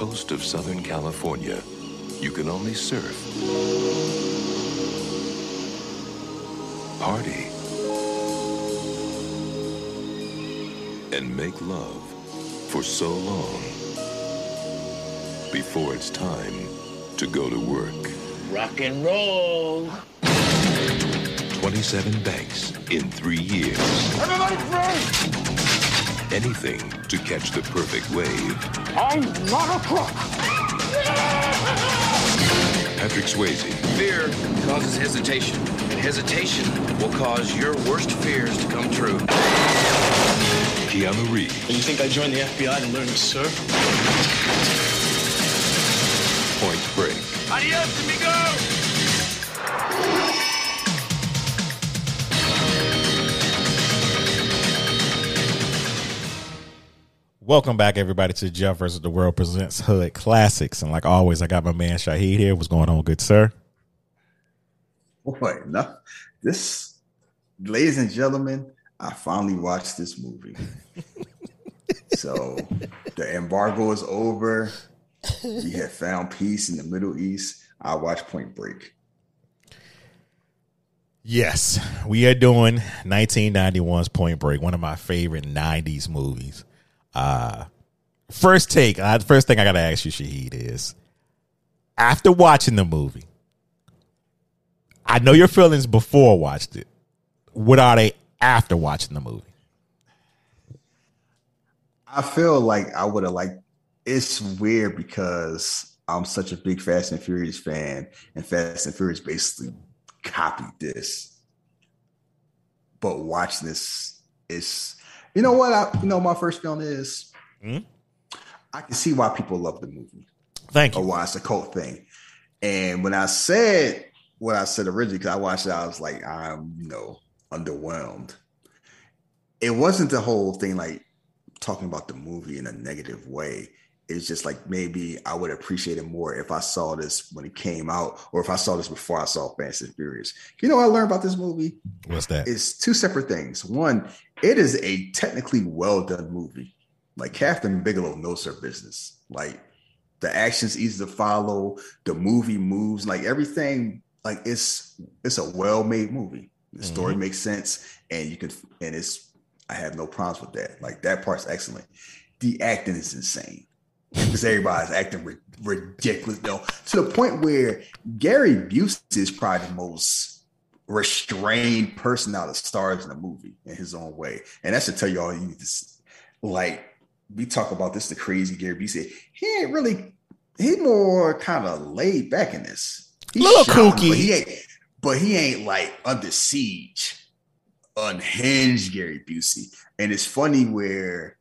coast of Southern California, you can only surf, party, and make love for so long before it's time to go to work. Rock and roll. 27 banks in three years. Everybody free! Anything to catch the perfect wave. I'm not a crook. Patrick Swayze, Fear causes hesitation, and hesitation will cause your worst fears to come true. Keanu Reeves, You think I joined the FBI to learn to surf? Point Break. Adios, amigo! Welcome back, everybody, to Jeff versus the World presents Hood Classics. And like always, I got my man Shahid here. What's going on, good sir? Boy, no, this, ladies and gentlemen, I finally watched this movie. so the embargo is over. We have found peace in the Middle East. I watched Point Break. Yes, we are doing 1991's Point Break, one of my favorite 90s movies. Uh, first take, uh, first thing I got to ask you, Shahid, is after watching the movie, I know your feelings before watched it. What are they after watching the movie? I feel like I would have liked. It's weird because I'm such a big Fast and Furious fan, and Fast and Furious basically copied this. But watching this is, you know what? I you know my first film is, Hmm? I can see why people love the movie Thank you. or why it's a cult thing. And when I said what I said originally, because I watched it, I was like, I'm you know underwhelmed. It wasn't the whole thing like talking about the movie in a negative way. It's just like maybe I would appreciate it more if I saw this when it came out, or if I saw this before I saw Fast and Furious. You know what I learned about this movie? What's that? It's two separate things. One, it is a technically well done movie. Like Kathryn Bigelow knows her business. Like the action's easy to follow, the movie moves, like everything. Like it's it's a well made movie. The story mm-hmm. makes sense, and you can and it's. I have no problems with that. Like that part's excellent. The acting is insane because everybody's acting ri- ridiculous, though, to the point where Gary Busey is probably the most restrained person out of stars in the movie in his own way, and that should tell you all you need to s- like. We talk about this, the crazy Gary Busey. He ain't really. He more kind of laid back in this. He's Little shouting, kooky. but he ain't. But he ain't like under siege, unhinged Gary Busey. And it's funny where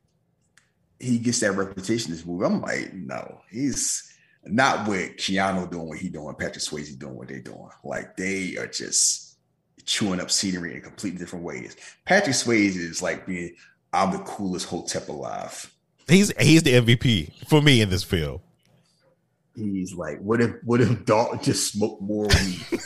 he gets that reputation in this movie. I'm like, no, he's not with Keanu doing what he doing, Patrick Swayze doing what they doing. Like they are just chewing up scenery in completely different ways. Patrick Swayze is like being, I'm the coolest hotep alive. He's he's the MVP for me in this film. He's like, what if what if Dalton just smoked more weed?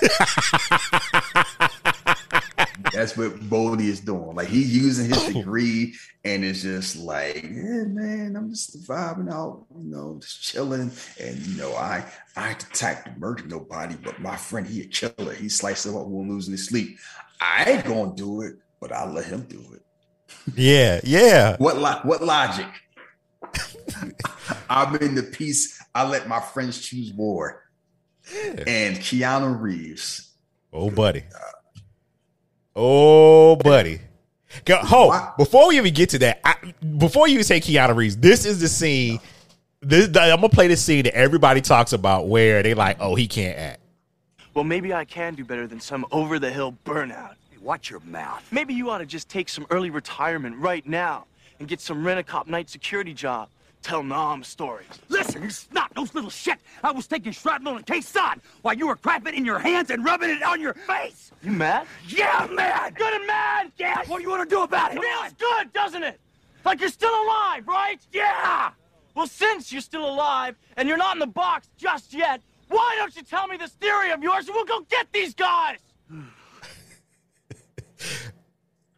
That's what Bodhi is doing. Like he's using his degree, and it's just like, yeah, man, I'm just vibing out, you know, just chilling. And you know, I I ain't the type to murder nobody, but my friend, he a killer. He slices up when losing his sleep. I ain't gonna do it, but I'll let him do it. Yeah, yeah. What lo- what logic? I'm in the peace. I let my friends choose war. And Keanu Reeves. Oh, buddy. Uh, Oh, buddy. Go, ho, Why- before we even get to that, I, before you even say Keanu Reeves, this is the scene. This, I'm gonna play the scene that everybody talks about where they like, oh, he can't act. Well, maybe I can do better than some over the hill burnout. Watch your mouth. Maybe you ought to just take some early retirement right now and get some rent a cop night security job. Tell mom stories. Listen, you snot nose little shit. I was taking shrapnel in Khe Sanh while you were crapping in your hands and rubbing it on your face. You mad? Yeah, I'm mad. Good and mad? Yeah, what do you want to do about it? Feels good, doesn't it? Like you're still alive, right? Yeah. Well, since you're still alive and you're not in the box just yet, why don't you tell me this theory of yours and we'll go get these guys?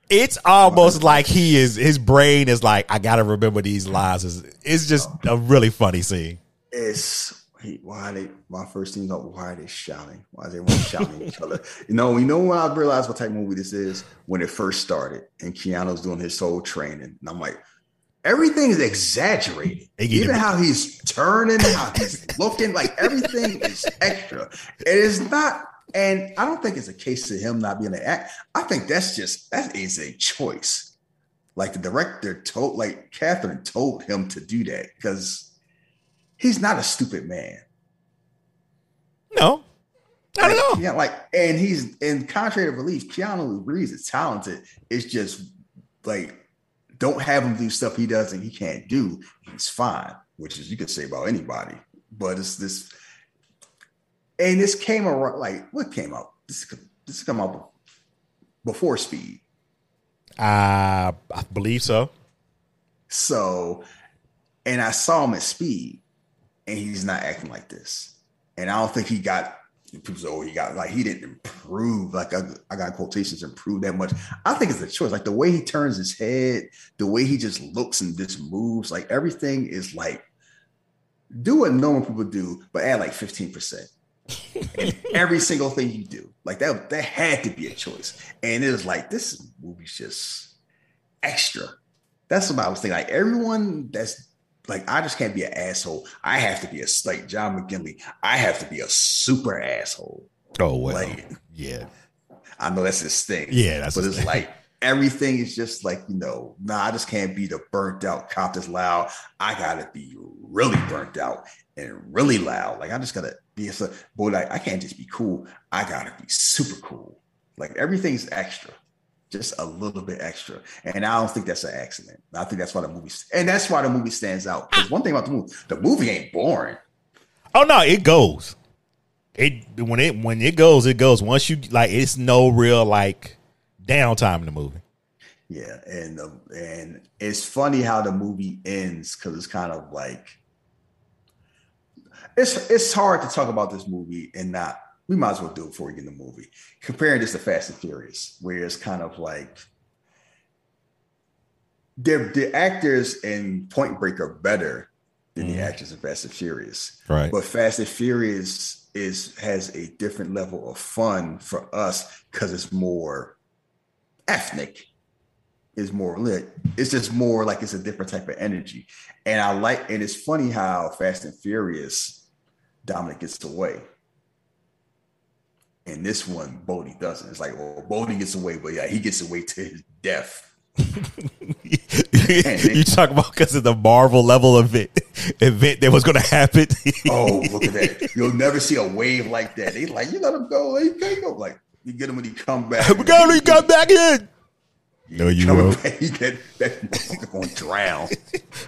It's almost like he is. His brain is like, I gotta remember these lines. It's, it's just a really funny scene. It's why they my first thing like, why are they shouting? Why is everyone shouting at each other? You know, you know when I realized what type of movie this is when it first started and Keanu's doing his whole training. And I'm like, everything is exaggerated. Even how he's turning, how he's looking, like everything is extra. It is not, and I don't think it's a case of him not being an act. I think that's just that is a choice. Like the director told, like Kathryn told him to do that because he's not a stupid man. No, not at all. Yeah, like, and he's in contrary to belief, Keanu Reeves is talented. It's just like don't have him do stuff he does and he can't do. He's fine, which is you could say about anybody. But it's this, and this came around like what came out? This this come out before Speed. Uh, I believe so. So, and I saw him at Speed, and he's not acting like this. And I don't think he got people say, oh, he got like he didn't improve. Like I, I got quotations improve that much. I think it's a choice. Like the way he turns his head, the way he just looks and just moves, like everything is like do what normal people do, but add like 15%. in every single thing you do. Like that, that had to be a choice. And it was like, this movie's just extra. That's what I was thinking. Like everyone that's like, I just can't be an asshole. I have to be a like John McGinley. I have to be a super asshole. Oh well, Like- yeah, I know that's his thing. Yeah, that's but it's thing. like everything is just like you know, nah, I just can't be the burnt out cop that's loud. I gotta be really burnt out and really loud. Like I just gotta be a boy. Like I can't just be cool. I gotta be super cool. Like everything's extra, just a little bit extra. And I don't think that's an accident. I think that's why the movie, and that's why the movie stands out. Because one thing about the movie, the movie ain't boring. Oh no, it goes. It when it when it goes, it goes. Once you like, it's no real like downtime in the movie. Yeah, and um, and it's funny how the movie ends because it's kind of like it's it's hard to talk about this movie and not. We might as well do it before we get in the movie. Comparing this to Fast and Furious, where it's kind of like the actors in Point Break are better than the mm-hmm. actors in Fast and Furious. Right. But Fast and Furious is has a different level of fun for us because it's more ethnic is more lit. It's just more like it's a different type of energy. And I like, and it's funny how Fast and Furious, Dominic gets away. And this one, Bodhi doesn't. It's like, well, Bodhi gets away, but yeah, he gets away to his death. you talk about because of the Marvel level event event that was going to happen. Oh, look at that. You'll never see a wave like that. They like, you let him go. He can't go. Like, you get him when he come back. we got he got back in. No, you Coming won't. back, he get that motherfucker gonna drown.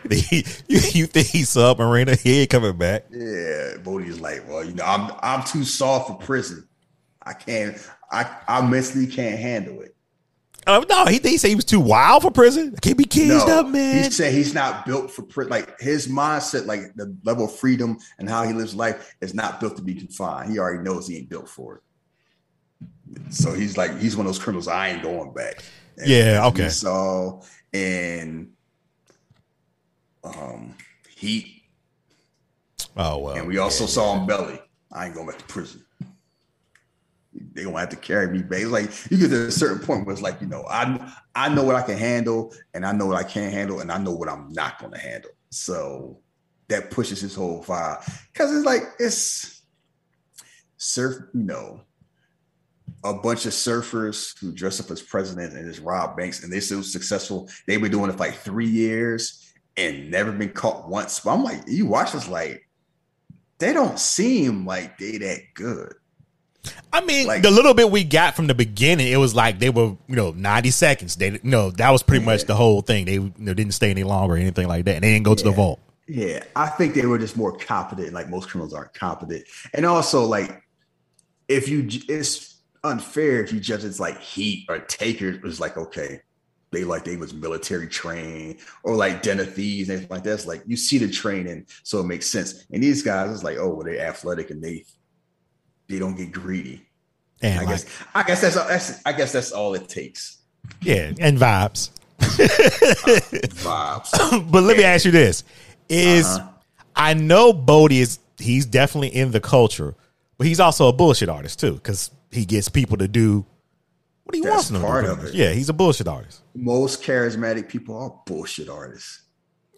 You, you think he's submarine? He ain't coming back. Yeah, Bodhi's like, well, you know, I'm I'm too soft for prison. I can't. I I mentally can't handle it. Uh, no, he he said he was too wild for prison. I can't be caged no, up, man. he said he's not built for prison. Like his mindset, like the level of freedom and how he lives life, is not built to be confined. He already knows he ain't built for it. So he's like, he's one of those criminals. I ain't going back. And Yeah, okay. we saw in um Heat, oh well, and we also saw him Belly. I ain't going back to prison. They gonna have to carry me back. It's like you get to a certain point where it's like, you know, I I know what I can handle, and I know what I can't handle, and I know what I'm not gonna handle. So that pushes his whole vibe. Cause it's like it's surf, you know, a bunch of surfers who dress up as president and just rob banks, and they're so successful. They've been doing it for like three years and never been caught once. But I'm like, you watch this like they don't seem like they that good. I mean, Like- the little bit we got from the beginning, it was like they were, you know, ninety seconds. They, you know, that was pretty much the whole thing. They you know, didn't stay any longer or anything like that. And they didn't go to the vault. Yeah, I think they were just more competent. Like most criminals aren't competent, and also like if you, it's unfair if you judge it's like Heat or Taker it was like okay, they like they was military trained or like Den of Thieves and like that. It's like you see the training, so it makes sense. And these guys it's like oh, well, they're athletic and they they don't get greedy. And I like, guess I guess that's that's I guess that's all it takes. yeah, and vibes. Vibes. but let me ask you this: Is Uh-huh. I know Bodhi is he's definitely in the culture, but he's also a bullshit artist too because he gets people to do what he That's wants them part to of it. Yeah, he's a bullshit artist. Most charismatic people are bullshit artists.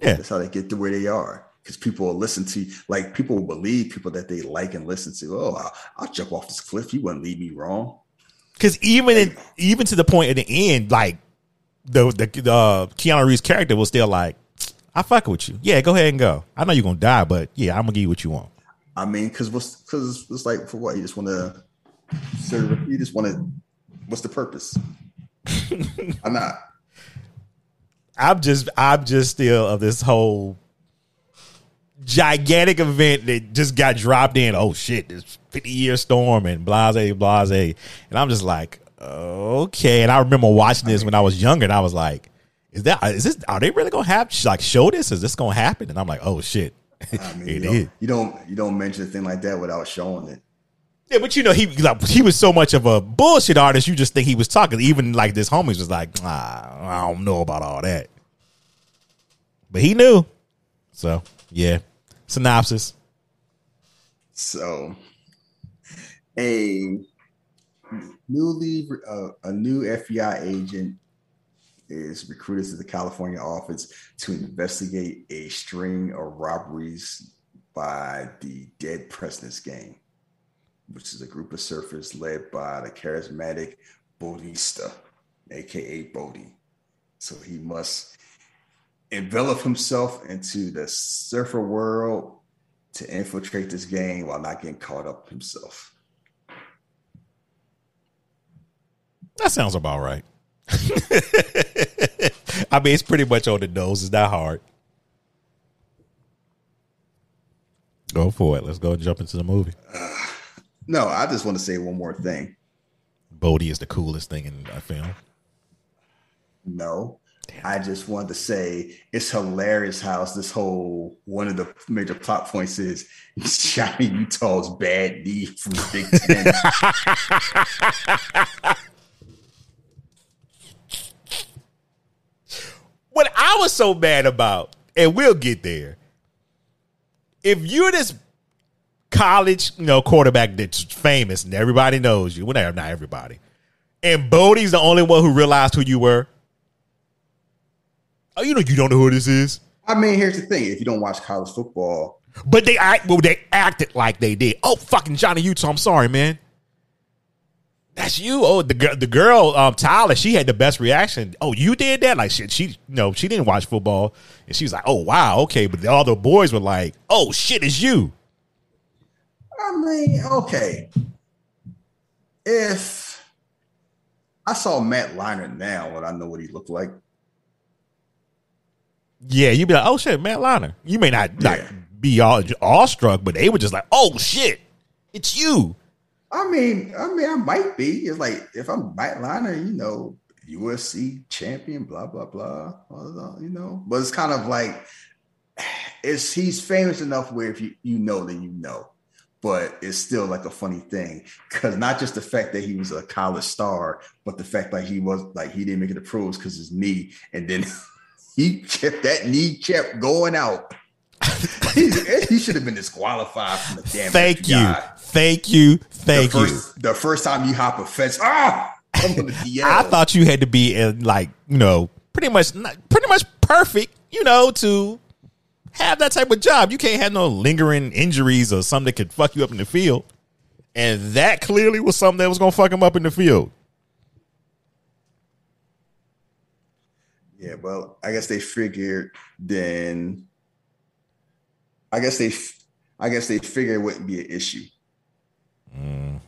Yeah, That's how they get to where they are. Because people will listen to, like, people will believe people that they like and listen to. Oh, I'll, I'll jump off this cliff. You wouldn't lead me wrong. because even in, even to the point at the end, like the the, the uh, Keanu Reeves character was still like, "I fuck with you. Yeah, go ahead and go. I know you're gonna die, but yeah, I'm gonna give you what you want." I mean, because what's because it's like for what you just want to serve. You just want to. What's the purpose? I'm not. I'm just I'm just still of this whole gigantic event that just got dropped in. Oh shit, this 50 year storm and blase blase. And I'm just like, okay. And I remember watching this when I was younger and I was like, is that is this are they really gonna have like show this? Is this gonna happen? And I'm like, oh shit. I mean, It you, don't, you don't you don't mention a thing like that without showing it. Yeah, but you know, he like, he was so much of a bullshit artist, you just think he was talking. Even like this homies was like, ah, I don't know about all that. But he knew. So yeah. Synopsis. So, a newly uh, a new FBI agent is recruited to the California office to investigate a string of robberies by the Dead Presidents Gang, which is a group of surfers led by the charismatic Bodista, aka Bodhi. So he must envelop himself into the surfer world to infiltrate this gang while not getting caught up himself. That sounds about right. I mean, it's pretty much on the nose. It's not hard. Go for it. Let's go and jump into the movie. Uh, No, I just want to say one more thing. Bodhi is the coolest thing in a film. No, I just wanted to say it's hilarious how this whole one of the major plot points is Johnny Utah's bad knee from Big Ten. what I was so mad about, and we'll get there. If you're this college, you know, quarterback that's famous and everybody knows you, well, not everybody, and Bodhi's the only one who realized who you were. Oh, you know, you don't know who this is, I mean, here's the thing: if you don't watch college football, but they act, well, they acted like they did. Oh, fucking Johnny Utah, I'm sorry, man. That's you. Oh, the girl, the girl, um, Tyler, she had the best reaction. Oh, you did that? Like shit, she, you know, she didn't watch football, and she was like, "Oh, wow, okay." But all the boys were like, "Oh shit, it's you." I mean, okay. If I saw Matt Leinart now, would I know what he looked like? Yeah, you'd be like, "Oh shit, Matt Leinart." You may not like Yeah. be all awestruck, but they were just like, "Oh shit, it's you." I mean, I mean, I might be. It's like if I'm Matt Leinart, you know, USC champion, blah blah blah, blah, blah, you know. But it's kind of like it's he's famous enough where if you you know, then you know. But it's still like a funny thing because not just the fact that he was a college star, but the fact like he was like he didn't make it to pros because his knee, and then he kept that knee kept going out. he, he should have been disqualified from the damn. Thank you, thank you, thank the you. first, The first time you hop a fence, ah, come from the DL. I thought you had to be in like you know pretty much not, pretty much perfect, you know, to have that type of job. You can't have no lingering injuries or something that could fuck you up in the field. And that clearly was something that was gonna fuck him up in the field. yeah, well, I guess they figured then. I guess they, I guess they figured it wouldn't be an issue. Mm,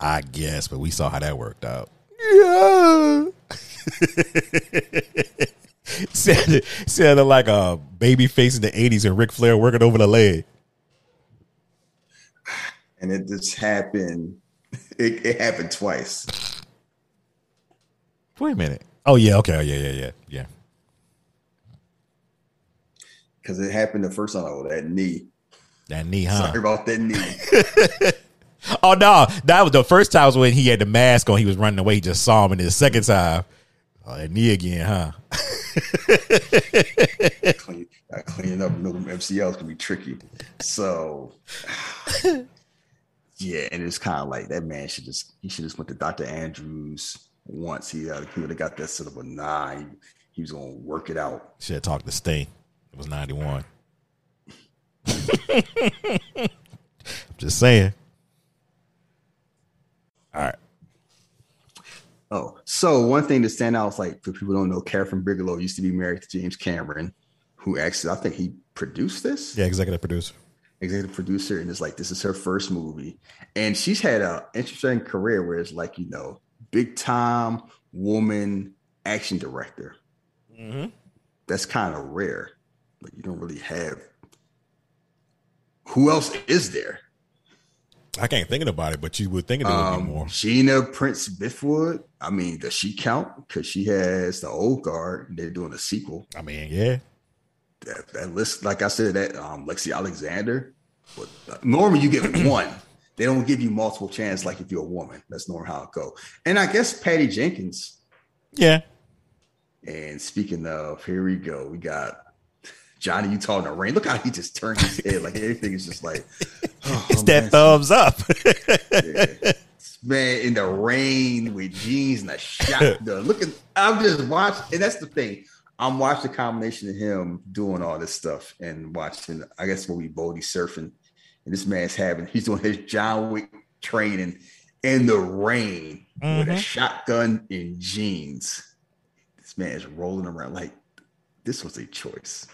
I guess, but we saw how that worked out. Yeah. sounded, sounded like a baby face in the 80s and Ric Flair working over the leg. And it just happened. It, it happened twice. Wait a minute. Oh yeah, okay, oh, yeah, yeah, yeah, yeah. Because it happened the first time. Oh, that knee. That knee, huh? Sorry about that knee. Oh no, that was the first time was when he had the mask on. He was running away. He just saw him, and the second time, oh, that knee again, huh? clean, Uh, cleaning up no MCLs can be tricky. So yeah, and it's kind of like that man should just he should just went to Dr. Andrews once. He uh, he would have got that sort of a nah. He, he was gonna work it out. Should have talked to Sting. It was 91. I'm Just saying. All right. Oh, so one thing to stand out is like for people who don't know, Kathryn Bigelow used to be married to James Cameron, who actually I think he produced this. Yeah, executive producer. Executive producer, and it's like this is her first movie, and she's had a interesting career where it's like you know big time woman action director. Mm-hmm. That's kind of rare. Like you don't really have. Who else is there? I can't think about it, but you would think of it would Um, be more. Gina Prince-Bythewood. I mean, does she count? Because she has the old guard. They're doing a sequel. I mean, yeah. That, that list, like I said, that um, Lexi Alexander. But uh, normally you get one. They don't give you multiple chances like if you're a woman. That's normally how it go. And I guess Patty Jenkins. Yeah. And speaking of, here we go. We got Johnny Utah in the rain. Look how he just turned his head. Like everything is just like oh, It's man. that thumbs up. Yeah. man in the rain with jeans and a shotgun. Looking, I'm just watching, and that's the thing. I'm watching the combination of him doing all this stuff and watching, I guess, what we Bodhi surfing, and this man's having, he's doing his John Wick training in the rain with a Mhm. shotgun and jeans. This man is rolling around like this was a choice.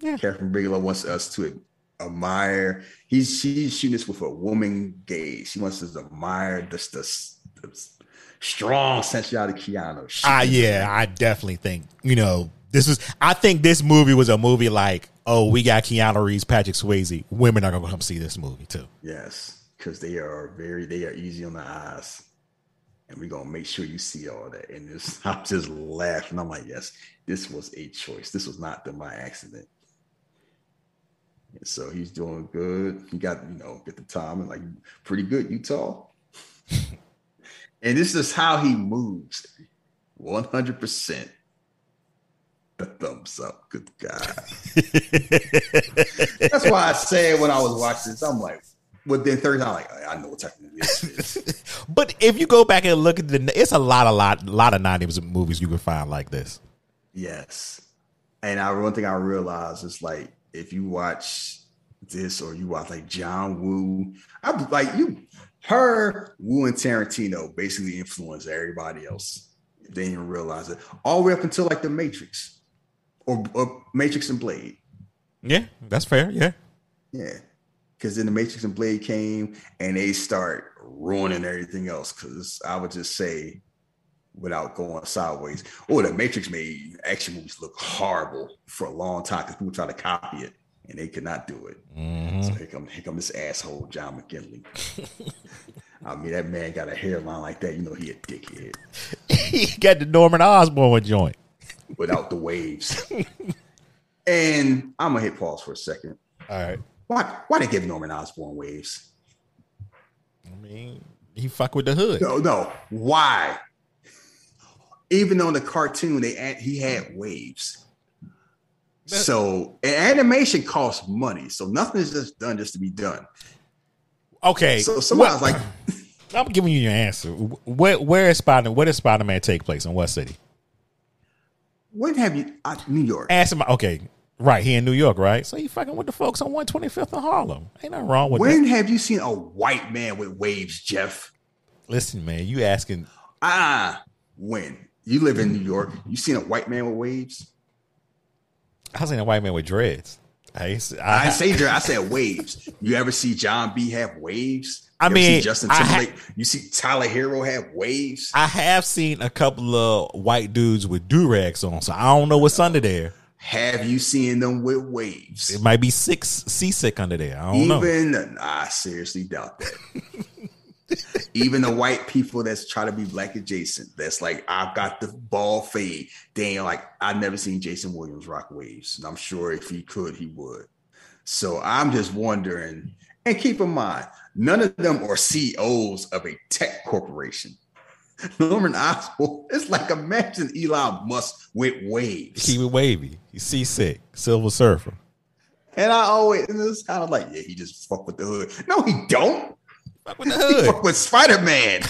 Yeah. Kathryn Bigelow wants us to admire. He's she's shooting this with a woman gaze. She wants us to admire this the, the strong sensuality of Keanu. She- Ah, yeah, I definitely think you know this is. I think this movie was a movie like, oh, we got Keanu Reeves, Patrick Swayze. Women are gonna come see this movie too. Yes, because they are very they are easy on the eyes. And we're gonna make sure you see all that. And this, I'm just laughing. I'm like, yes, this was a choice. This was not done by accident. And so he's doing good. He got, you know, get the time and like pretty good, Utah. and this is how he moves. 100%. The thumbs up. Good God. That's why I said when I was watching this, I'm like, but then third time, I'm like, I know what type of movie this is. But if you go back and look at the, it's a lot, a lot, a lot of '90s movies you can find like this. yes. And I one thing I realized is like if you watch this or you watch like John Woo, I'm like you her Woo and Tarantino basically influenced everybody else. They didn't even realize it. All the way up until like the Matrix or, or Matrix and Blade. Yeah, that's fair. Yeah, Yeah. Because then the Matrix and Blade came and they start ruining everything else. Because I would just say, without going sideways, oh, the Matrix made action movies look horrible for a long time because people tried to copy it and they could not do it. Mm-hmm. So here come, here come this asshole, John McGinley. I mean, that man got a hairline like that. You know, he a dickhead he got the Norman Osborn joint. without the waves. and I'm going to hit pause for a second. All right. Why, why they give Norman Osborn waves? I mean, he fuck with the hood. No, no. Why? Even on the cartoon, they had- he had waves. So animation costs money. So nothing is just done just to be done. Okay. So somebody's what- like, I'm giving you your answer. Where where is Spider? Where does Spider Man take place? In what city? when have you uh, New York? Answer my. Okay, right here in New York, right? So you fucking with the folks on 125th in Harlem. Ain't nothing wrong with that. When that. have you seen a white man with waves, Jeff? Listen, man, you asking. Ah, when you live in New York, you seen a white man with waves? I seen a white man with dreads. I, s- I I, say there. I said waves. You ever see Jon B have waves? I You see mean, Justin I ha- Timberlake. you see Tyler Herro have waves. I have seen a couple of white dudes with do rags on, so I don't know what's under there. Have you seen them with waves? It might be six seasick under there. I don't know. Even I seriously doubt that. Even the white people that's try to be black adjacent, that's like I've got the ball fade. Ain't like I've never seen Jason Williams rock waves, and I'm sure if he could, he would. So I'm just wondering, and keep in mind, none of them are CEOs of a tech corporation. Norman Oswald. It's like imagine Elon Musk with waves. Keep it wavy. He's seasick. Silver Surfer. And I always and it's kind of like, yeah, he just fuck with the hood. No, he don't. Fuck with the He hood. fuck with Spider Man.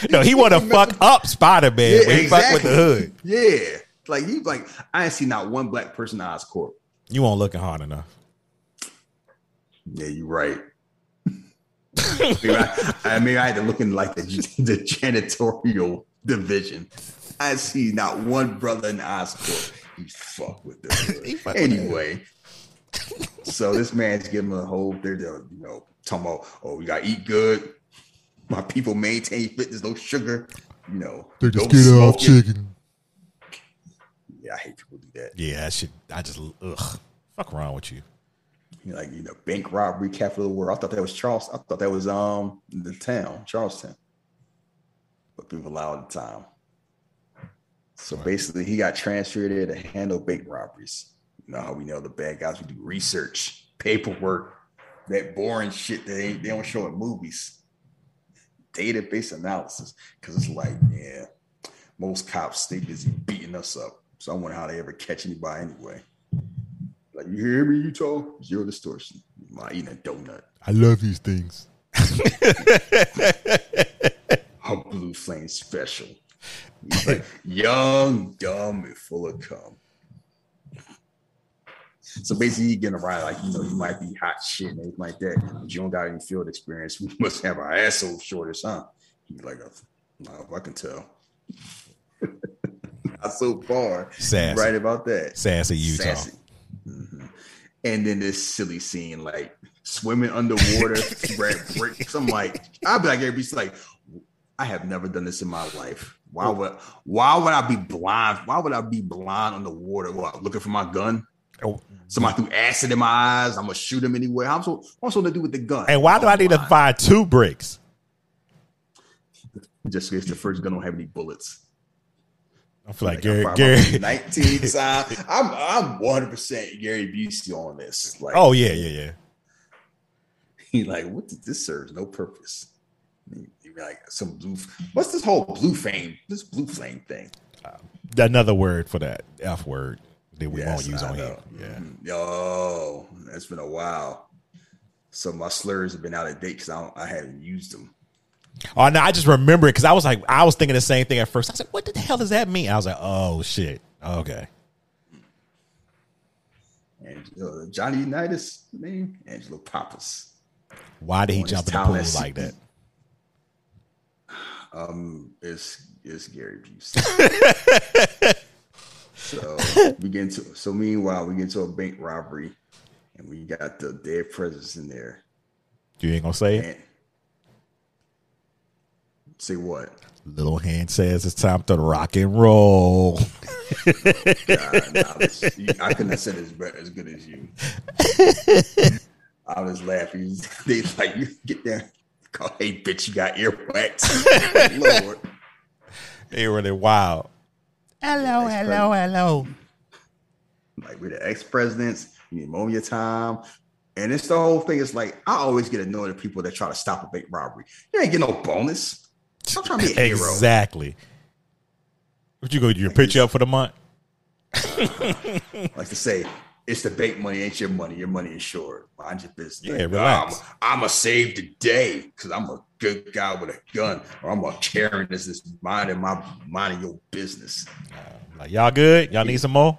no, he want to fuck up Spider Man. but he fuck with the hood. Yeah, like he's like, I ain't seen not one black person in Oscorp. You won't looking hard enough. Yeah, you're right. I, I, maybe I had to look in like the, the janitorial division. I see not one brother in Oscorp. He fuck with the hood. fuck with anyway. so this man's giving a whole they're they're, you know talking about oh we gotta eat good. My people maintain fitness, no sugar, you know. no smoking. chicken. Yeah, I hate people do that. Yeah, I should. I just ugh. Fuck wrong with you. You know, like you know, bank robbery, capital of the world. I thought that was Charles. I thought that was um the town, Charlestown. But people allow at the time. So basically, he got transferred there to handle bank robberies. You know how we know the bad guys? We do research, paperwork, that boring shit that they, they don't show in movies. Database analysis, because it's like, yeah, most cops stay busy beating us up. So I wonder how they ever catch anybody anyway. Like, you hear me, Utah? Zero distortion. You might eating a donut. I love these things. A blue flame special. Like, young, dumb, and full of cum. So basically, you getting around like you know, you might be hot shit and everything like that, but you don't got any field experience. We must have our asshole shortest, huh? He's like, no, I can tell. Not so far. Sassy. Right about that. Sassy Utah. Sassy. Mhm. And then this silly scene, like swimming underwater, spread bricks. I'm like, I'd be like, everybody's like, I have never done this in my life. Why would why would I be blind? Why would I be blind on the underwater? What, looking for my gun? Oh, mm-hmm. Somebody threw acid in my eyes. I'm gonna shoot him anywhere. I'm so what's supposed to do with the gun? And why do I need to find two bricks? just in case the first gun don't have any bullets? I feel like Like, Gary. Gary. 19 time. I'm I'm 100 percent Gary Busey on this. Like, Oh yeah, yeah, yeah. he like, what did this serves no purpose? He he be like some blue. What's this whole blue flame? This blue flame thing? Another word for that F word that we Yes, won't use I on know. here. Yeah. Yo, that's been a while. So my slurs have been out of date because I I haven't used them. Oh no, I just remember it because I was like, I was thinking the same thing at first. I said, "What the hell does that mean?" I was like, "Oh shit, okay." And uh, Johnny Unitas name Angelo Pappas. Why did he jump in the pool like that? Um, it's it's Gary Busey. so we get into so meanwhile we get into a bank robbery, and we got the dead presidents in there. You ain't gonna say it. Say what? Little hand says it's time to rock and roll. God, nah, this- I couldn't have said it as, as good as you. I was laughing. They like you get there. Call, hey bitch, you got earwax. Lord. They were really wild. Hello, hello, hello. like we're the ex presidents, you need more of your time. And it's the whole thing. It's like I always get annoyed at people that try to stop a bank robbery. You ain't get no bonus. I'm trying to be a hero. Exactly. Would you go do your picture up for the month? Like to say, it's the bank money, ain't your money. Your money is short. Mind your business. Yeah, relax. I'm, a save the day because I'm a good guy with a gun, or I'm a caring this is minding my minding your business. Like y'all good? Y'all need some more?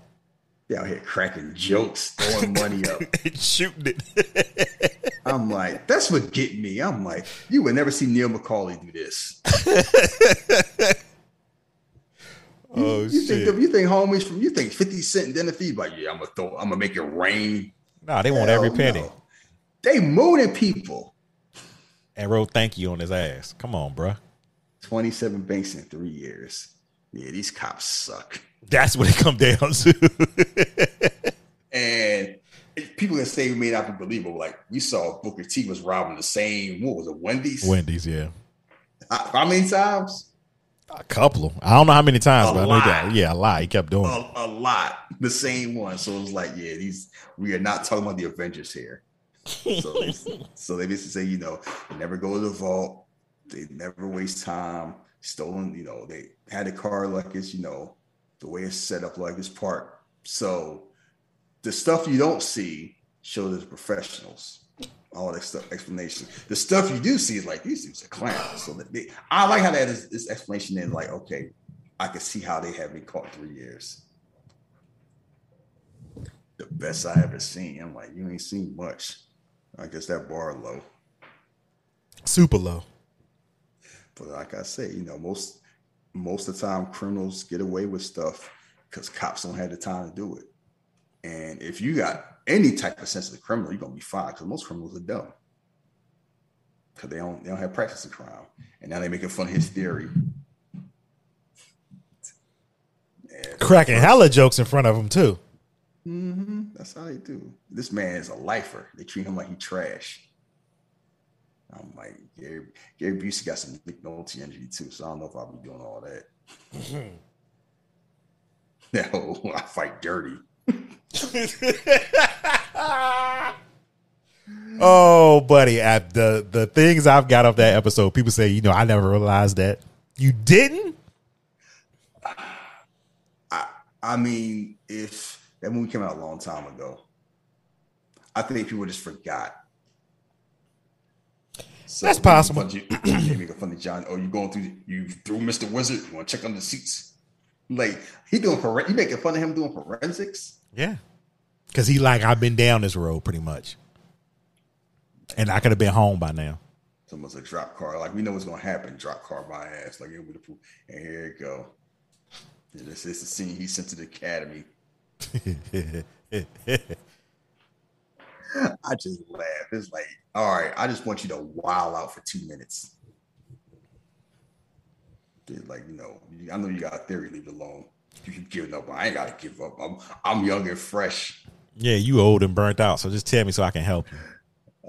Out here cracking jokes, throwing money up. Shooting it. I'm like, that's what get me. I'm like, you would never see Neil McCauley do this. oh You think shit! you think homies from you think 50 Cent and then the feed like, yeah, I'm gonna throw, I'm gonna make it rain. Nah, they want every penny. no. They mooning people. And wrote thank you on his ass. Come on, bruh. 27 banks in three years. Yeah, these cops suck. That's what it come down to. And people can say it may not be believable. Like we saw Booker T was robbing the same, what was it, Wendy's? Wendy's, yeah. How how many times? A couple. I don't know how many times, A but I know that. Yeah, a lot. He kept doing. A, a lot. The same one. So it was like, yeah, these we are not talking about the Avengers here. So, so they basically say, you know, never go to the vault. They never waste time. Stolen, you know, they had a car like it's, you know, the way it's set up like it's parked. So the stuff you don't see shows as professionals. All that stuff, explanation. The stuff you do see is like these dudes are clowns. So they, I like how that is this explanation in like, okay, I can see how they have been caught three years. The best I ever seen. I'm like, you ain't seen much. I guess that bar low. Super low. But like I say, you know, most most of the time criminals get away with stuff because cops don't have the time to do it. And if you got any type of sensitive criminal, you're gonna be fine because most criminals are dumb. Because they don't they don't have practice of crime. And now they're making fun of his theory. And Cracking hella jokes in front of him too. Mhm, That's how they do. This man is a lifer. They treat him like he trash. I'm like, Gary, Gary Busey got some Nick Nolte energy too, so I don't know if I'll be doing all that. no, I fight dirty. Oh, buddy, at the the things I've got off that episode, people say, you know, I never realized that. You didn't? I mean, if that movie came out a long time ago, I think people just forgot. So That's possible. make fun of you- They make fun of John. Oh, you going through? You through Mr. Wizard? You want to check on the seats? Like he doing foren- You making fun of him doing forensics? Yeah. Cause he like, I've been down this road pretty much. And I could have been home by now. Someone's a drop car. Like we know what's gonna happen. Drop car my ass. Like it would. And here it go. And this is the scene he sent to the academy. I just laugh. It's like, all right, I just want you to wild out for two minutes. They're like, you know, I know you got a theory, leave it alone. You keep giving up. I ain't gotta give up. I'm I'm young and fresh. Yeah, you old and burnt out. So just tell me so I can help you.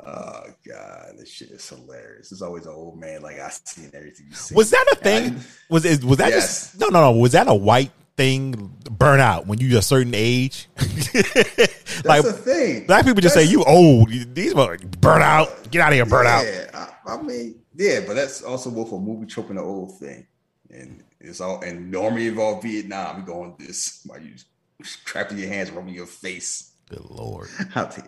Oh god, this shit is hilarious. There's always an old man like I seen everything you see. Was that a thing? Was it was that Yes. just no no no? Was that a white thing? Burnout when you a certain age? That's like the thing. black people just say you old. These motherfuckers burn out. Get out of here, burn out. Yeah, I, I mean, yeah, but that's also both a movie trope and an old thing. And it's all and normally involve Vietnam. We going this while you crapping your hands, rubbing your face. Good lord. I'll take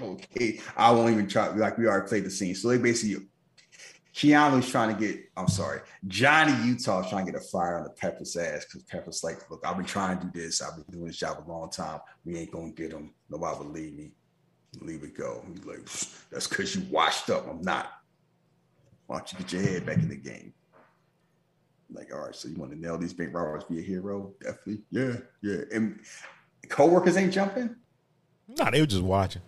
okay. I won't even try. Like we already played the scene. So they basically, Keanu's trying to get. I'm sorry, Johnny Utah's trying to get a fire on the Pepper's ass because Pepper's like, look, I've been trying to do this. I've been doing this job a long time. We ain't gonna get him. Nobody will leave me. Leave it go. He's like, that's because you washed up. I'm not. Why don't you get your head back in the game? Like, all right, so you want to nail these bank robbers, be a hero? Definitely. Yeah, yeah. And coworkers ain't jumping. No, they were just watching.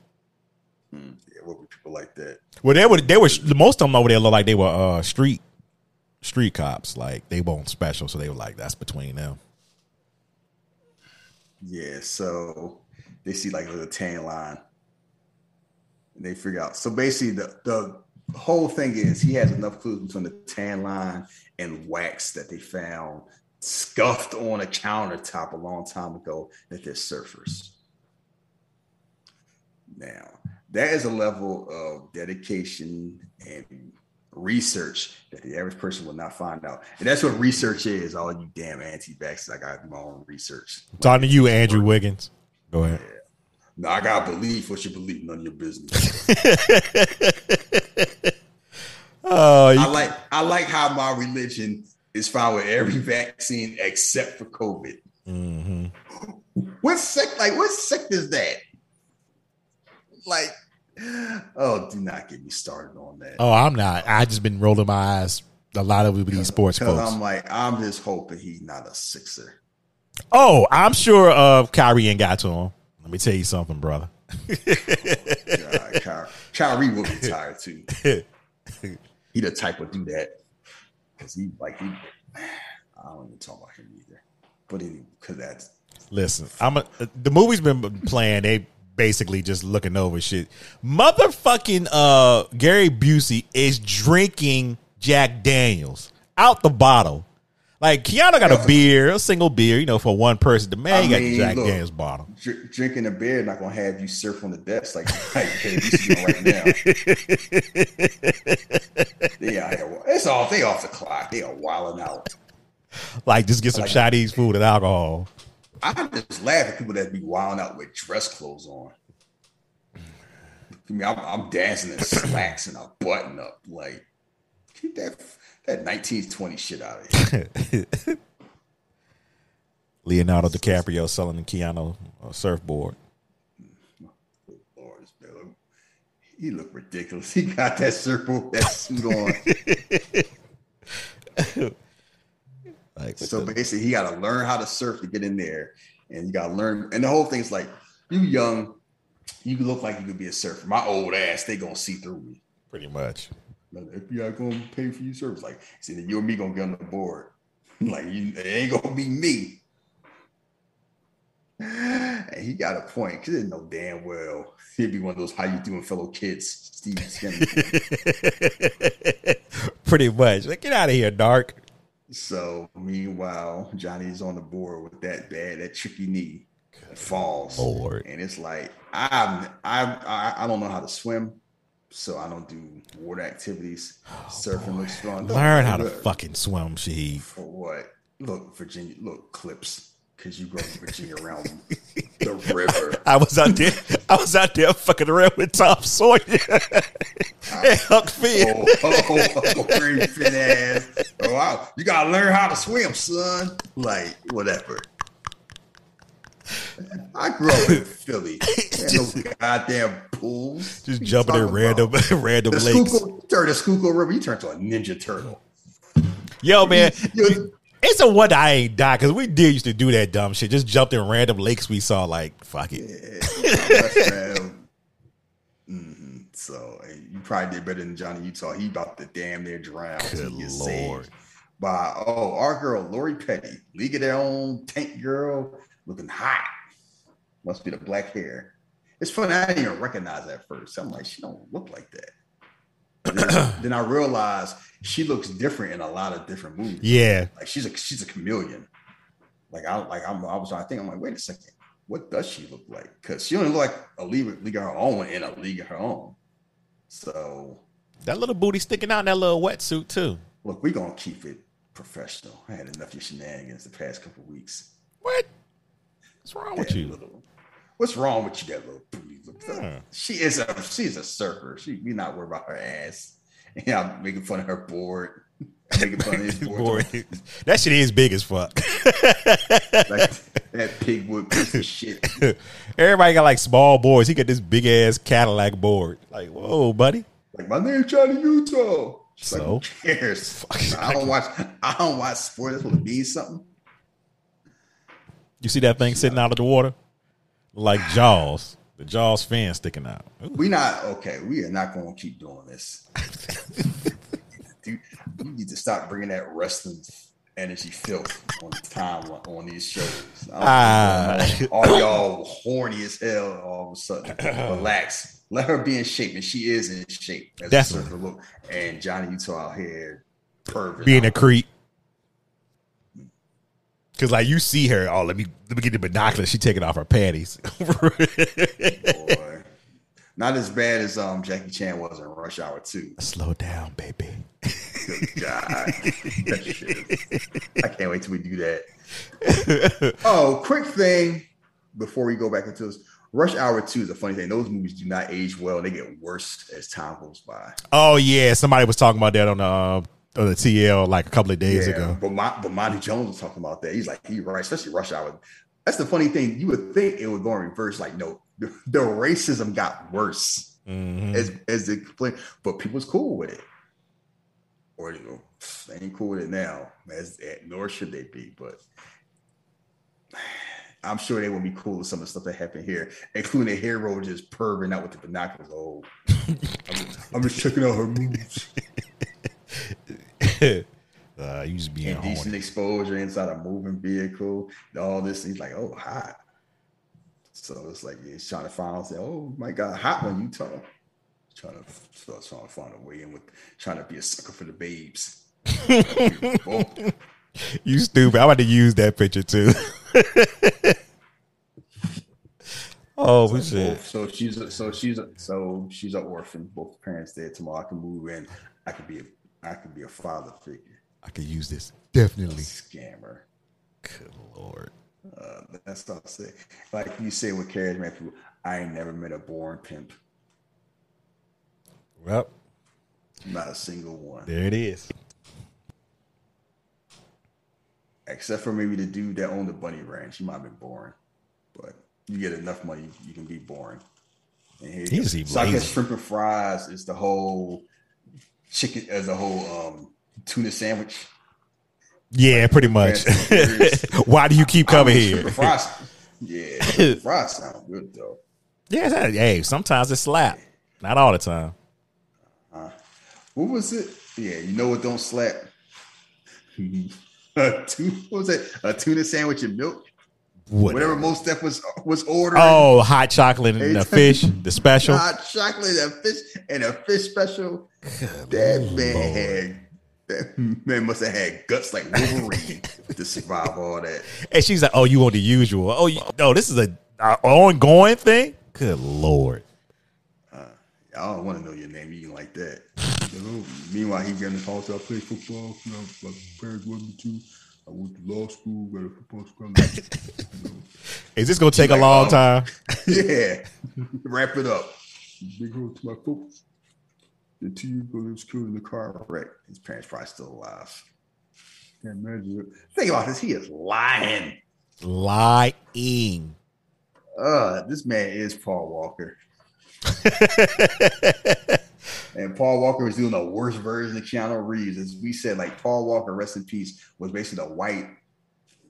Hmm, Yeah, what were people like that? Well, they were they were most of them over there looked like they were uh street street cops. Like they weren't special, so they were like that's between them. Yeah, so they see like the tan line. And they figure out. So basically, the the whole thing is he has enough clues between the tan line and wax that they found scuffed on a countertop a long time ago that they're surfers. Now, that is a level of dedication and research that the average person will not find out. And that's what research is. All you damn anti-vaxxers, I got my own research. Talking to you, Andrew Wiggins. Go ahead. No, I got belief. What you believe, none of your business. Oh, I like I like how my religion is fine with every vaccine except for COVID. mhm. What sect? Like what sect is that? Like, oh, do not get me started on that. oh, I'm not. I just been rolling my eyes a lot of these sports folks. I'm like, I'm just hoping he's not a sixer. Oh, I'm sure uh Kyrie ain't got to him. Let me tell you something, brother. God, Kyrie, Kyrie will be tired too. He the type would do that because he like he. I don't even talk about him either. But because that's Listen, I'm a, the movie's been playing. They basically just looking over shit. Motherfucking uh Gary Busey is drinking Jack Daniels out the bottle. Like Keanu got a beer, a single beer, you know, for one person. The man I got mean, the Jack look. Daniels bottle. Dr- drinking a beer not gonna have you surf on the decks like like hey, this is doing right now. yeah, it's all they off the clock. They are wilding out. Like just get some Like- Chinese food and alcohol. I just laugh at people that be wilding out with dress clothes on. I mean, I'm, I'm dancing in slacks and a button up. Like, keep that that 1920 shit out of here. Leonardo DiCaprio selling the Keanu uh, surfboard. Lord, he looked ridiculous. He got that surfboard, that suit on. Like So the- basically, he got to learn how to surf to get in there, and you got to learn. And the whole thing's like, you young, you look like you could be a surfer. My old ass, they gonna see through me. pretty much. Like, the FBI gonna pay for your service. Like, see, you and me gonna get on the board. like, you, it ain't gonna be me. And he got a point because he didn't know damn well he'd be one of those how you doing fellow kids, Steve Skinner. pretty much. Like, get out of here, Dark. so meanwhile, Johnny's on the board with that bad, that tricky knee, falls, Lord. and it's like I'm, I, I, I don't know how to swim, so I don't do water activities. Surfing looks fun. Learn how to look. fucking swim, Shahid. For what? Look, Virginia, look, clips. Because you grew up in Virginia around the river. I was out there. I was out there fucking around with Tom Sawyer and Huck Finn. Oh, oh, oh, fit ass. Oh, wow. You got to learn how to swim, son. Like, whatever. I grew up in Philly. Ain't no goddamn pools. Just jumping in random, about? random The lakes. Schuylkill, turn the Schuylkill River, you turn to a Ninja Turtle. Yo, man, it's a wonder I ain't died because we did used to do that dumb shit. Just jumped in random lakes we saw. Like, fuck it. hmm So and you probably did better than Johnny Utah. He about to damn near drown. Good lord. saved By oh, our girl Lori Petty, League of Their Own tank girl, looking hot. Must be the black hair. It's funny. I didn't even recognize that at first. I'm like, she don't look like that. then, then I realized she looks different in a lot of different movies. Yeah, Like she's a she's a chameleon. Like I like I'm, I was I think I'm like wait a second, what does she look like? Because she only look like a league, league of her own in a league of her own. So that little booty sticking out in that little wetsuit too. look, we gonna keep it professional. I had enough of your shenanigans the past couple weeks. What? What's wrong with you? little- what's wrong with you, that little booty? Hmm. She is a she's a surfer. She we not worried about her ass. Yeah, I'm making fun of her board. I'm making fun of his board. That shit is big as fuck. like that pigwood piece of shit. Everybody got like small boards. He got this big ass Cadillac board. Like, whoa, buddy. Like my name's Johnny Utah. She's like, So? who cares? I don't watch. I don't watch sports. That's what it means something. You see that thing sitting out of the water? Like Jaws. The Jaws fan sticking out. Ooh. We not okay. We are not going to keep doing this. Dude, you need to stop bringing that wrestling energy filth on time on these shows. I don't know what's going on. all y'all horny as hell. All of a sudden, relax. Let her be in shape, and she is in shape. As a Definitely. look. And Johnny Utah out here, pervert. Being a creep. Cause like you see her, oh let me let me get the binoculars. She taking off her panties. boy. Not as bad as um Jackie Chan was in Rush Hour 2. Slow down, baby. Good God. That shit is- I can't wait till we do that. oh, quick thing before we go back into this. Rush Hour 2 is a funny thing. Those movies do not age well. They get worse as time goes by. Oh yeah, somebody was talking about that on the uh, on the TL like a couple of days ago. But my, but Monty Jones was talking about that. He's like, he right, especially Rush Hour. That's the funny thing. You would think it would go in reverse. Like, no, the, the racism got worse Mhm. as as they complain, but people's cool with it. Or you know, they ain't cool with it now, as nor should they be. But I'm sure they would be cool with some of the stuff that happened here, including the hero just perving out with the binoculars. Oh, I'm, I'm just checking out her moves. uh, you just being Indecent horny. exposure inside a moving vehicle. All this, he's like, oh, hot. So it's like he's trying to find out, say, oh my God, hot one, Utah. Trying to, so trying to find a way in with trying to be a sucker for the babes. You stupid. I'm about to use that picture too. oh shit. So she's a, so she's a, so she's an orphan. Both parents dead. Tomorrow I can move in. I could be a I could be a father figure. I could use this. Definitely. Scammer. Good lord. Uh, that's what I say. Like you say with charismatic people, I ain't never met a born pimp. Well, Not a single one. there it is. Except for maybe the dude that owned the bunny ranch. He might have been boring. But you get enough money, you can be boring. And here He you go. so I guess shrimp and fries is the whole chicken as a whole um tuna sandwich. Yeah, pretty much. Fast and Furious. Why do you keep coming here? fries. Yeah, fries sound good though. Yeah, it's- hey, sometimes it slap. Not all the time. What was it? Yeah, you know what don't slap? a tuna, what was it? A tuna sandwich and milk? Whatever. Whatever most Steph was was ordered. Oh, hot chocolate and the fish, the special. hot chocolate, and a fish, and a fish special. that man had that man must have had guts like Wolverine to survive all that. And she's like, "Oh, you want the usual? Oh, you, no, this is a, a ongoing thing. Good lord." I don't want to know your name eating like that. You know? Meanwhile, he getting the call to I play football. You know, my parents wanted me to. I went to law school, got a football scholarship. Is this gonna take a long oh. time? yeah, wrap it up. Big home to my foot. The two years ago, they was killed in the car wreck. His parents probably still alive. Can't imagine it. Think about this. He is lying. Lying. Uh, this man is Paul Walker. and Paul Walker was doing the worst version of Keanu Reeves. As we said, like Paul Walker, rest in peace, was basically the white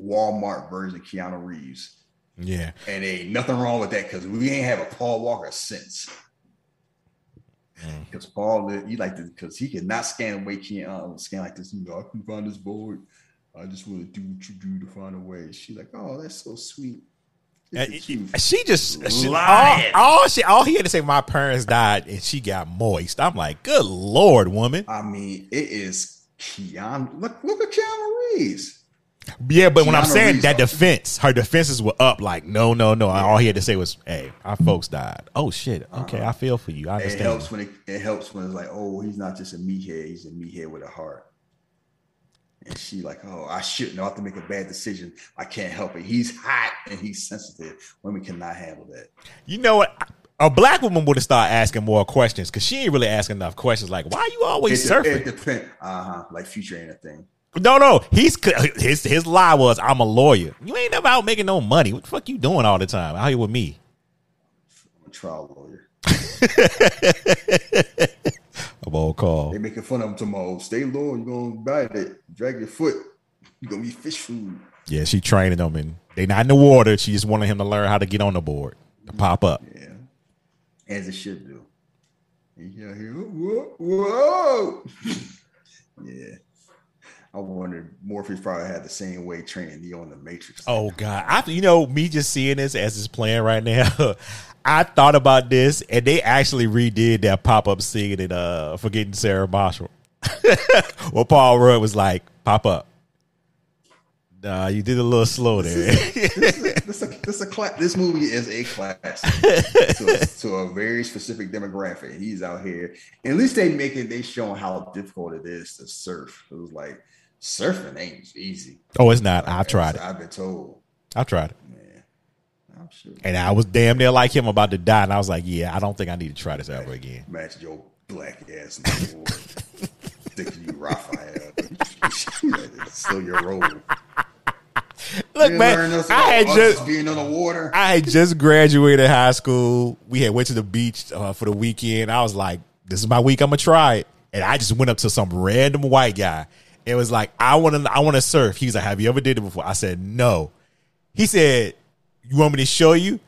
Walmart version of Keanu Reeves. Yeah. And ain't nothing wrong with that because we ain't have a Paul Walker since. Because Paul, he like to, because he could cannot scan away, can't uh, scan like this. You know, I can find this board. I just want to do what you do to find a way. She's like, oh, that's so sweet. Uh, Look at you. She just she, all, all she all he had to say. My parents died, and she got moist. I'm like, good lord, woman. I mean, it is Keanu. Look, look at Keanu Reeves. Yeah, but when I'm saying Reeves that defense, her defenses were up. Like, no, no, no. All he had to say was, "Hey, our folks died." Oh shit. Okay, I feel for you. I Uh-huh. It understand. helps when it, it helps when it's like, oh, he's not just a meathead; he's a meathead with a heart. And she like, oh, I shouldn't I have to make a bad decision. I can't help it. He's hot and he's sensitive. Women cannot handle that. You know what? A black woman would have started asking more questions because she ain't really asking enough questions. Like, why you always It, surfing? it depends. Uh huh. Like future ain't a thing. No, no. He's his his lie was, "I'm a lawyer." You ain't never out making no money. What the fuck you doing all the time out here with me? I'm a trial lawyer. I'm all call. They making fun of him tomorrow. Oh, stay low. You're gonna bite it. Drag your foot. You're gonna be fish food. Yeah, she training them, and they not in the water. She just wanted him to learn how to get on the board to pop up. Yeah. As it should do. Hear, whoa, whoa. yeah. I wondered Morpheus probably had the same way training Neo in the Matrix. Oh God, I you know me just seeing this as it's playing right now. I thought about this, and they actually redid that pop up scene in uh Forgetting Sarah Marshall. well, Paul Rudd was like, "Pop up." Nah, you did a little slow there. this, a, this, a cla- this movie is a class to, a, to a very specific demographic. He's out here. And at least they make it, they showing how difficult it is to surf. It was like surfing ain't easy. oh, it's not. I've tried it. I've been told. I've tried it, sure. And I was damn near like him about to die, and I was like, "Yeah, I don't think I need to try this ever again." Match your black ass in. Thinking you Raphael. It's still your role. Look, You man, I had just being on the water. I had just graduated high school. We had went to the beach uh, for the weekend. I was like, "This is my week. I'm gonna try it." And I just went up to some random white guy. It was like, "I want to, I want to surf." He was like, "Have you ever did it before?" I said, "No." He said, "You want me to show you?"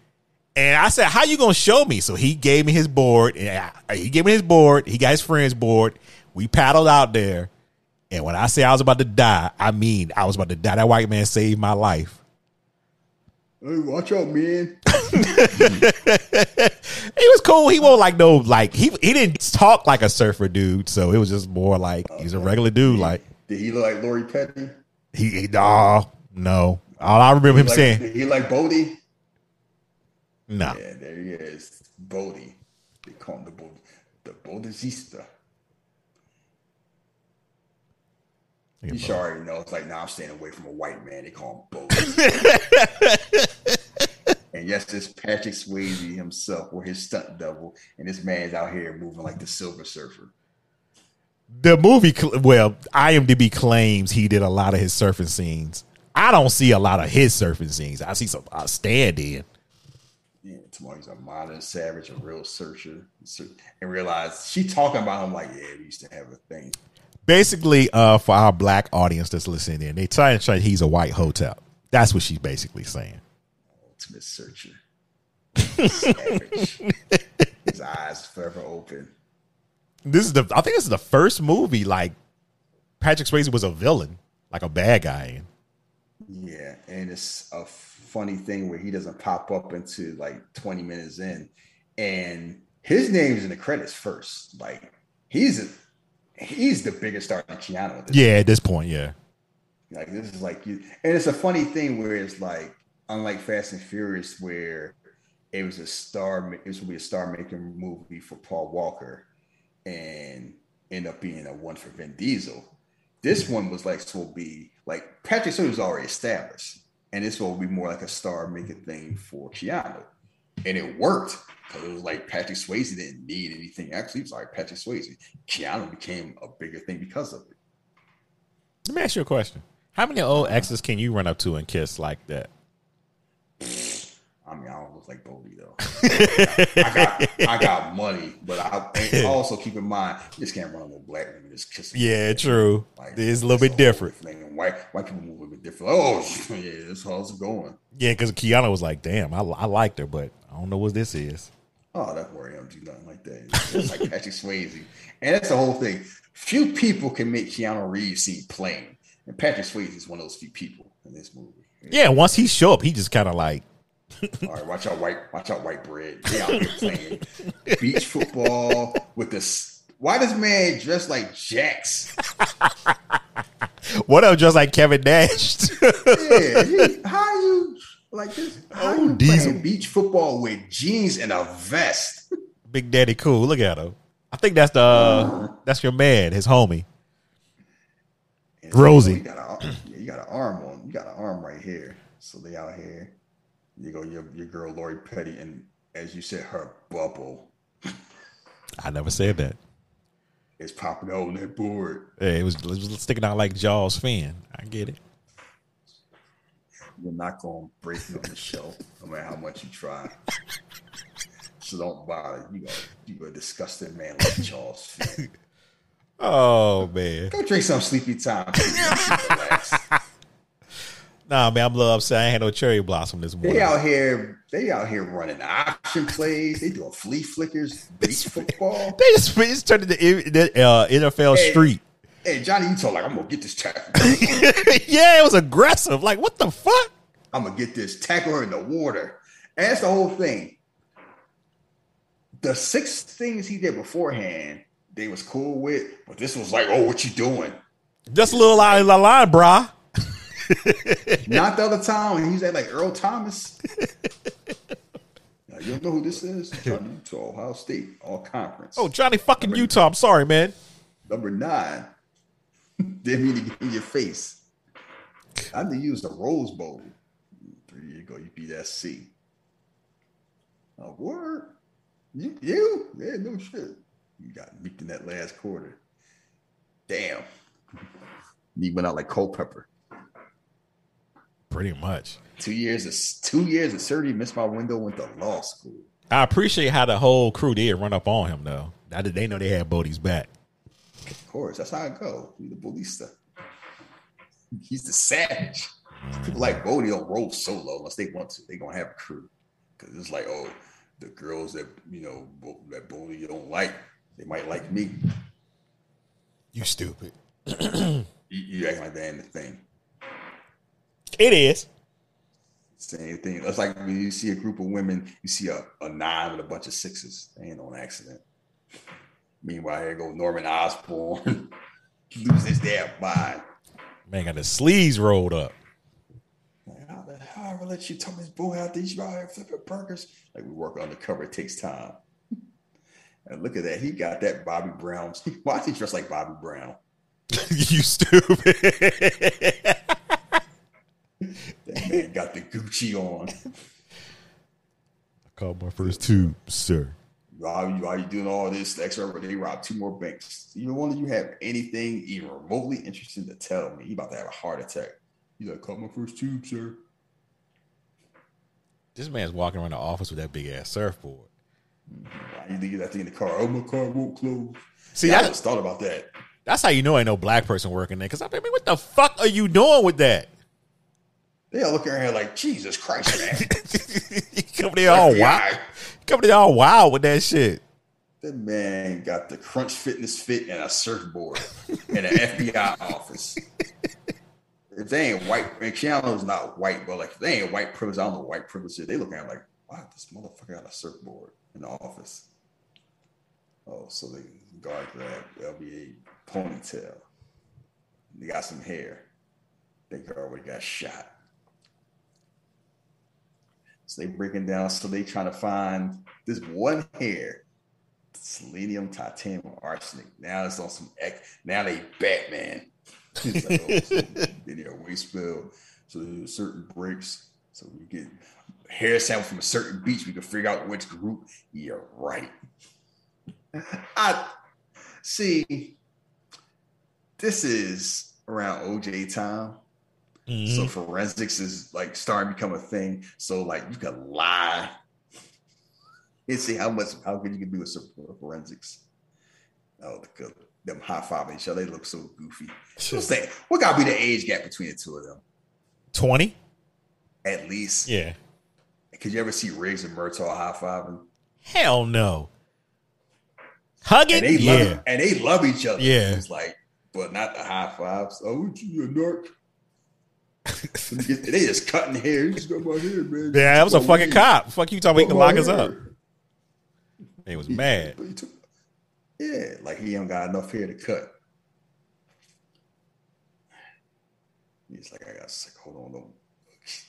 And I said, "How you gonna show me?" So he gave me his board. And I, he gave me his board. He got his friend's board. We paddled out there. And when I say I was about to die, I mean I was about to die. That white man saved my life. Hey, watch out, man. He was cool. He won't like no like he he didn't talk like a surfer dude. So it was just more like he's a regular dude. Like Did he look like Lori Petty? He, he no, no. All I remember him like, saying, He like Bodhi? no. Yeah, there he is. Bodhi. They call him the Bod- the Bodhista. He sure already knows. Like, now I'm staying away from a white man. They call him Bodhi. and yes, it's Patrick Swayze himself, or his stunt double, and this man's out here moving like the Silver Surfer. The movie, well, IMDb claims he did a lot of his surfing scenes. I don't see a lot of his surfing scenes. I see some uh, stand in. Yeah, tomorrow he's a modern savage, a real searcher, and realize she talking about him like, yeah, we used to have a thing. Basically, uh, for our black audience that's listening in, they try and say he's a white hotel. That's what she's basically saying. Ultimate searcher, savage. His eyes forever open. This is the I think this is the first movie like Patrick Swayze was a villain, like a bad guy in. Yeah, and it's a funny thing where he doesn't pop up into like 20 minutes in, and his name's in the credits first. Like he's a, he's the biggest star in Keanu. At Yeah, at this point, yeah. Like this is like you, and it's a funny thing where it's like unlike Fast and Furious, where it was a star, it was gonna be a star making movie for Paul Walker, and end up being a one for Vin Diesel. This one was like so be like Patrick Swayze was already established, and this will be more like a star making thing for Keanu, and it worked because it was like Patrick Swayze didn't need anything. Actually, it was like Patrick Swayze. Keanu became a bigger thing because of it. Let me ask you a question. How many old exes can you run up to and kiss like that? I mean, I don't look like though. I got, I got money, but I also keep in mind just can't run no black women just kissing. Yeah, true. Like, it's a little bit different. thing. White white people move a little bit different. Oh yeah, that's how it's going. Yeah, because Keanu was like, "Damn, I, I liked her, but I don't know what this is." Oh, don't worry, do nothing like that. It's just like Patrick Swayze, and that's the whole thing. Few people can make Keanu Reeves seem plain, and Patrick Swayze is one of those few people in this movie. Yeah, once he show up, he just kind of like, All right, watch out, white, watch out, white bread. They out here playing beach football with this. Why does man dress like Jax? "What up?" Just like Kevin Nash. Yeah, he, how you like this? How Oh, you Diesel. playing beach football with jeans and a vest? Big Daddy Cool. Look at him. I think that's the uh, that's your man, his homie. Rosie. You got, a, you got an arm on. You got an arm right here. So they out here. You go, your your girl Lori Petty, and as you said, her bubble I never said that. It's popping out on that board. Hey, it was, it was sticking out like Jaws fin. I get it. You're not gonna break me on the show, no matter how much you try. So don't bother. You go, you a disgusting man like Charles. Finn. Oh man, Go drink some sleepy time. Nah, man, I'm a little upset. I ain't had no cherry blossom this morning. They out here, they out here running option plays. They doing flea flickers, beach football. They just, they just turned into the uh, NFL Hey. Street. Hey, Johnny Utah, like I'm gonna get this tackle. yeah, it was aggressive. Like, what the fuck? I'm gonna get this tackle in the water. And that's the whole thing. The six things he did beforehand, they was cool with, but this was like, oh, what you doing? Just a little out of the line, brah. Not the other time when he at like Earl Thomas. Now, you don't know who this is? Johnny Utah, Ohio State, all conference. Oh, Johnny fucking Utah. I'm sorry, man. Number nine. Didn't mean to get in your face. I had to use the Rose Bowl. Three years ago, you beat SC. A word? You? you? Yeah, no shit. You got beat in that last quarter. Damn. He went out like Culpepper. Pretty much. Two years of two years of surgery, missed my window, went to law school. I appreciate how the whole crew did run up on him, though. Now that they know they had Bodhi's back. Of course, that's how it go. He's the ballista. Uh, he's the savage. People like Bodhi don't roll solo unless they want to. They gonna have a crew because it's like, oh, the girls that you know Bo- that Bodhi don't like, they might like me. You stupid. You, you act like that ain't the thing. It is. Same thing. That's like when you see a group of women, you see a, a nine with a bunch of sixes. They ain't on accident. Meanwhile, here go Norman Osborn, lose his damn mind. Man got the sleeves rolled up. Like, how the hell I ever let you tell this boy out these out here flipping burgers? Like we work undercover, it takes time. And look at that. He got that Bobby Brown. Why is he dressed like Bobby Brown? you stupid. That man got the Gucci on. I called my first tube, sir. Why you, while you doing all this, the extra they robbed two more banks. Either one of you have anything even remotely interesting to tell me? He about to have a heart attack. He's like, call my first tube, sir. This man's walking around the office with that big ass surfboard. Why you leave that thing in the car? Oh, my car won't close. See, See, I just thought about that. That's how you know ain't no black person working there. Because I mean, what the fuck are you doing with that? They all looking around like, Jesus Christ, man. there all. Come there all wild with that shit. That man got the Crunch Fitness Fit and a surfboard in an FBI office. If they ain't white, and Keanu's not white, but like if they ain't white privilege, I don't know white privilege is. They looking at it like, wow, this motherfucker got a surfboard in the office. Oh, so the guard grabbed LBA ponytail. They got some hair. They already got shot. So they breaking down. So they trying to find this one hair, selenium, titanium, arsenic. Now it's on some X. Now they Batman. It's like, oh, your waste spill. So there's certain breaks. So we get hair sample from a certain beach. We can figure out which group. You're right. I see. This is around OJ time. So mm-hmm. forensics is like starting to become a thing. So like you can lie and see how much how good you can do with forensics. Oh, the good them high fiving each other. They look so goofy. That? What gotta be the age gap between the two of them? 20? At least. Yeah. Could you ever see Riggs and Murtaugh high fiving? Hell no. Hugging? And they yeah. love and they love each other. Yeah. It's like, but not the high fives. Oh, you a narc? They just cutting hair. Just got my hair, man. Yeah, that was a fucking cop. Fuck you talking about he can lock us up. hair. He was mad. He took- Yeah, like he don't got enough hair to cut. He's like, I got sick. Hold on, don't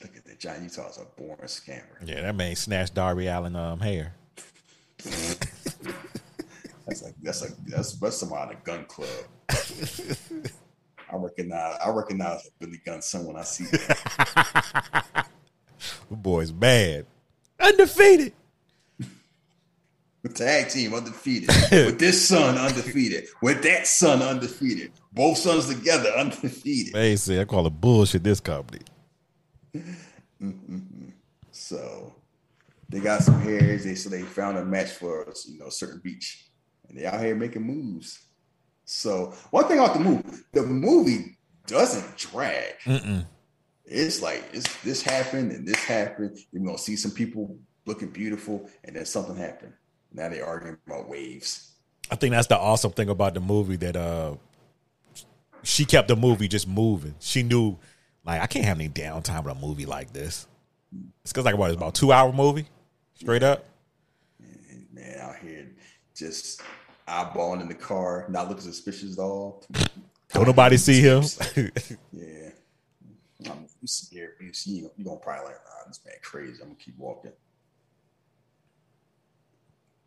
look at that. John Utah's a born scammer. Yeah, that man snatched Darby Allin um hair. That's like that's like that's that's somebody in a gun club. I recognize I recognize a Billy Gunn son when I see that. The boy's bad. Undefeated. The tag team undefeated. With this son undefeated. With that son undefeated. Both sons together undefeated. Basically, I call it bullshit. This company. Mm-hmm. So they got some hairs. They so they found a match for us, you know a certain beach, and they out here making moves. So one thing about the movie, the movie doesn't drag. It's like it's this happened and this happened. You're gonna see some people looking beautiful, and then something happened. Now they arguing about waves. I think that's the awesome thing about the movie that uh she kept the movie just moving. She knew like I can't have any downtime with a movie like this. It's cause like what it's about a two hour movie? Straight up. And man, out here just eyeballing in the car, not looking suspicious at all. Don't nobody see him. Yeah. I'm you scared. You see, you're gonna probably like, nah, this man crazy. I'm gonna keep walking.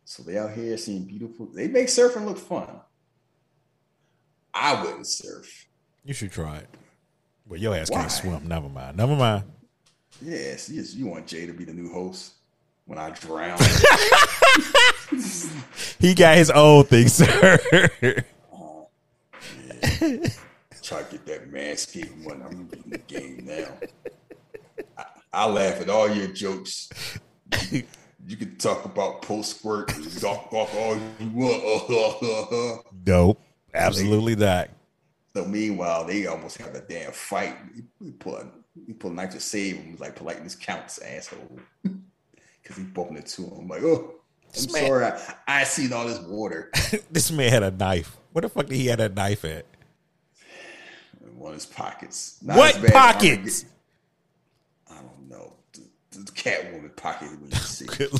So they out here seeing beautiful. They make surfing look fun. I wouldn't surf. you should try it. But your ass Why? can't swim. Never mind. Never mind. Yes, yes. You want Jay to be the new host when I drown? He got his own thing, sir. Try to get that manscaping one. I'm in the game now. I, I laugh at all your jokes. You can talk about post squirt, gawk gawk all you want. Nope. Absolutely not. So meanwhile, they almost have a damn fight. He pull a, he pull a knife to save him. Like politeness counts, asshole. Because he bumping into him. I'm like, oh, I'm man- sorry. I, I seen all this water This man had a knife. What the fuck did he have a knife at? in one of his pockets. Not What pockets? I don't know. The, the Catwoman pocket when you see. Good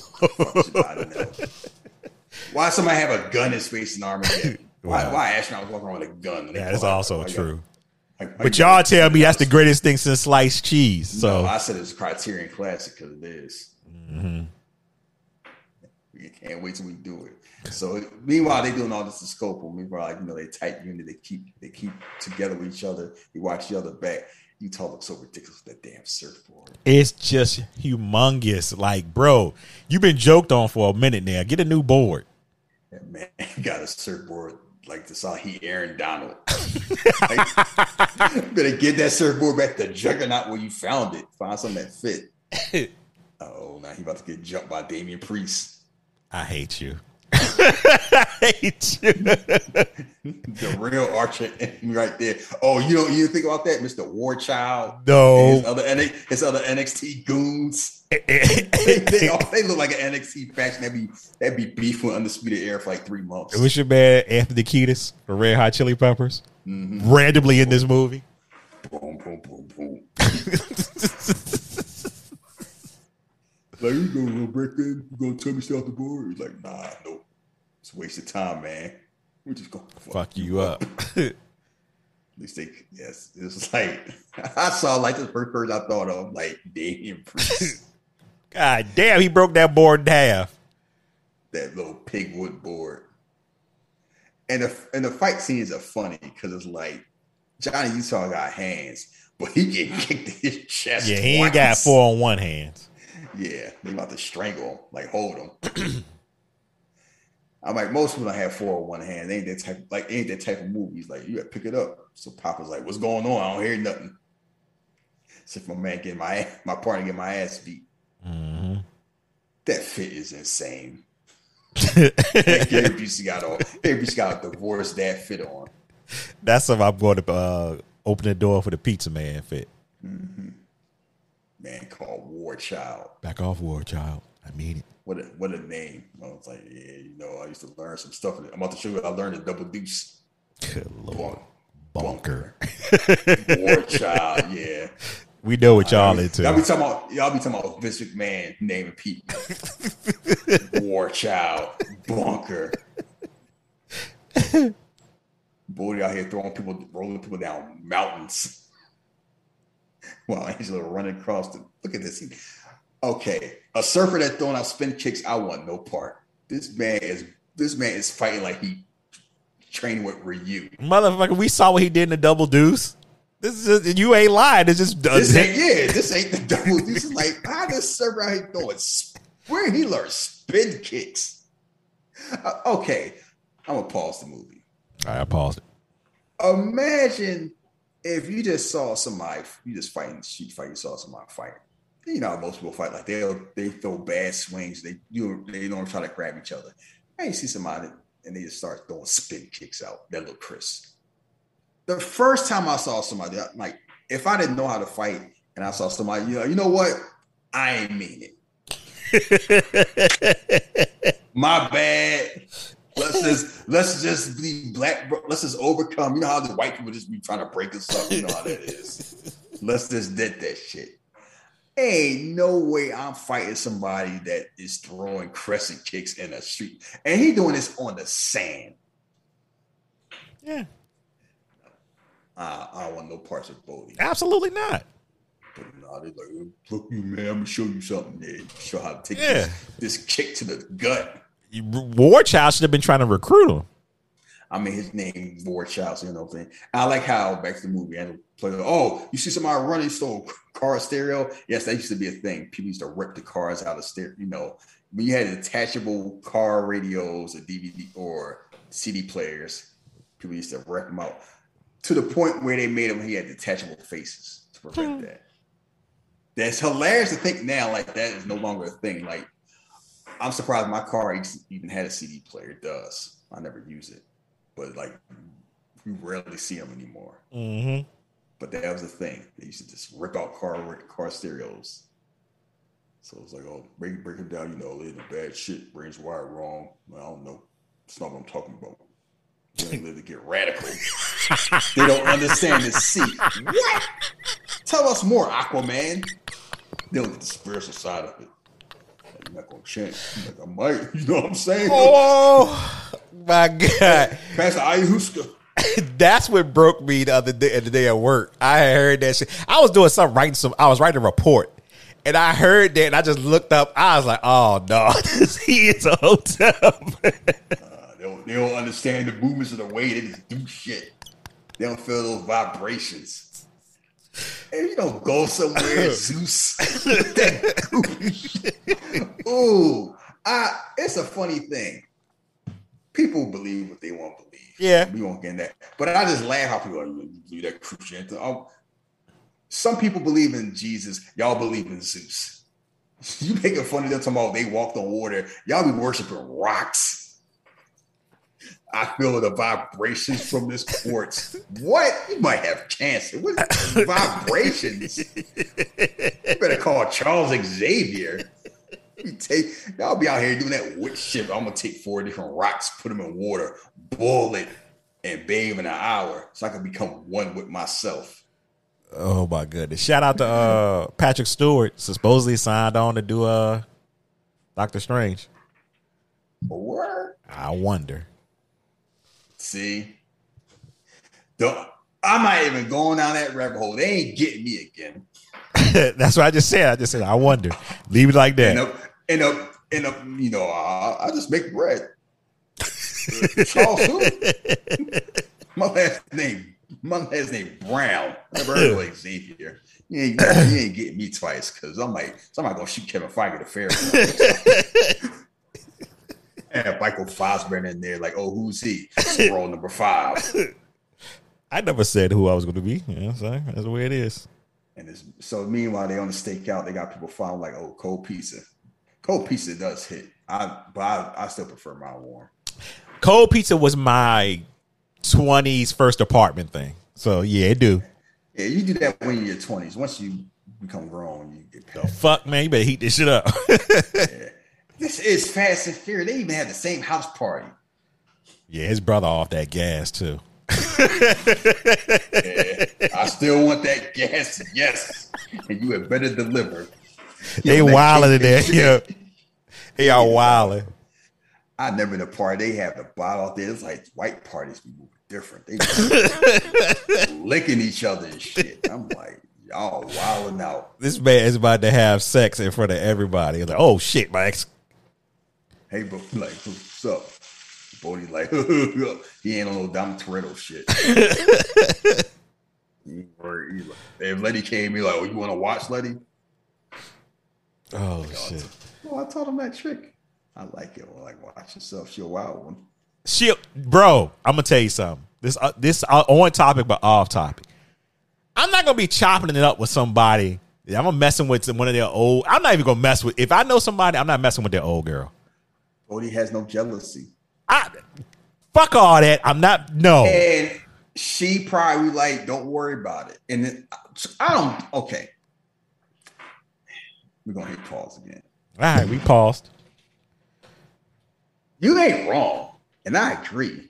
I don't know. Why somebody have a gun in space and Armageddon? Why, Wow. why astronaut was walking around with a gun? when they That is pull out- also I true. But y'all tell me that's the greatest thing since sliced cheese. So No, I said it's a Criterion Classic because it is. Mm-hmm. We can't wait till we do it. So meanwhile, they doing all this to scope. Meanwhile, like, you know, they tight unit. They keep they keep together with each other. They watch each other back. Utah looks so ridiculous with that damn surfboard. it's just humongous. Like, bro, you've been joked on for a minute now. Get a new board. That man got a surfboard like the he Aaron Donald. like, better get that surfboard back to Juggernaut where you found it. Find something that fit. oh, now he about to get jumped by Damian Priest. I hate you. I hate you. The real Archer right there. Oh, you don't you think about that, Mr. War Child? No. His other, his other NXT goons. they, they, all- they look like an NXT faction. That'd be that'd be beef with Undisputed Era for like three months. It was your man Anthony Kiedis for Red Hot Chili Peppers? Mm-hmm. Randomly in this movie. boom, boom, boom, boom. like you gonna break in? You gonna tell me stay off the board? He's like, nah, nope. It's a waste of time, man. We just gonna Fuck you up. At least they, yes, it's like I saw like the first person I thought of, like Damian Priest, God damn, he broke that board in half. that little pigwood board. And the and the fight scenes are funny because it's like Johnny Utah got hands, but he get kicked in his chest. Yeah, he ain't got four on one hands. Yeah, they about to strangle him, like hold him. I'm like, most people don't have four on one hand. They ain't that type, like ain't that type of movies. Like you got to pick it up. So Pappas like, "What's going on? I don't hear nothing." Except my man getting my my partner getting my ass beat. Mm-hmm. That fit is insane. Gary Busey got on. Gary Busey got a divorced dad fit on. That's if I'm going to uh, open the door for the pizza man fit. Man called War Child. Back off, war child. I mean it. What a what a name. I was like, yeah, you know, I used to learn some stuff. I'm about to show you. I learned a double deuce. Good lord. Bunk- Bunker. War Child. Yeah. We know what y'all into. Y'all be talking about y'all be talking about Vince McMahon naming people. War Child, Bunker. Boy out here throwing people, rolling people down mountains. While Angela running across the look at this. He- okay, a surfer that throwing out spin kicks, I want no part. This man is this man is fighting like he trained with Ryu. Motherfucker, we saw what he did in the double deuce. This is just, you ain't lying. It's just This ain't yeah. This ain't the double. This is like how this server out here throwing. Where he learned spin kicks. Uh, okay, I'm gonna pause the movie. All right, I paused it. Imagine if you just saw somebody, you just fighting street fight. You saw somebody fighting. You know, how most people fight like they they throw bad swings. They you they don't try to grab each other. And you see somebody and they just start throwing spin kicks out. That look crisp. The first time I saw somebody, I'm like if I didn't know how to fight and I saw somebody, you know, you know what? I ain't mean it. My bad. Let's just let's just be black. bro- Let's just overcome. You know how the white people just be trying to break us up. You know how that is. Let's just did that shit. Ain't no way I'm fighting somebody that is throwing crescent kicks in the street, and he doing this on the sand. Yeah, Uh, I don't want no parts of Bodhi. absolutely not. But no, they like, look, you man, I'm gonna show you something. There, show how to take Yeah. this, this kick to the gut. You- War Child should have been trying to recruit him. I mean, his name War Child, so you know what I'm saying. I like how back to the movie and play. Oh, you see somebody running stole car stereo? Yes, that used to be a thing. People used to rip the cars out of stereo. You know, when you had detachable car radios or DVD or CD players, people used to rip them out to the point where they made them. He had detachable faces to prevent hmm. that. That's hilarious to think now. Like that is no longer a thing. Like I'm surprised my car even had a CD player. It does. I never use it, but like you rarely see them anymore. Mm-hmm. But that was the thing. They used to just rip out car car stereos. So it's like, oh, break break it down. You know, live the bad shit, brains wired wrong. I don't know. It's not what I'm talking about. Ain't live to get radical. they don't understand the C. What? Tell us more, Aquaman. They don't get the spiritual side of it. Like, You're not gonna change. Like, I might. You know what I'm saying? Oh my god! Pastor Ayahuasca. That's what broke me the other day, the day at work. I heard that shit. I was doing something, writing some. I was writing a report, and I heard that, and I just looked up. I was like, "Oh no, he is a hotel." Uh, they, don't, they don't understand the movements of the way. They just do shit. They don't feel those vibrations. And you don't go somewhere, Zeus. that goofy shit. Ooh, I, it's a funny thing. People believe what they want to believe. Yeah. we won't get in that. But I just laugh how people are believe that Christianity. Oh, some people believe in Jesus. Y'all believe in Zeus. You making fun of them talking about they walked on water. Y'all be worshiping rocks. I feel the vibrations from this quartz. What? You might have cancer. What vibrations? You better call Charles Xavier. You take y'all be out here doing that witch shit. I'm gonna take four different rocks, put them in water, boil it, and bathe in an hour so I can become one with myself. oh my goodness! Shout out to uh, Patrick Stewart, supposedly signed on to do uh, Doctor Strange. Word. I wonder. See, don't. I'm not even going down that rabbit hole. They ain't getting me again. That's what I just said. I just said I wonder. Leave it like that. And up, and up, end up. You know, I, I just make bread. Charles? My last name, my last name Brown. Never heard of Xavier. You ain't, you ain't getting me twice because I'm like somebody gonna shoot Kevin Feige the fair. And Michael Fassbender in there, like, oh, who's he? Role number five. I never said who I was going to be. You know what? That's the way it is. And it's, so meanwhile, they on the stakeout, they got people following like, oh, cold pizza. Cold pizza does hit. I but I, I still prefer my warm. Cold pizza was my 20s first apartment thing. So yeah, it do. Yeah, you do that when you're in your twenties. Once you become grown, you get The fuck, man, you better heat this shit up. This is Fast and Furious. They even had the same house party. yeah, his brother off that gas too. I still want that gas, yes. And you had better deliver. They Yo, wilding in there. Yeah. They are wilding. I never in a party. They have the bottle out there. It's like white parties be different. They licking each other and shit. I'm like, y'all wilding out. This man is about to have sex in front of everybody. Like, oh shit, my ex. Hey, bro, like, what's up? Bodhi like, he ain't on no Dom Toretto shit. He like- if Letty came, he like, oh, you want to watch Letty? Oh shit. Well, I taught him that trick. I like it. Well, like, watch yourself. She a wild one. She, bro, I'm gonna tell you something. This uh, this uh, on topic but off topic. I'm not gonna be chopping it up with somebody. I'm gonna messing with one of their old. I'm not even gonna mess with. If I know somebody, I'm not messing with their old girl. Bodhi has no jealousy. I fuck all that. I'm not. No. And she probably like, don't worry about it. And then, I don't, okay. We're to hit pause again. All right, we paused. You ain't wrong. And I agree.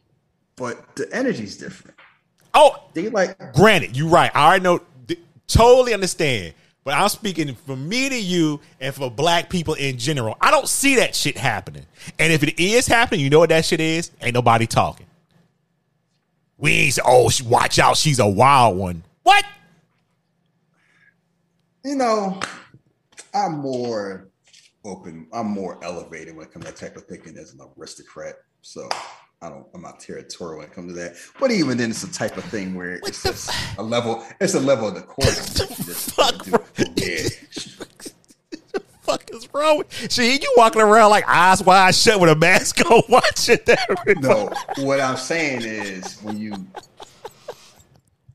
But the energy's different. Oh, They like, granted, you're right. I already know. Totally understand. But I'm speaking for me to you and for black people in general. I don't see that shit happening. And if it is happening, you know what that shit is? Ain't nobody talking. We ain't say, oh, watch out, she's a wild one. What? you know, I'm more open. I'm more elevated when it comes to that type of thinking as an aristocrat. So I don't. I'm not territorial when it comes to that. But even then, it's a type of thing where it's just a level. It's a level of the court. fuck? Yeah. fuck is wrong with she? You walking around like eyes wide shut with a mask on, watching that. No, what I'm saying is when you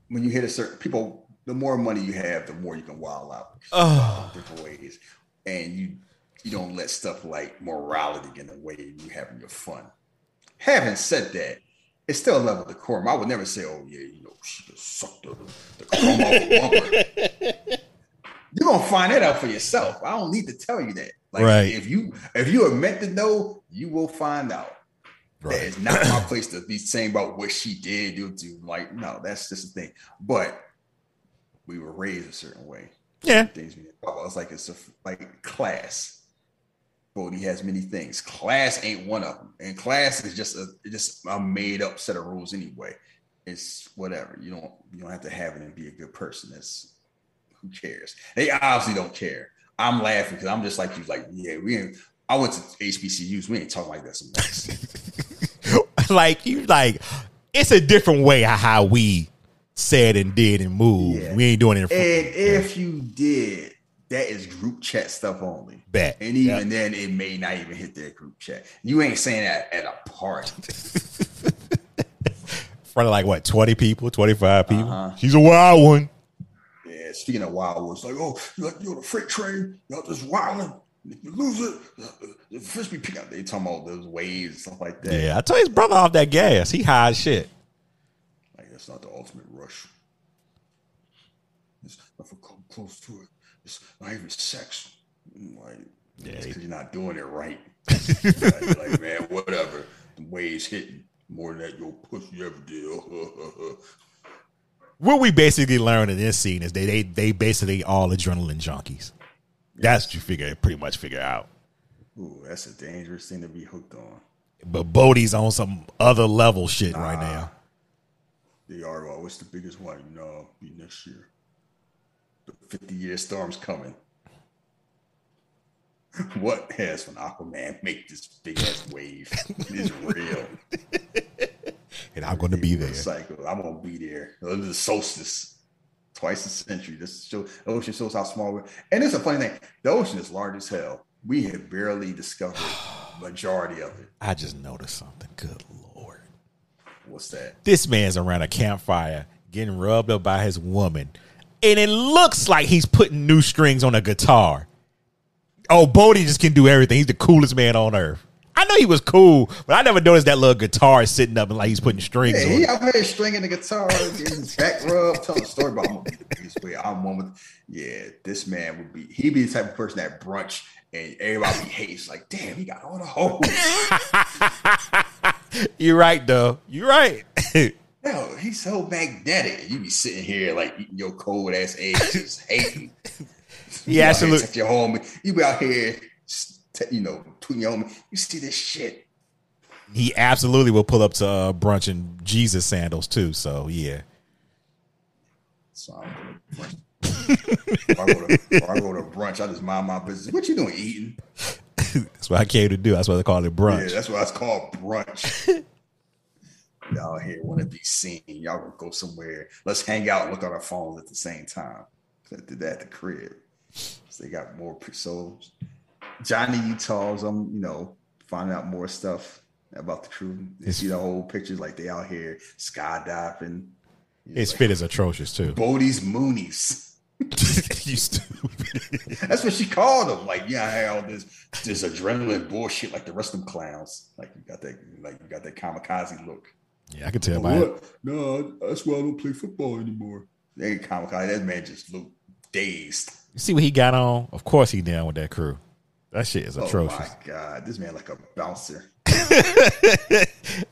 when you hit a certain people, the more money you have, the more you can wild out Oh. different ways, and you you don't let stuff like morality get in the way of you having your fun. Having said that, it's still a level of decorum. I would never say, "Oh yeah, you know, she just sucked the, the chrome off the bumper." You're gonna find that out for yourself. I don't need to tell you that. Like, Right. if you if you are meant to know, you will find out. Right. That is not my place to be saying about what she did You do like no, that's just the thing. But we were raised a certain way. Yeah. Things we talk about. It's like it's a like class. Bodhi has many things. Class ain't one of them, and class is just a just a made up set of rules anyway. it's whatever. You don't you don't have to have it and be a good person. That's who cares? They obviously don't care. I'm laughing because I'm just like you, like, yeah, we ain't I went to HBCUs, we ain't talking like that sometimes. like you like it's a different way how we said and did and moved. Yeah. We ain't doing it and if you did, that is group chat stuff only. Bet. And even then, it may not even hit that group chat. You ain't saying that at a party. front of like what, 20 people, 25 people. Uh-huh. She's a wild one. Yeah, speaking of wild ones, like, oh, you like you on the freight train, y'all just wilding. If you lose it, uh, the fish be picking up. They talking about those waves and stuff like that. Yeah, I told his brother off that gas. He high as shit. Like that's not the ultimate rush. It's I come close to it, it's not even sex. I'm Like, Yeah, because you're not doing it right. like, like, man, whatever. The waves hitting more than that your pussy ever did. What we basically learned in this scene is they they they basically all adrenaline junkies. That's what you figure pretty much figure out. Ooh, that's a dangerous thing to be hooked on. But Bodhi's on some other level shit right now. They are. Well, what's the biggest one? You know, be next year. The 50 year storm's coming. What has when Aquaman make this big ass wave? It's real. And I'm gonna be there. Cycle. I'm gonna be there. The solstice. Twice a century. This show the ocean shows how small we're and it's a funny thing. The ocean is large as hell. We have barely discovered majority of it. I just noticed something. Good lord. What's that? This man's around a campfire getting rubbed up by his woman. And it looks like he's putting new strings on a guitar. Oh, Bodhi just can do everything. He's the coolest man on earth. I know he was cool, but I never noticed that little guitar sitting up and like he's putting strings Yeah, on he out here stringing the guitar, getting his back rub, telling a story about I'm gonna be the biggest way. I'm one with yeah, this man would be he'd be the type of person that brunch and everybody hates, like, damn, he got all the hoes. You're right, though. You're right. Yo, he's so magnetic. You be sitting here like eating your cold ass eggs, just hating. He absolutely- Take your home. You be out here, you know, tweeting your home. You see this shit. he absolutely will pull up to uh, brunch in Jesus sandals too. So yeah, So I'm going to brunch. if, I go to, if I go to brunch, I just mind my business. What you doing, eating? that's what I came to do. That's why they call it brunch. Yeah, that's what it's called brunch. Y'all here want to be seen. Y'all gonna go somewhere. Let's hang out and look on our phones at the same time. I did that at the crib. So they got more p- so Johnny Utah's um, you know, finding out more stuff about the crew. You see the whole pictures like they out here skydiving. His fit is atrocious too. Bodhi's Moonies. you stupid. That's what she called them. Like, yeah, I had all this this adrenaline bullshit like the rest of them clowns. Like you got that like you got that kamikaze look. Yeah, I can tell by it. What? No, that's why I don't play football anymore. They ain't kamikaze. That man just looked dazed. You see what he got on? Of course he down with that crew. That shit is Oh atrocious. my god, this man like a bouncer.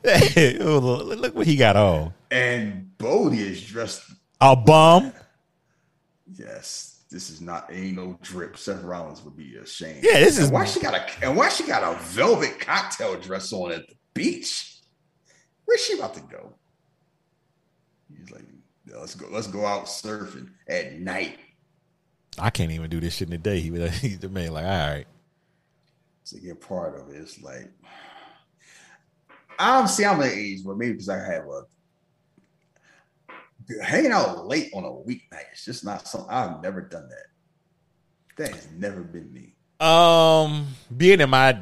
Oh, look look what he got on. And Bodhi is dressed. A bum. Yes, this is not ain't no drip. Seth Rollins would be ashamed. Yeah, this is- why she got a and why she got a velvet cocktail dress on at the beach. Where's she about to go? He's like, "Yeah, let's go. Let's go out surfing at night. I can't even do this shit in the day. He was he's the man. Like, all right. to get part of it. It's like I'm see I'm at an age where maybe because I have a hanging out late on a weeknight. It's just not something I've never done that. That has never been me. Um, being in my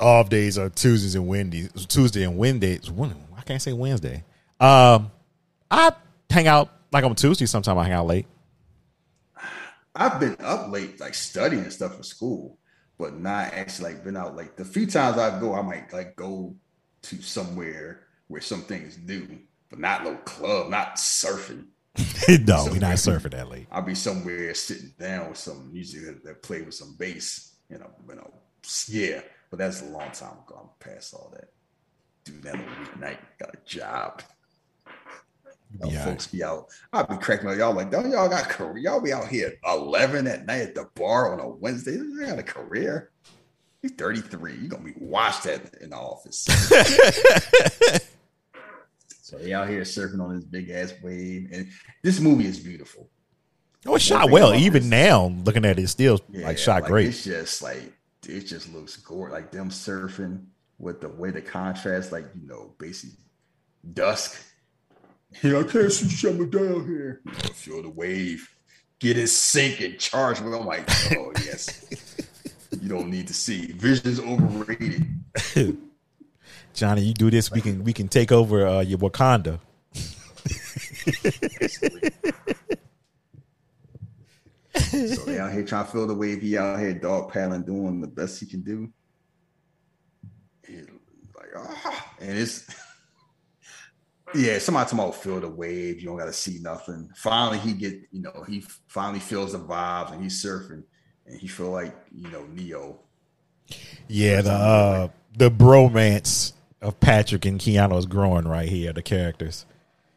off days are Tuesdays and Wednesdays, Tuesday and Wednesdays. When, can't say Wednesday. Um, I hang out like on Tuesday. Sometimes I hang out late. I've been up late, like studying stuff for school, but not actually like been out. Like the few times I go, I might like go to somewhere where some things do, but not no club, not surfing. no, we not surfing that late. I'll be somewhere sitting down with some music that, that play with some bass, you know, you know, yeah. But that's a long time ago. I'm past all that. Do that on a weeknight. Got a job. Folks be out. I'll be cracking up. Y'all like, don't y'all got career? Y'all be out here at 11 at night at the bar on a Wednesday. You got a career. You're 33. You're gonna be washed at in the office. So they out here surfing on this big ass wave, and this movie is beautiful. Oh, One shot well. Even this- now, looking at it, still Yeah, like shot great. It's just like it just looks gore. Like them surfing with the way the contrast, like you know, basically dusk. Yeah, I can't see something down here. Feel the wave, get it sinking, charge. Well, I'm like, oh yes. you don't need to see. Vision's overrated. Johnny, you do this, we can we can take over uh, your Wakanda. So they out here trying to feel the wave. He out here dog paddling, doing the best he can do. Ah, and it's yeah. Somebody talking about feel the wave. You don't got to see nothing. Finally, he get you know he finally feels the vibes and he's surfing and he feel like you know Neo. Yeah, the uh, the bromance of Patrick and Keanu is growing right here. The characters,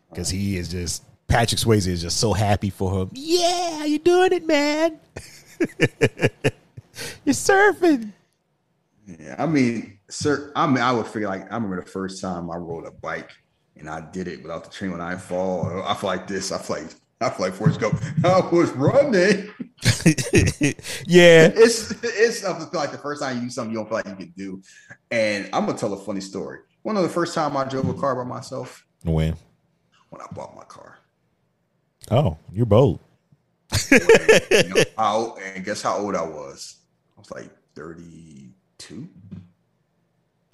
because he is just Patrick Swayze is just so happy for him. Yeah, you doing it, man. You're surfing. Yeah, I mean, sir, I mean, I would figure like I remember the first time I rode a bike and I did it without the train when I fall. I feel like this. I feel like I feel like Forrest Gump. I was running. yeah, it's it's something like the first time you do something you don't feel like you can do. And I'm gonna tell a funny story. One of the first time I drove a car by myself When? when I bought my car. Oh, you're bold. You know, how, and guess how old I was? I was like 32,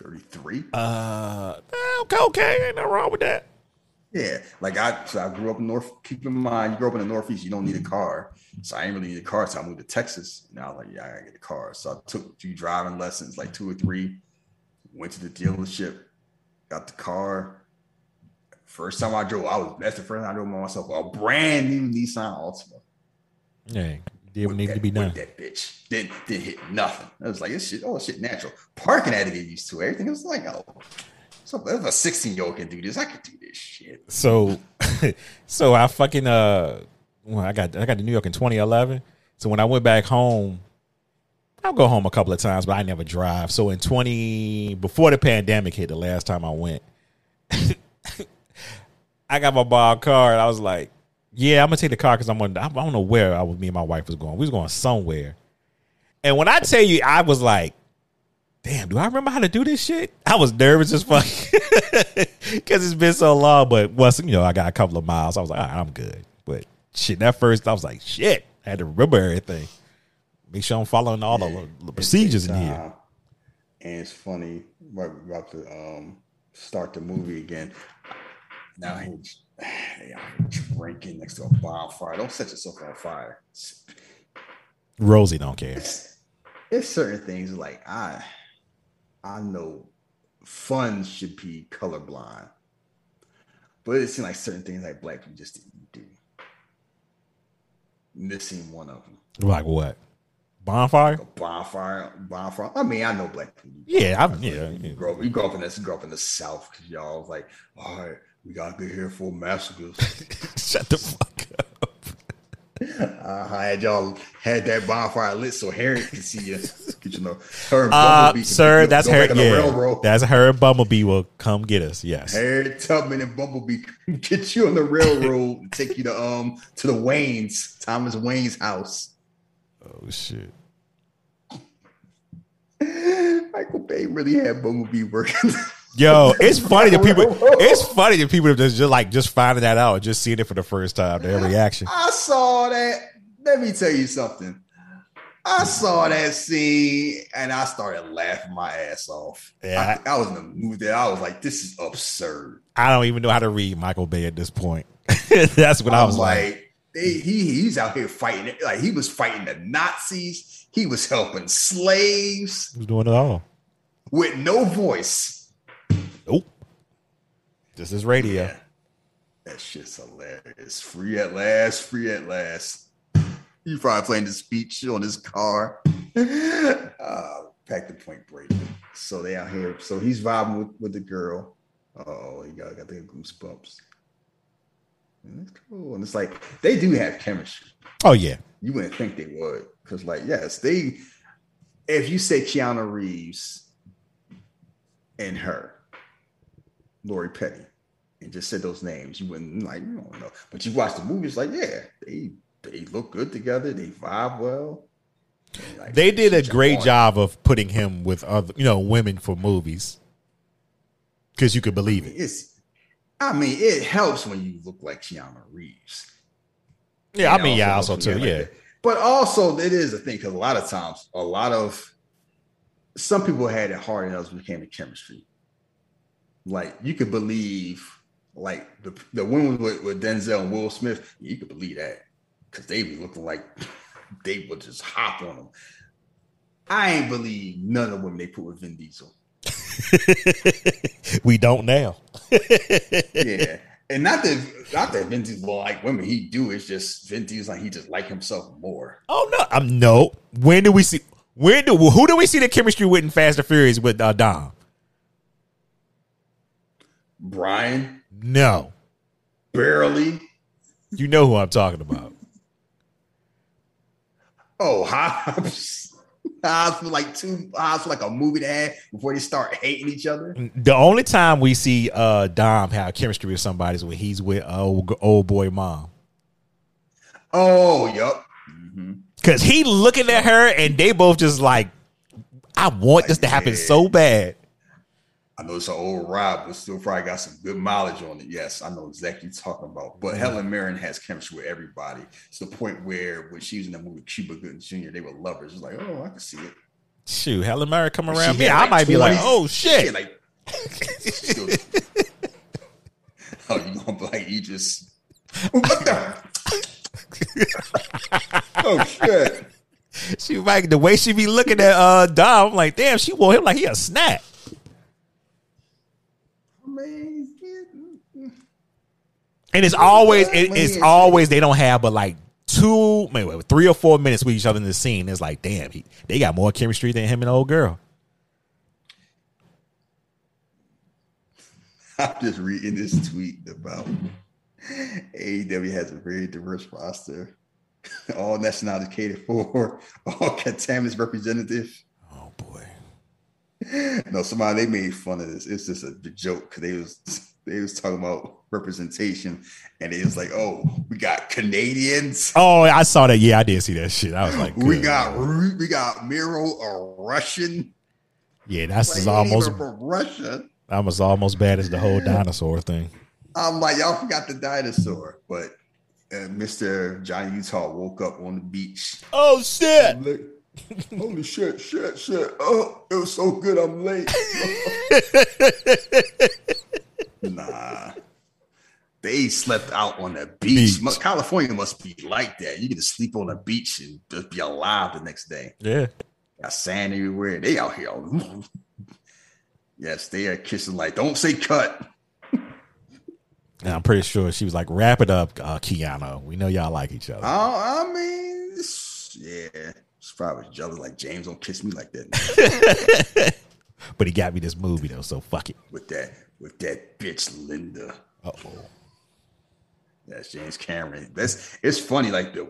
33. Uh, okay, okay, ain't nothing wrong with that. Yeah, like I, so I grew up in North. Keep in mind, you grew up in the Northeast. You don't need a car, so I didn't really need a car. So I moved to Texas. Now, like, yeah, I gotta get a car. So I took a few driving lessons, like two or three. Went to the dealership, got the car. First time I drove, I was that's the first time I drove by myself. A brand new Nissan Altima. Yeah, did what needed to be done. That bitch didn't didn't hit nothing. I was like, this shit, oh shit, natural. Parking had to get used to everything. It was like, oh, so if a 16 year old can do this, I can do this shit. So, so I fucking uh, well, I got I got to New York in 2011. So when I went back home, I'll go home a couple of times, but I never drive. So in 20 before the pandemic hit, the last time I went, I got my borrowed car, and I was like, "Yeah, I'm gonna take the car because I'm on. I don't know where I was. Me and my wife was going. We was going somewhere." And when I tell you, I was like, "Damn, do I remember how to do this shit?" I was nervous as fuck because it's been so long. But once you know, I got a couple of miles, I was like, All right, "I'm good." But shit, that first, I was like, "Shit," I had to remember everything. Make sure I'm following all the, the procedures in here. And it's funny, we're about to um, start the movie again. Now he's out here drinking next to a bonfire. Don't set yourself on fire. Rosie don't care. it's, it's certain things like I I know fun should be colorblind, but it seems like certain things like black people just didn't do. Missing one of them. Like what? Bonfire? A bonfire, bonfire. I mean, I know black people. Yeah, I'm yeah. You grow up, you grow up in this, grow up in the South because y'all was like, all right, we gotta get here for massacres. Shut the fuck up. uh, I had y'all had that bonfire lit so Harry could see you. Get you know, her Uh, Bumblebee sir, that's back her. on the Yeah, railroad. that's her. and Bumblebee will come get us. Yes. Harriet Tubman and Bumblebee get you on the railroad and take you to um to the Wayne's Thomas Wayne's house. Oh shit. Michael Bay really had Bumblebee working. Yo, it's funny that people. It's funny that people just, just like just finding that out, just seeing it for the first time. Their reaction. I saw that. Let me tell you something. I saw that scene and I started laughing my ass off. Yeah. I, I was in the mood there. I was like, this is absurd. I don't even know how to read Michael Bay at this point. That's what I was like. they, he he's out here fighting it. Like he was fighting the Nazis. He was helping slaves He was doing it all. with no voice. Nope. This is radio. Yeah. That shit's hilarious. Free at last, free at last. You probably playing the speech on his car. uh, back to Point Break. So they out here. So he's vibing with, with the girl. Oh, he got, got the goosebumps. And it's cool. And it's like they do have chemistry. Oh yeah. You wouldn't think they would. Because, like, yes, they if you say Keanu Reeves and her, Lori Petty, and just said those names, you wouldn't like you don't know. But you watch the movie, it's like, yeah, they they look good together, they vibe well. Like, They did a great job of putting him with other, you know, women for movies because you could believe it. It's, I mean, it helps when you look like Keanu Reeves. Yeah, I It mean, yeah, also too, you yeah. that. But also, it is a thing because a lot of times, a lot of some people had it hard and others became a chemistry. Like you could believe, like the the women with, with Denzel and Will Smith, you could believe that because they be looking like they would just hop on them. I ain't believe none of the women they put with Vin Diesel. we don't now. yeah. And not that not that Vin Diesel like women, he do. It's just Vin Diesel like he just like himself more. Oh no, I'm no. When do we see? When do who do we see the chemistry with in Fast and Furious with uh, Dom? Brian, No, barely. you know who I'm talking about. Oh, Hobbs. Hobbs for like two Hobbs for like a movie to have before they start hating each other. The only time we see uh, Dom have chemistry with somebody is when he's with uh, old, old boy mom. Oh, yup. Cause he looking at her and they both just like, I want this to happen Yeah. so bad. I know it's an old Rob, but still probably got some good mileage on it. Yes, I know exactly what you're talking about. But Helen Mirren has chemistry with everybody. It's the point where when she was in the movie Cuba Gooding Jr., they were lovers. It's like, oh, I can see it. Shoot, Helen Mirren come around me. I like might be like, oh shit. like, still- oh, you gonna be like you just what the? oh shit! She like the way she be looking at uh Dom, I'm like, damn, she want him like he a snack. I mean, yeah, And it's always it, it's always they don't have but like two, maybe wait, three or four minutes with each other in the scene. It's like, damn, he, they got more chemistry than him and the old girl. I'm just reading this tweet about AEW has a very diverse roster, all nationalities catered for, all contaminants representative. Oh boy. No, somebody they made fun of this. It's just a joke because they was they was talking about representation, and it was like, oh, we got Canadians, Oh, I saw that. Yeah, I did see that shit. I was like, we got. We got Miro, a Russian. yeah, that's Like, almost from Russia. almost almost bad as the whole dinosaur thing. I'm like, y'all forgot the dinosaur, but uh, Mr. Johnny Utah woke up on the beach. Oh shit! Holy shit, shit, shit. Oh, it was so good. I'm late. nah. They slept out on the beach. Beach. California must be like that. You get to sleep on the beach and just be alive the next day. Yeah. Got sand everywhere. They out here. all- yes, they are kissing like, don't say cut. And I'm pretty sure she was like, wrap it up, uh, Keanu. We know y'all like each other. Oh, I mean, yeah. She's probably jealous. Like, James don't kiss me like that. but he got me this movie though, so fuck it. with that, with that bitch Linda. Uh oh. That's James Cameron. That's it's funny, like the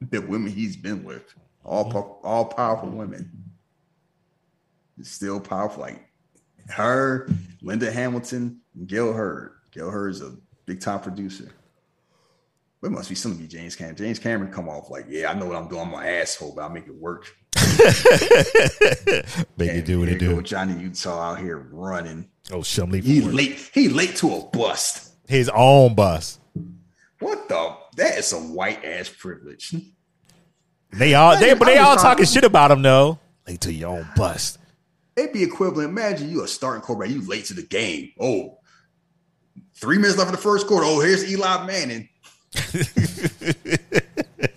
the women he's been with, all all powerful women, still powerful. Like her, Linda Hamilton, and Gale Hurd. Gale Hurd is a big time producer. It must be something to be James Cameron. James Cameron come off like, yeah, I know what I'm doing. I'm an asshole, but I'll make it work. Make it do what it do. Johnny Utah out here running. Oh, shit, He late. He late to a bust. His own bust. What the? That is some white ass privilege. They all they but they all talking talking- shit about him though. Late to your own bust. It'd be equivalent. Imagine you a starting quarterback, you late to the game. Oh, three minutes left in the first quarter. Oh, here's Eli Manning.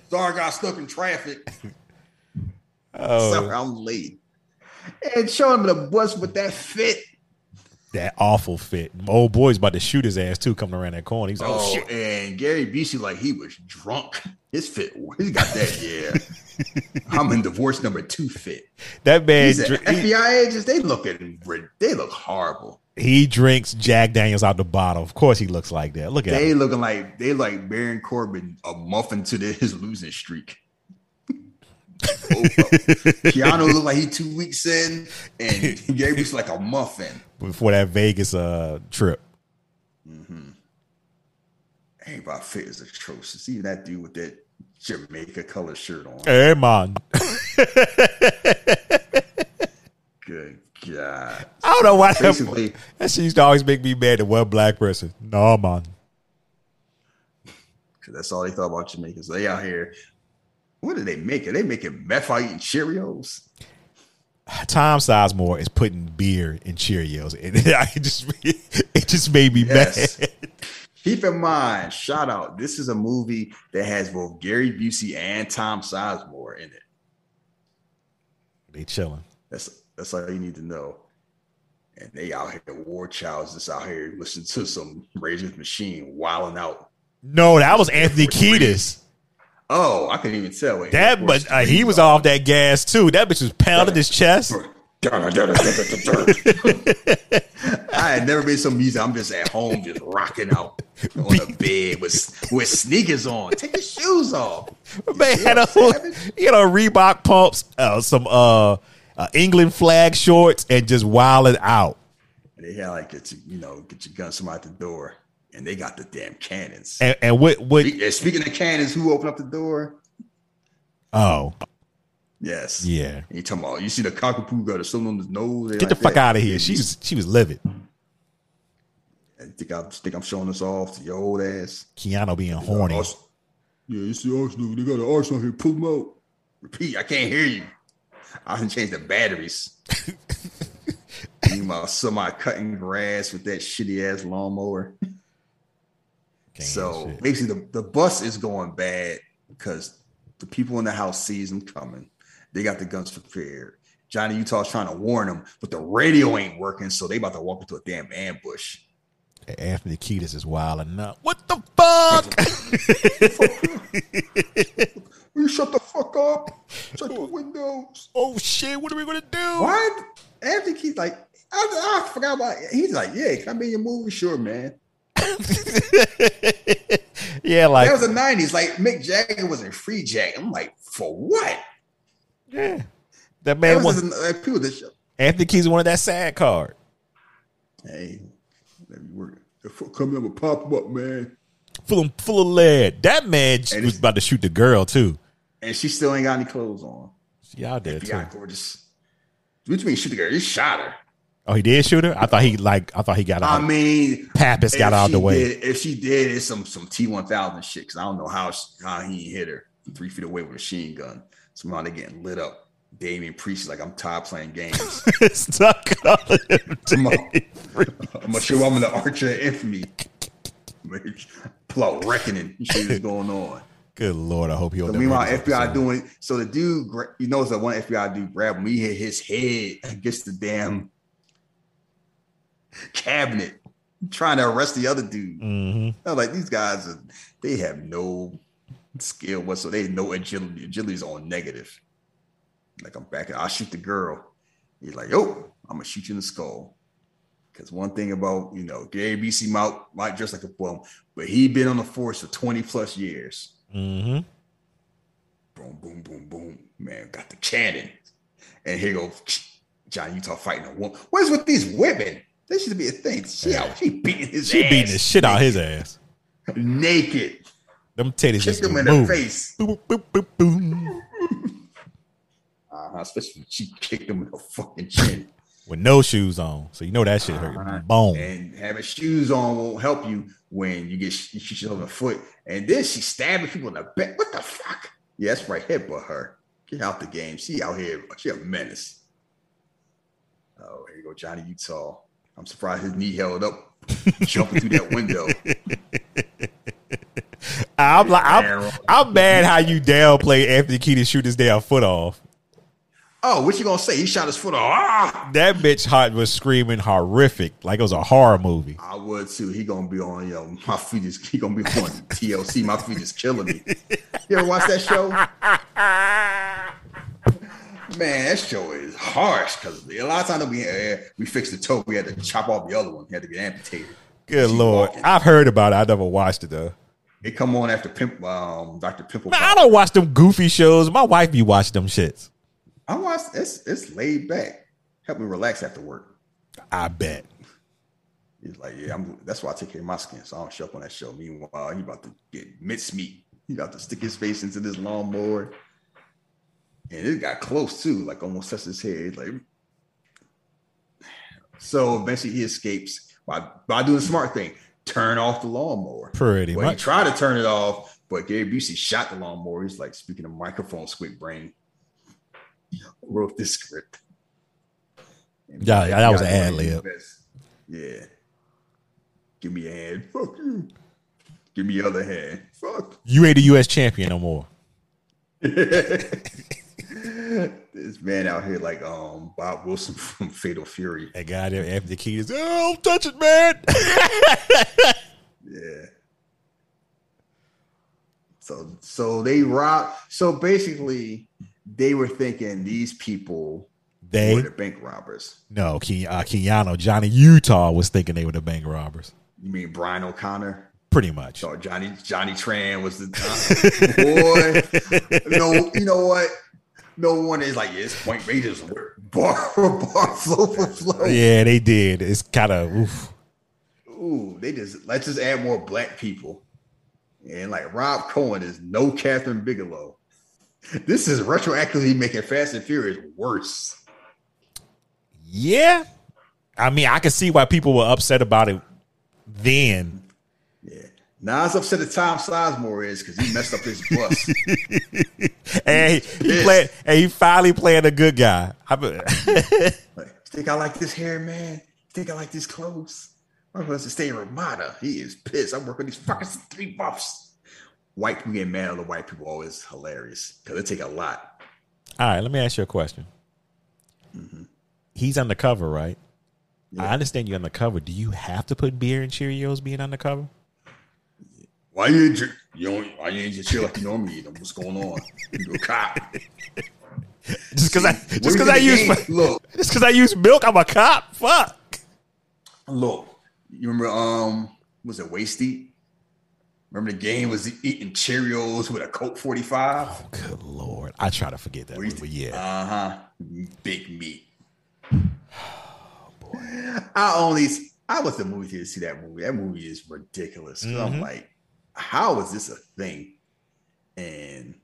Sorry, I got stuck in traffic. Oh, Sorry, I'm late. And show him the bus with that fit. that awful fit. Old boy's about to shoot his ass too, coming around that corner. He's like, oh, Oh, shit. and Gary Busey, like he was drunk. His fit, he got that. Yeah, I'm in divorce number two fit. That man, These dr- FBI agents, they looking, they look horrible. He drinks Jack Daniels out the bottle. Of course, he looks like that. Look at They him. looking like they like Baron Corbin a muffin to the, his losing streak. Keanu look like he two weeks in, and Gary was like a muffin. before that Vegas uh trip. Everybody fit is atrocious. Even that dude with that Jamaica color shirt on. Hey man, God. I don't know why that, Basically- that shit used to always make me mad at one black person. No man, Because that's all they thought about Jamaica. So they out here. What are they making? They making meth out eating Cheerios? Tom Sizemore is putting beer in Cheerios, and I just it just made me Yes. mad. Keep in mind, shout out. This is a movie that has both Gary Busey and Tom Sizemore in it. They chilling. That's that's all you need to know. And they out here, war childs just out here listening to some Rage Against Machine wilding out. No, that was Anthony Kiedis. Oh, I couldn't even tell. That, but uh, he was off that gas too. That bitch was pounding his chest. I had never made some music. I'm just at home, just rocking out on the bed with with sneakers on. Take your shoes off. Man had a he had a Reebok pumps, uh, some uh, uh, England flag shorts, and just wilding out. And they had like get your, you know, get your guns from out the door, and they got the damn cannons. And, and what what? Spe- Speaking of cannons, who opened up the door? Oh Yes. yeah, And you talking about you see the cockapoo got a something on his nose. get the fuck that. out of here. She was she was livid. I think I think I'm showing this off to your old ass. Keanu being horny. Yeah, it's the Arsenal. They got an Arsenal here. Pull them out. Repeat. I can't hear you. I didn't change the batteries. Meanwhile, somebody cutting grass with that shitty ass lawnmower. So shit. basically, the, the bus is going bad because the people in the house sees them coming. They got the guns prepared. Johnny Utah's trying to warn them, but the radio ain't working, so they about to walk into a damn ambush. Anthony Kiedis is wild enough. What the fuck? Will You shut the fuck up. Shut the windows. oh shit! What are we gonna do? Why? Anthony Keith like I, I forgot about. He's like, yeah, can I be in your movie? Sure, man. yeah, like that was the '90s. Like Mick Jagger was in Freejack. I'm like, for what? yeah. That That man was was just, like, people that show. Anthony Kiedis wanted that sad card. Hey, let me work. The fuck coming up and pop up, man. Full of, full of lead. That man was about to shoot the girl too. And she still ain't got any clothes on. She out there too. Yeah, gorgeous. What you mean shoot the girl? He shot her. Oh, he did shoot her. I thought he like. I thought he got I mean, Pappas got out she the way. Did, if she did, it's some some T one thousand shit. Because I don't know how she- how he hit her from three feet away with a machine gun. Somehow they getting lit up. Damien Priest is like I'm tired playing games. Stuck on him. I'm gonna show I'm in the Archer of Infamy. Pull out reckoning. Shit is going on. Good lord! I hope he. So meanwhile, FBI doing so. The dude, you know, that one FBI dude grabbed. He hit his head against the damn cabinet, trying to arrest the other dude. hmm I was like, these guys, are, they have no skill whatsoever. They no agility. Agility is on negative. Like I'm back. I'll shoot the girl. He's like, yo, I'm gonna shoot you in the skull. Because one thing about you know, Gary Busey might might dress like a bum, but he been on the force for 20 plus years. hmm Boom, boom, boom, boom. Man, got the cannon. And here goes John Utah fighting a woman. What is with these women? This should be a thing. She out, she beating his She ass. beating the shit out his ass. naked. Them titties Kick just him in the face. Boom. Uh-huh, especially when she kicked him in the fucking chin. With no shoes on, so you know that shit hurt. Uh-huh. Boom. And having shoes on won't help you when you get you shoot yourself in the foot. And then she stabbing people in the back. What the fuck? Yeah, that's right. Headbutt her. Get out the game. She out here. She a menace. Oh, here you go, Johnny Utah. I'm surprised his knee held up jumping through that window. I'm like, I'm, I'm mad how you downplay Anthony Kiedis shoot his damn foot off. Oh, what you gonna say? He shot his foot off. Ah! That bitch heart was screaming horrific, like it was a horror movie. I would too. He gonna be on, yo, my feet is he gonna be on TLC. My feet is killing me. You ever watch that show? Man, that show is harsh because a lot of times we uh, we fixed the toe, we had to chop off the other one, he had to get amputated. Good lord, walking. I've heard about it. I never watched it though. It come on after Pimp, um, Dr. Pimple. Man, I don't watch them goofy shows. My wife be watching them shits. I watch it's it's laid back. Help me relax after work. I bet. He's like, yeah, I'm. That's why I take care of my skin, so I don't show up on that show. Meanwhile, he about to get mincemeat. He about to stick his face into this lawnmower, and it got close too, like almost touched his head. Like, so eventually he escapes by by doing the smart thing, turn off the lawnmower. Pretty Well, he tried to turn it off, but Gary Busey shot the lawnmower. He's like, speaking of microphone, squick brain, wrote this script. Yeah, yeah, that was "You an ad lib. Yeah. Give me a hand. Fuck you. Give me your other hand. Fuck. You ain't the U.S. champion no more. This man out here like um Bob Wilson from Fatal Fury. That guy there after the key is, oh, don't touch it, man. Yeah. So so they rob. So basically, they were thinking these people they were the bank robbers. no, Ke- uh, Keanu, Johnny Utah was thinking they were the bank robbers. You mean Brian O'Connor? Pretty much. So Johnny Johnny Tran was the boy. No, you know what? No one is like, yeah, it's Point Raiders bar for bar, flow for flow. Yeah, they did. It's kind of oof. Ooh, they just let's just add more black people. And like Rob Cohen is no Kathryn Bigelow. This is retroactively making Fast and Furious worse. Yeah. I mean, I can see why people were upset about it then. Yeah. Now it's upset that Tom Sizemore is because he messed up his bus. And he, he played and he finally playing a good guy. I like, think I like this hair, man? Think I like these clothes? I'm supposed to stay in Ramada. He is pissed. I'm working these fucking three buffs. White people getting mad at the white people always hilarious because it take a lot. All right, let me ask you a question. He's undercover, right? I understand you're undercover. Do you have to put beer and Cheerios being undercover? Why you ain't? You don't, why you ain't just chill like you normally eat them? What's going on? You a cop? Just because I just because I use game- look, just because I use milk, I'm a cop. Fuck. look. You remember um was it Waist Deep? Remember the game was eating Cheerios with a Colt 45? Oh, Good lord, I try to forget that, but yeah. Uh-huh. Big meat. Boy. I only I was the movie theater to see that movie. That movie is ridiculous. 'Cause I'm like, how is this a thing? And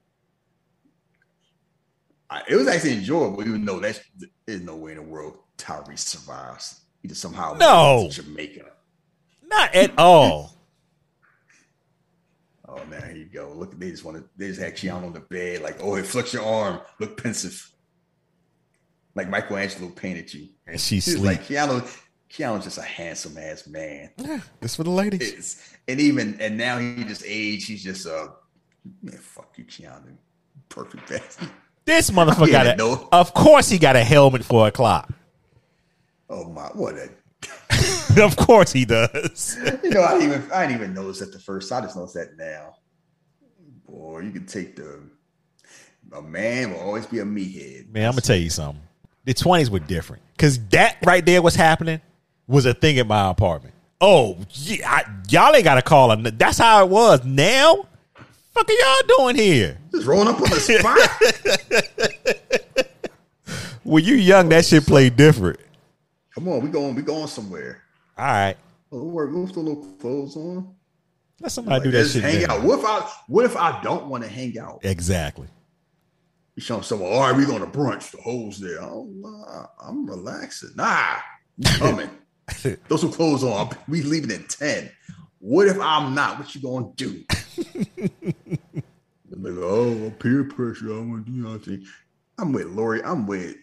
I, it was actually enjoyable, even though that's there's no way in the world Tyrese survives. He just somehow No. made it to Jamaica. Not at all. Oh man, here you go. Look, they just want to. They just had Keanu on the bed, like, oh, it flex your arm, look pensive, like Michelangelo painted you. And she He's sleep. like Keanu. Keanu's just a handsome ass man. Yeah, It's for the ladies. It's, and even and now he just aged. He's just uh, man, fuck you, Keanu, perfect bastard. This motherfucker got a. no. Of course, he got a helmet for a clock. Oh my, what a. of course, he does. You know, I didn't even I didn't even notice that the first. I just noticed that now. Boy, you can take the. A man will always be a meathead. Man, I'm gonna tell you something. The 20s were different because that right there was happening was a thing at my apartment. Oh, yeah, I, y'all ain't got to call her. That's how it was. Now, fuck are y'all doing here? Just rolling up on the spot. When you young, that shit played different. Come on, we going, we going somewhere. All right, Oh, work, move the little clothes on. let somebody Like, do that shit. hang now. out. What if I? What if I don't want to hang out? Exactly. You show someone, all right, we going to brunch. The hoes there. Oh, nah, I'm relaxing. Nah, you coming. Throw some clothes on. We leaving at ten. What if I'm not? What you gonna do? like, oh, peer pressure. I want to do nothing. I'm with Lori. I'm with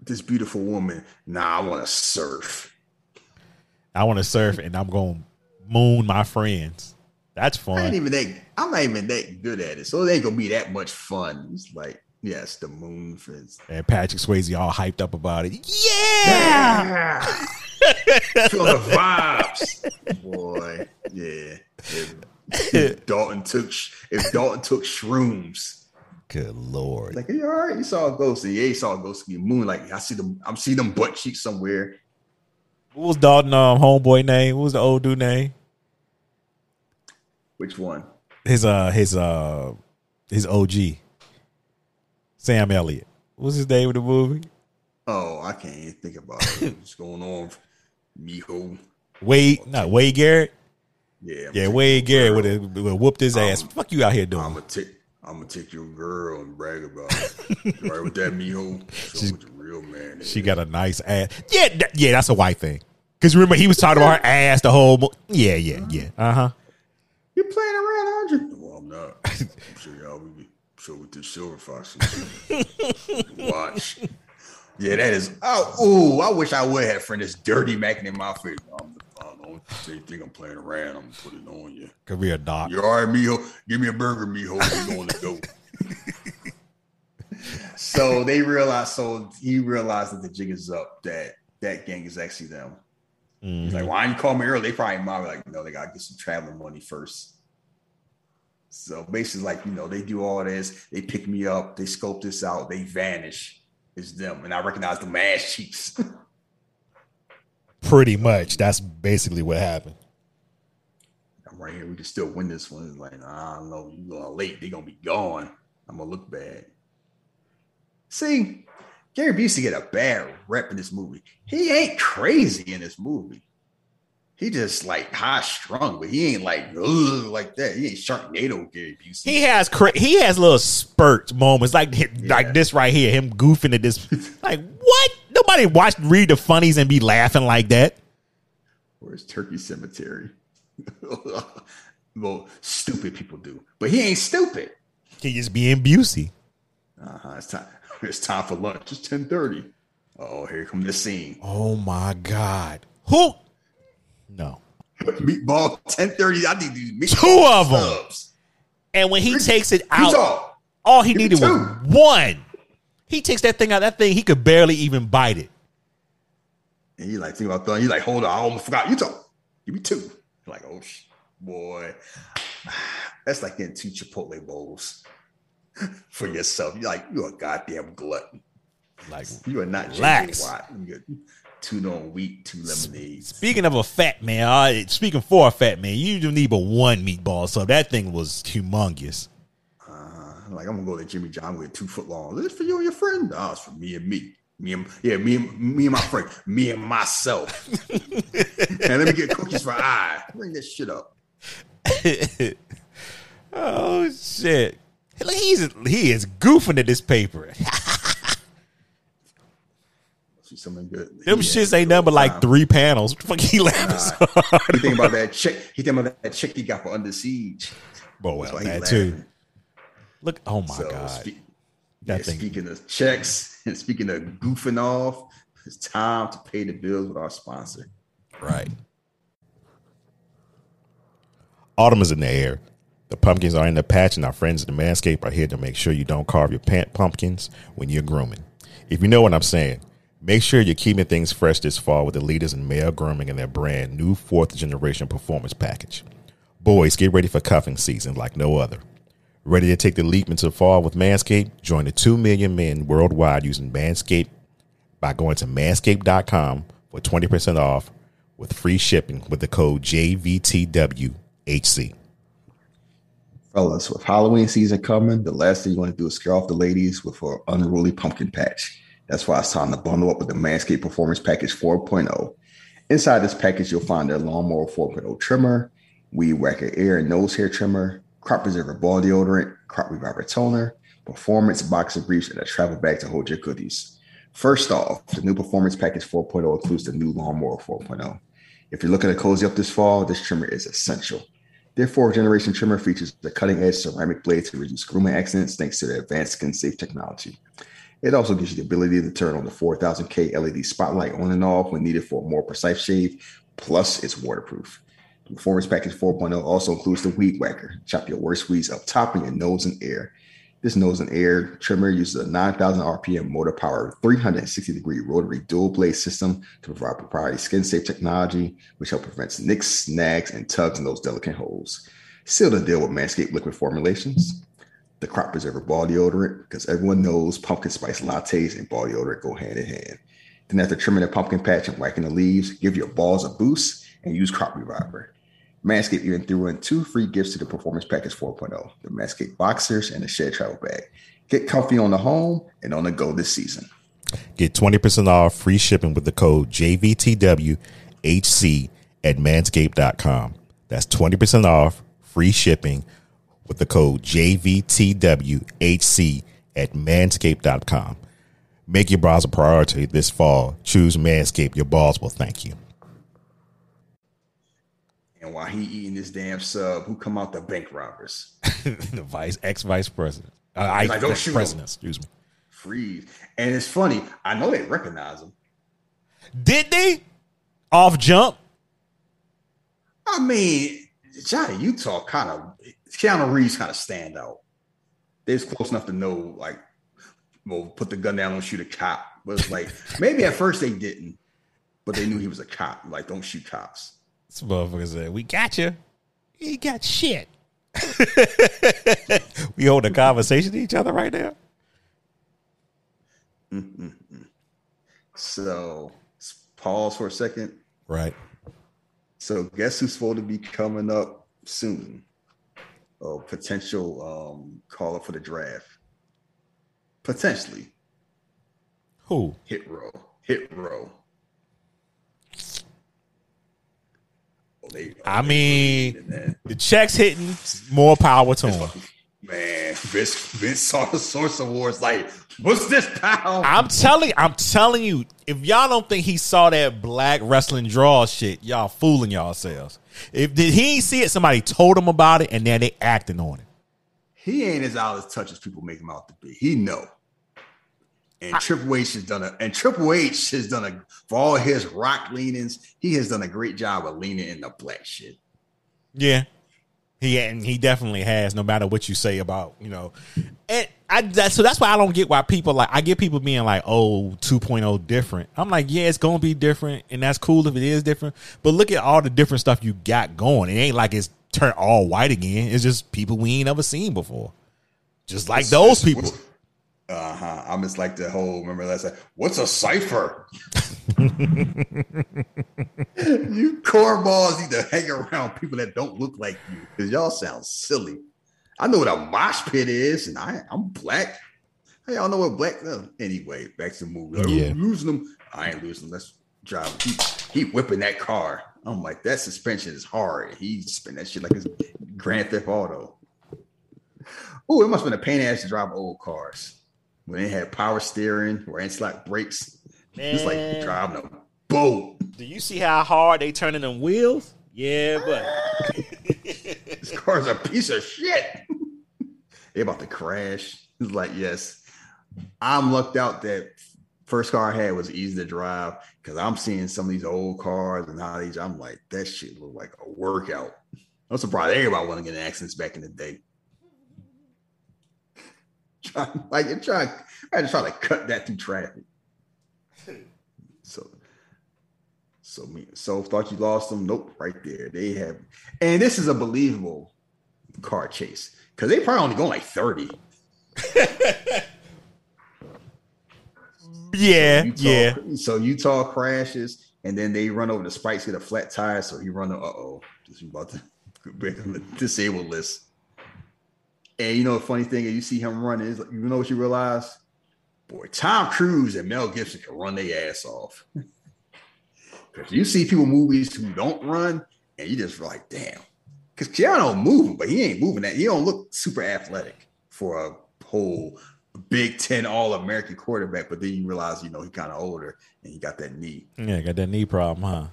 this beautiful woman. Nah, I want to surf. I want to surf and I'm going to moon my friends. That's fun. I ain't even that. I'm not even that good at it, so it ain't gonna be that much fun. It's like, yes, the moon friends. And Patrick Swayze all hyped up about it. Yeah. Feel the vibes, boy. Yeah. If, if Dalton took if Dalton took shrooms, Good lord. like, you all right? You saw a ghost. Yeah, you saw a ghost in moon. Like, I see them. I'm seeing them butt cheeks somewhere. What was Dalton um, homeboy name? What was the old dude name? Which one? His uh his uh his OG. Sam Elliott. What's his name in the movie? Oh, I can't even think about it. What's going on, mijo? Wade, not Wade Garrett. Yeah, Yeah, Wade Garrett would have whooped his ass. Fuck you out here I'm doing. take. I'm gonna take your girl and brag about it. right with that, mijo. Show what your real man is. She got a nice ass. Yeah, th- yeah, that's a white thing. Because remember, he was talking about her ass the whole. Mo- yeah, yeah, yeah. Uh huh. You playing around, aren't you? Well, I'm not. I'm sure y'all will be show with the silver fox. Watch. Yeah, that is. Oh, ooh, I wish I would have friend this dirty macking in my face. I'm, I Oh, don't say think I'm playing around. I'm gonna put it on you. Could be a doc. You all right, mijo? Give me a burger, mijo. We going to go. so they realized. So he realized that the jig is up. That that gang is actually them. He's like, mm-hmm. why didn't you call me early? They probably might be like, no, they gotta get some traveling money first. So basically, like, you know, they do all this, they pick me up, they scope this out, they vanish. It's them. And I recognize the ass cheeks. Pretty much. That's basically what happened. I'm right here. We can still win this one. It's like, I don't know, you going late, They're gonna be gone. I'm gonna look bad. See, Gary Busey get a bad rep in this movie. He ain't crazy in this movie. He just like high strung, but he ain't like like that. He ain't Sharknado Gary Busey. He has cra- he has little spurt moments like like this right here. Him goofing at this. Like what? Nobody watch read the funnies and be laughing like that. Where's Turkey Cemetery? well, stupid people do, but he ain't stupid. He just being Busey. Uh huh. It's time. It's time for lunch. It's ten thirty. Oh, here come the scene. Oh my god. Who? No. Meatball ten thirty. I need these meatball Two of 'em. subs. And when he Three- takes it out, all? he needed was one. He takes that thing out. That thing he could barely even bite it. And you like think about throwing. You like hold on. I almost forgot. You talk. Give me two. You're like oh sh- boy, that's like getting two Chipotle bowls for yourself. You're like you're a goddamn glutton. Like You are not Relax. J.J. Watt. You got two on wheat, two lemonades. Speaking of a fat man, uh, speaking for a fat man, you don't need but one meatball. So that thing was humongous. Like I'm gonna go to Jimmy John with two foot long. Is this for you and your friend? No, it's for me and me. Me and yeah, me and me and my friend, me and myself. and let me get cookies for I. Bring this shit up. Oh shit! He's he is goofing at this paper. See something good. Them shits ain't nothing but like three panels. What the fuck he laughing so hard? He think about that chick. He think about that chick he got for Under Siege. Bro, That's well, that too. Look, oh my So, god, spe- yeah, speaking of checks and speaking of goofing off, it's time to pay the bills with our sponsor. Right. Autumn is in the air. The pumpkins are in the patch, and our friends at the Manscaped are here to make sure you don't carve your pant pumpkins when you're grooming. If you know what I'm saying, make sure you're keeping things fresh this fall with the leaders in male grooming and their brand new fourth generation performance package. Boys, get ready for cuffing season like no other. Ready to take the leap into fall with Manscaped? Join the 2 million men worldwide using Manscaped by going to manscaped.com for 20% off with free shipping with the code JVTWHC. Fellas, with Halloween season coming, the last thing you want to do is scare off the ladies with an unruly pumpkin patch. That's why it's time to bundle up with the Manscaped Performance Package 4.0. Inside this package, you'll find their Lawnmower 4.0 trimmer, Weed Whacker ear and nose hair trimmer, Crop Preserver ball deodorant, Crop Reviver toner, Performance boxer briefs, and a travel bag to hold your goodies. First off, the new Performance Package 4.0 includes the new Lawnmower 4.0. If you're looking to cozy up this fall, this trimmer is essential. Their fourth generation trimmer features the cutting edge ceramic blade to reduce grooming accidents thanks to their advanced skin safe technology. It also gives you the ability to turn on the 4000K LED spotlight on and off when needed for a more precise shave, plus it's waterproof. Performance Package 4.0 also includes the Weed Whacker. Chop your worst weeds up top in your nose and air. This nose and air trimmer uses a 9,000 RPM motor powered 360 degree rotary dual blade system to provide proprietary skin safe technology, which helps prevent nicks, snags, and tugs in those delicate holes. Seal the deal with Manscaped liquid formulations. The crop preserver ball deodorant, because everyone knows pumpkin spice lattes and ball deodorant go hand in hand. Then, after trimming the pumpkin patch and whacking the leaves, give your balls a boost and use Crop Reviver. Manscaped even threw in two free gifts to the Performance Package 4.0 the Manscaped Boxers and the Shed Travel Bag. Get comfy on the home and on the go this season. Get 20% off free shipping with the code JVTWHC at manscaped.com. That's 20% off, free shipping with the code JVTWHC at manscaped.com. Make your balls a priority this fall. Choose Manscaped. Your balls will thank you. And while he eating this damn sub, who come out the bank robbers? the vice ex vice president. Uh, I, Like, don't shoot president, him. excuse me. Freeze. And it's funny. I know they recognize him. Did they? Off jump? I mean, Johnny Utah kind of Keanu Reeves kind of stand out. They was close enough to know, like, well, put the gun down, don't shoot a cop. But it's like maybe at first they didn't, but they knew he was a cop. Like, don't shoot cops. This motherfucker said, We got you. You got shit. we hold a conversation to each other right now. So pause for a second. Right. So guess who's supposed to be coming up soon? A potential um caller for the draft. Potentially. Who? Hit row. Hit row. Oh, they- oh, I mean, believe in that. the check's hitting. More power to him. man, Vince Vince saw the Source Awards like, what's this pal? I'm telling, I'm telling you, if y'all don't think he saw that black wrestling draw shit, y'all fooling yourselves. If did he ain't see it, somebody told him about it, and then they acting on it. he ain't as out of touch as people make him out to be. He know. And Triple H has done a and Triple H has done a for all his rock leanings, he has done a great job of leaning in the black shit. Yeah, he and he definitely has. No matter what you say about you know, and I that, so that's why I don't get why people like I get people being like, oh, 2.0 different. I'm like, yeah, it's gonna be different, and that's cool if it is different. But look at all the different stuff you got going. It ain't like it's turned all white again. It's just people we ain't ever seen before. Just like those people. Uh huh. I'm just like the whole. Remember last time? What's a cipher? you cornballs need to hang around people that don't look like you because y'all sound silly. I know what a mosh pit is, and I I'm black. Hey, y'all know what black? uh, anyway, back to the movie. Like, Yeah. "I'm losing them. I ain't losing. them. Let's drive. He, he whipping that car. I'm like, that suspension is hard. He spin that shit like it's Grand Theft Auto. Oh, it must have been a pain ass to drive old cars when they had power steering or anti-lock brakes. It's like driving a boat. Do you see how hard they turning them wheels? Yeah, but This car's a piece of shit. they about to crash. It's like, yes, I'm lucked out that first car I had was easy to drive because I'm seeing some of these old cars and how these. I'm like, that shit look like a workout. I'm surprised everybody wasn't getting accidents back in the day. Try, like you're trying, I to try to cut that through traffic. So, so me, so thought you lost them. Nope, right there. They have, and this is a believable car chase because they probably only going like 30. yeah, Utah, yeah. So Utah crashes, and then they run over the spikes, get a flat tire. So he run. Uh oh, just about to break on the disabled list. And you know the funny thing is, you see him running. Is you know what you realize? Boy, Tom Cruise and Mel Gibson can run their ass off. Because you see people movies who don't run, and you just like, damn. Because Keanu moving, but he ain't moving that. He don't look super athletic for a whole Big Ten All American quarterback. But then you realize, you know, he kind of older and he got that knee. Yeah, got that knee problem, huh?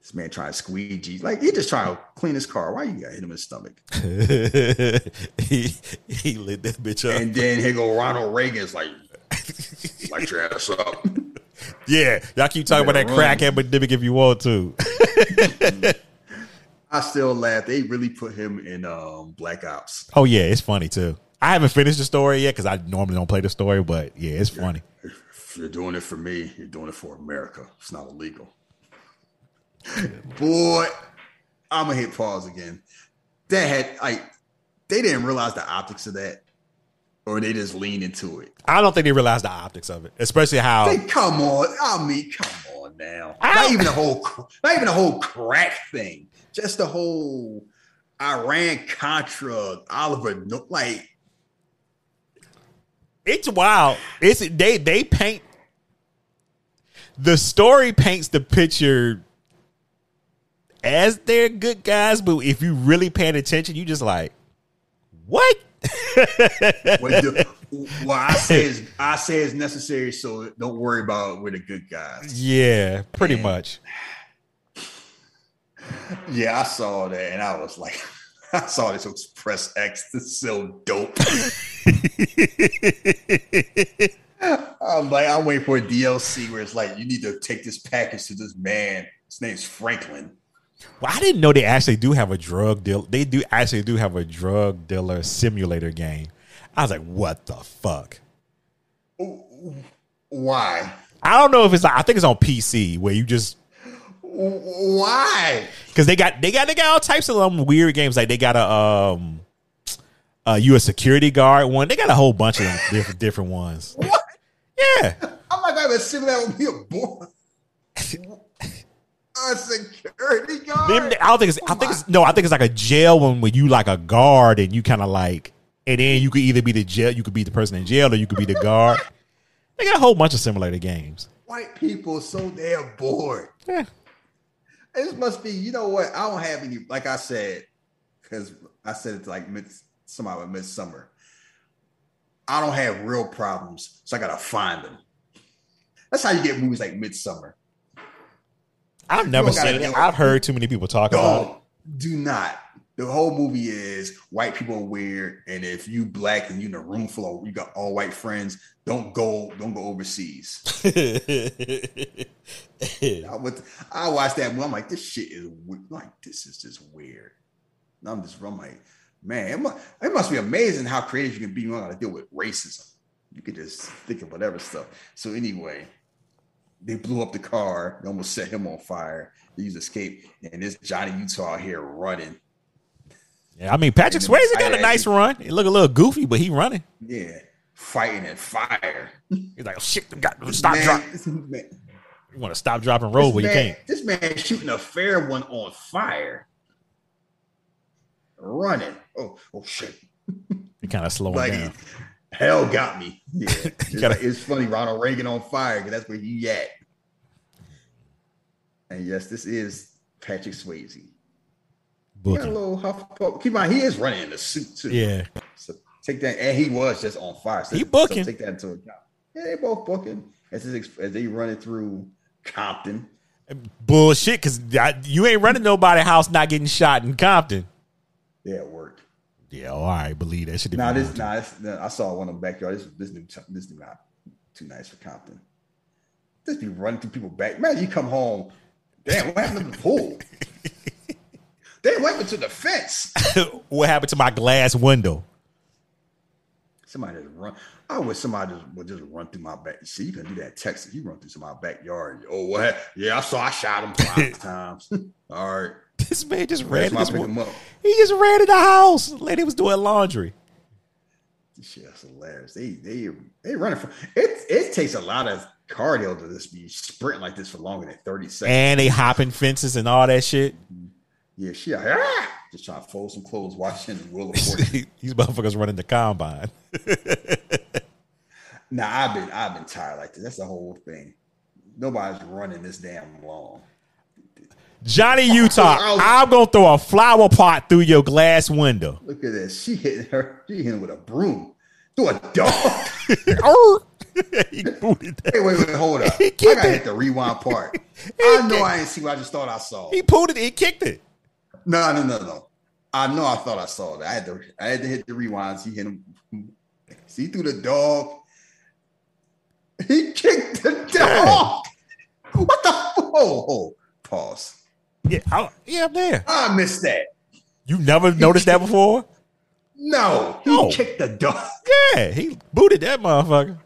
This man trying to squeegee, like he just trying to clean his car. Why you got to hit him in the stomach? he he lit that bitch up. And then here go Ronald Reagan's like, light your ass up. yeah, y'all keep talking about that run. crack epidemic if you want to. I still laugh. They really put him in um, Black Ops. Oh yeah, it's funny too. I haven't finished the story yet because I normally don't play the story, but yeah, it's funny. If you're doing it for me, you're doing it for America. It's not illegal. Boy, I'm gonna hit pause again. That had like they didn't realize the optics of that, or they just lean into it. I don't think they realized the optics of it, especially how They come on, I mean, come on now. Not even the whole, not even the whole crack thing. Just the whole Iran Contra Oliver. No, like it's wild. It's they they paint the story paints the picture as they're good guys, but if you really paying attention, you just like, what? What well, I say is I say it's necessary, so don't worry about we're the good guys. yeah, pretty much. Yeah, I saw that, and I was like, I saw this Express X. This is so dope. I'm like, I'm waiting for a DLC where it's like, you need to take this package to this man. His name's Franklin. Well, I didn't know they actually do have a drug deal. They do actually do have a drug dealer simulator game. I was like, what the fuck? Why? I don't know if it's. I think it's on PC where you just Why? because they got they got they got all types of um, weird games. Like they got a um, uh, you a security guard one. They got a whole bunch of them different different ones. What? Yeah, I'm not gonna assume that would be a boy. a security guard. Them- I don't think it's. I oh think it's no. I think it's like a jail one where you like a guard and you kind of like, and then you could either be the jail, you could be the person in jail, or you could be the guard. They got a whole bunch of simulator games. White people so damn bored. Yeah. This must be, you know what? I don't have any, like I said, because I said it's like mid, somehow at midsummer. I don't have real problems, so I gotta find them. That's how you get movies like Midsummer. I've never seen it. I've heard too many people talk about it. Don't. The whole movie is white people are weird, and if you black and you in a room full of you got all white friends, don't go, don't go overseas. I, I watched that movie. I'm like, this shit is weird. like this is just weird. And I'm just I'm like, man, it must, it must be amazing how creative you can be. You don't got to deal with racism. You could just think of whatever stuff. So anyway, they blew up the car. They almost set him on fire. They used escape, and this Johnny Utah here running. Yeah, I mean Patrick Swayze got a nice run. He look a little goofy, but he running. Yeah, fighting and fire. He's like, oh, shit, got stop, man, drop. This man, You want to stop, drop, and roll, but you can't. This man shooting a fair one on fire. Running. Oh, oh shit. You kind of slowing like down. Hell got me. Yeah, it's, gotta- like- it's funny. Ronald Reagan on fire because that's where he at. And yes, this is Patrick Swayze. Got a little Hufflepuff. Keep in mind, he is running in the suit too. Yeah. So take that, and he was just on fire. So, He booking. So take that into account. Yeah, they both booking as, his, as they running through Compton. Bullshit, because you ain't running nobody house not getting shot in Compton. Yeah, it worked. Yeah, oh, all right, believe that shit. Now this, now this, I saw one in the backyard. This, this new, this new not too nice for Compton. Just be running through people back. Man, you come home. Damn, what happened to the pool? Damn, what happened to the fence? what happened to my glass window? Somebody just run. I wish somebody just would just run through my back. See, you can do that in Texas. You run through some my backyard. Oh, what? Yeah, I saw. I shot him five times. All right, This man just ran. that's in why This pick him wo- up. he just ran in the house. Lady was doing laundry. This shit is hilarious. They they they running for it. It takes a lot of cardio to just be sprinting like this for longer than thirty seconds. And they hopping fences and all that shit. Yeah, she out here, ah, just trying to fold some clothes, watching the Wheel of Fortune. These motherfuckers running the combine. nah, I've been I've been tired like this. That's the whole thing. Nobody's running this damn long. Johnny Utah, I'm gonna throw a flower pot through your glass window. Look at this. She hit her. She hitting with a broom. Do a dog. he booted that. Hey, wait, wait, hold up. He I gotta it. hit the rewind part. I know I didn't see what I just thought I saw. He pulled it. He kicked it. No, no, no, no. I know I thought I saw that. I had to I had to hit the rewind. He hit him. See through the dog. He kicked the dog. What the oh, oh. Pause. Yeah, I, yeah, I'm there. I missed that. You never noticed that before? No, he No. kicked the dog. Yeah, he booted that motherfucker.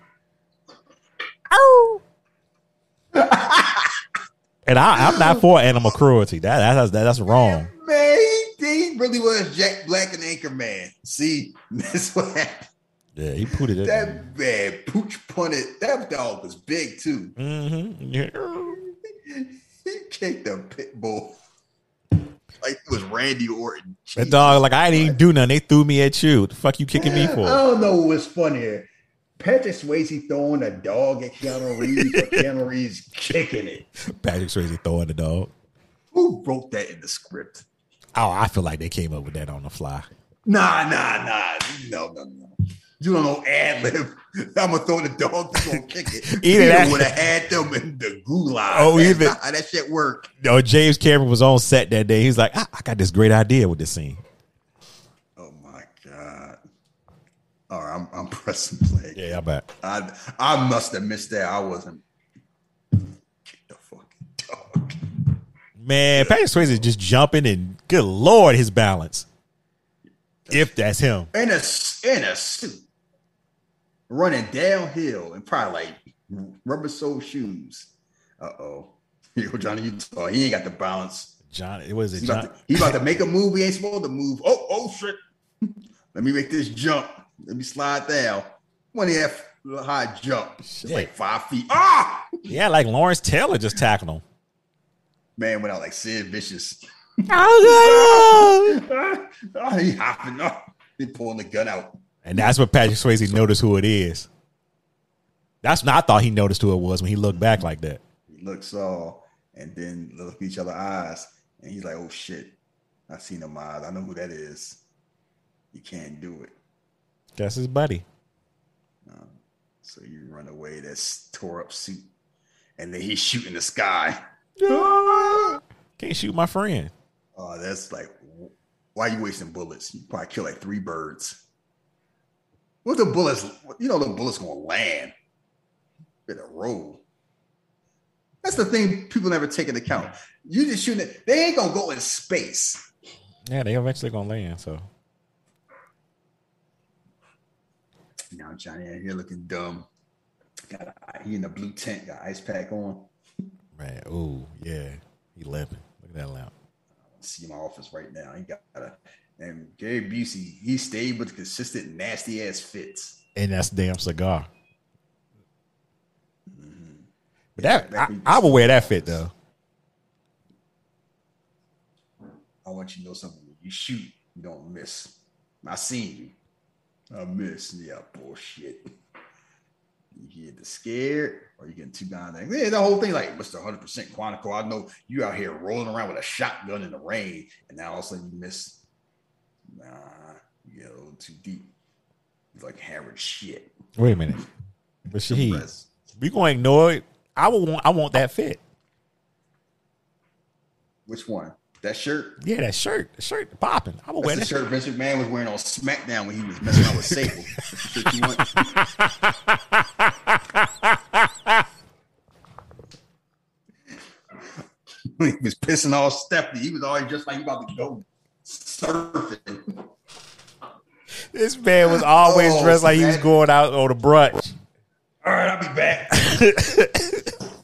Ow. and I, I'm not for animal cruelty. That, that's that's wrong. Man, he, he really was Jack Black and Anchorman. See, that's what happened. Yeah, he booted it. That man pooch punted. That dog was big too. Mm-hmm. Yeah. He kicked a pit bull like it was Randy Orton. That dog, like I didn't do nothing. They threw me at you. The fuck you kicking me for? I don't know what's funnier. Patrick Swayze throwing a dog at Keanu Reeves or Keanu Reeves kicking it. Patrick Swayze throwing the dog. Who wrote that in the script? Oh, I feel like they came up with that on the fly. Nah, nah, nah. No, no, no. You don't know ad lib. I'm gonna throw the dog. You gonna kick it. Either that- would have had them in the gulag. Oh, That's either- how that shit work. No, James Cameron was on set that day. He's like, I, I got this great idea with this scene. Oh my god. All right, I'm, I'm pressing play. Yeah, I bet. I I must have missed that. I wasn't. The fucking dog. Man, Patrick Swayze is just jumping and good lord, his balance. If that's him. In a in a suit, running downhill and probably like rubber sole shoes. Uh oh. Here go Johnny Utah. He ain't got the balance. John, it was it He about, John? to, he about to make a move. He ain't supposed to move. Oh, oh shit. Let me make this jump. Let me slide down. When have a high jump, it's like five feet. Ah! Yeah, like Lawrence Taylor just tackled him. Man went out like Sid Vicious. Oh, oh, he hopping up. He pulling the gun out. And that's what Patrick Swayze noticed who it is. That's when I thought he noticed who it was when he looked back like that. He looks all and then look at each other eyes. And he's like, oh shit. I seen them eyes. I know who that is. You can't do it. That's his buddy. Um, so you run away, that's tore up suit. And then he's shooting the sky. Can't shoot my friend. Oh, that's like, why you wasting bullets? You probably kill like three birds. What the bullets? You know the bullets gonna land. Better roll. That's the thing people never take into account. You just shooting it. They ain't gonna go in space. Yeah, they eventually gonna land. So Now Johnny out here looking dumb. Got a, he in the blue tent, got ice pack on. man, oh yeah. He limping. Look at that lamp. see my office right now. He got a and Gary Busey, he stayed with consistent nasty ass fits. And that's damn cigar. Mm-hmm. But that I, I would wear that fit though. I want you to know something. When you shoot, you don't miss. I seen you. I miss. Yeah, bullshit. You get the scared or you getting too down there. Yeah, the whole thing like Mr. 100% Quantico. I know you out here rolling around with a shotgun in the rain and now all of a sudden you miss. Nah, you get a little too deep. It's like hammered shit. Wait a minute. Shahid, we gonna ignore it. I would want I want that fit. Which one? That shirt? Yeah, that shirt. The shirt popping. I wear That's the that. shirt Vince McMahon was wearing on SmackDown when he was messing around with Sable. Shirt you want? he was pissing off Stephanie, he was always just like he about to go surfing. This man was always Oh, dressed like he was going out on a brunch. All right, I'll be back.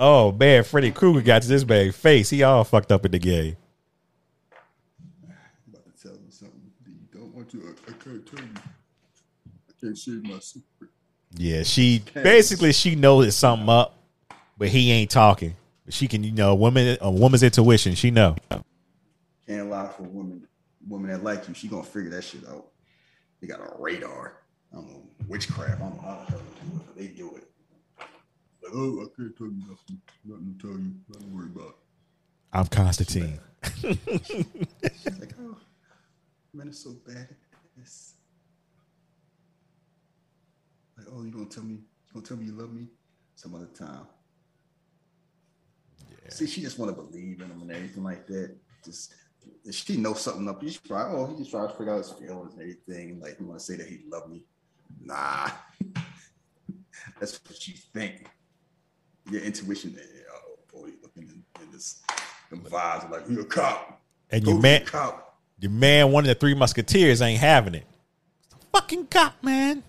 Oh man, Freddy Krueger got to this bag face. He all fucked up in the game. about to tell me something that you don't want to. I, I can't tell you. I can't share my secret. Yeah, she basically she knows it's something up, but he ain't talking. But she can, you know, woman a woman's intuition. She know. Can't lie for women. Women that like you, she gonna figure that shit out. They got a radar. I don't know witchcraft. I don't know how the hell they do it. but They do it. Like, oh, I can't tell you nothing. Nothing to tell you. Nothing to worry about. I'm Constantine. She's like, oh, men are so bad at this. Like, oh, you gonna tell me? You gonna tell me you love me some other time? See, she just want to believe in him and everything like that. Just she knows something up. She's probably, oh, he just tries to figure out his feelings and everything. Like, he want to say that he love me. Nah, that's what you think. Your intuition. eh, Oh boy, looking in, in this, them vibes are like, you a cop. And Go your man, the cop. your man, one of the three musketeers ain't having it. Fucking cop, man.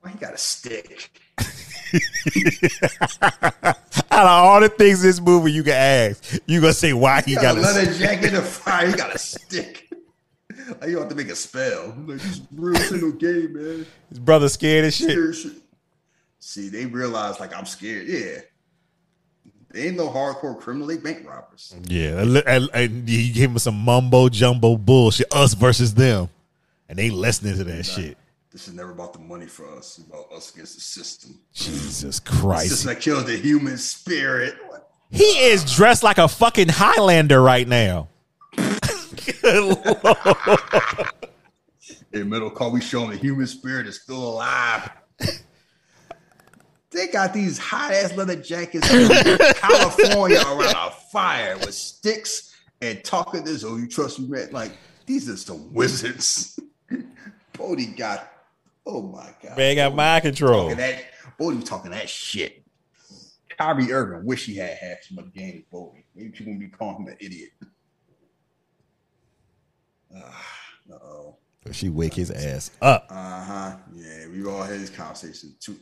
Why he got a stick? Out of all the things in this movie you can ask, you gonna say why he He got, got a a leather jacket and fire. He got a stick. Like you have to make a spell. I'm like this real single game, man. his brother scared as shit. Shit. See, they realize like I'm scared. Yeah. They ain't no hardcore criminal. They bank robbers. Yeah, and, he gave him some mumbo jumbo bullshit. Us versus them, and they listening to that shit. This is never about the money for us. It's about us against the system. Jesus Christ. just like kill the human spirit. He is dressed like a fucking Highlander right now. Good lord. In middle call, we show him the human spirit is still alive. they got these hot ass leather jackets in California around a fire with sticks and talking this. Oh, you trust me, man? Like these are some wizards. Bodhi got. Oh my god. Man got mind control. talking that. Bodhi talking that shit. Kyrie Irving wish he had half as much game as Bodhi. Maybe people gonna be calling him an idiot. Uh oh. She wake his ass up. Uh huh. Yeah, we've all had this conversation. Two,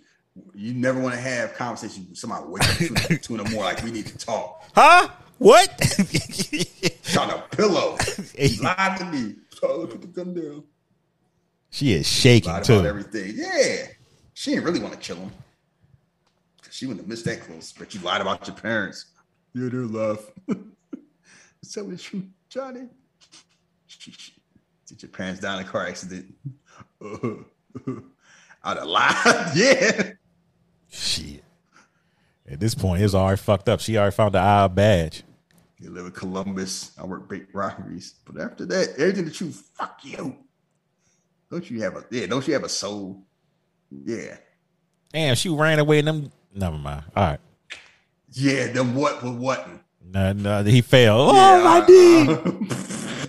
you never want to have conversations with somebody wake up two, two in the morning like we need to talk. Huh? What? Trying to pillow. Lied to me. Put the gun down. She is shaking about too. everything. Yeah. She didn't really want to kill him. She wouldn't have missed that close, but you lied about your parents. Yeah, they're love. Tell me the truth, Johnny. Did your parents die in a car accident? I'd have lied. yeah. Shit. At this point, it's already fucked up. She already found the eye badge. You live in Columbus. I work big robberies. But after that, everything that you fuck you. Don't you have a yeah, don't you have a soul? Yeah. Damn, she ran away. And them. Never mind. All right. Yeah, them what with what? No, no, he fell. Oh Yeah, my uh, D.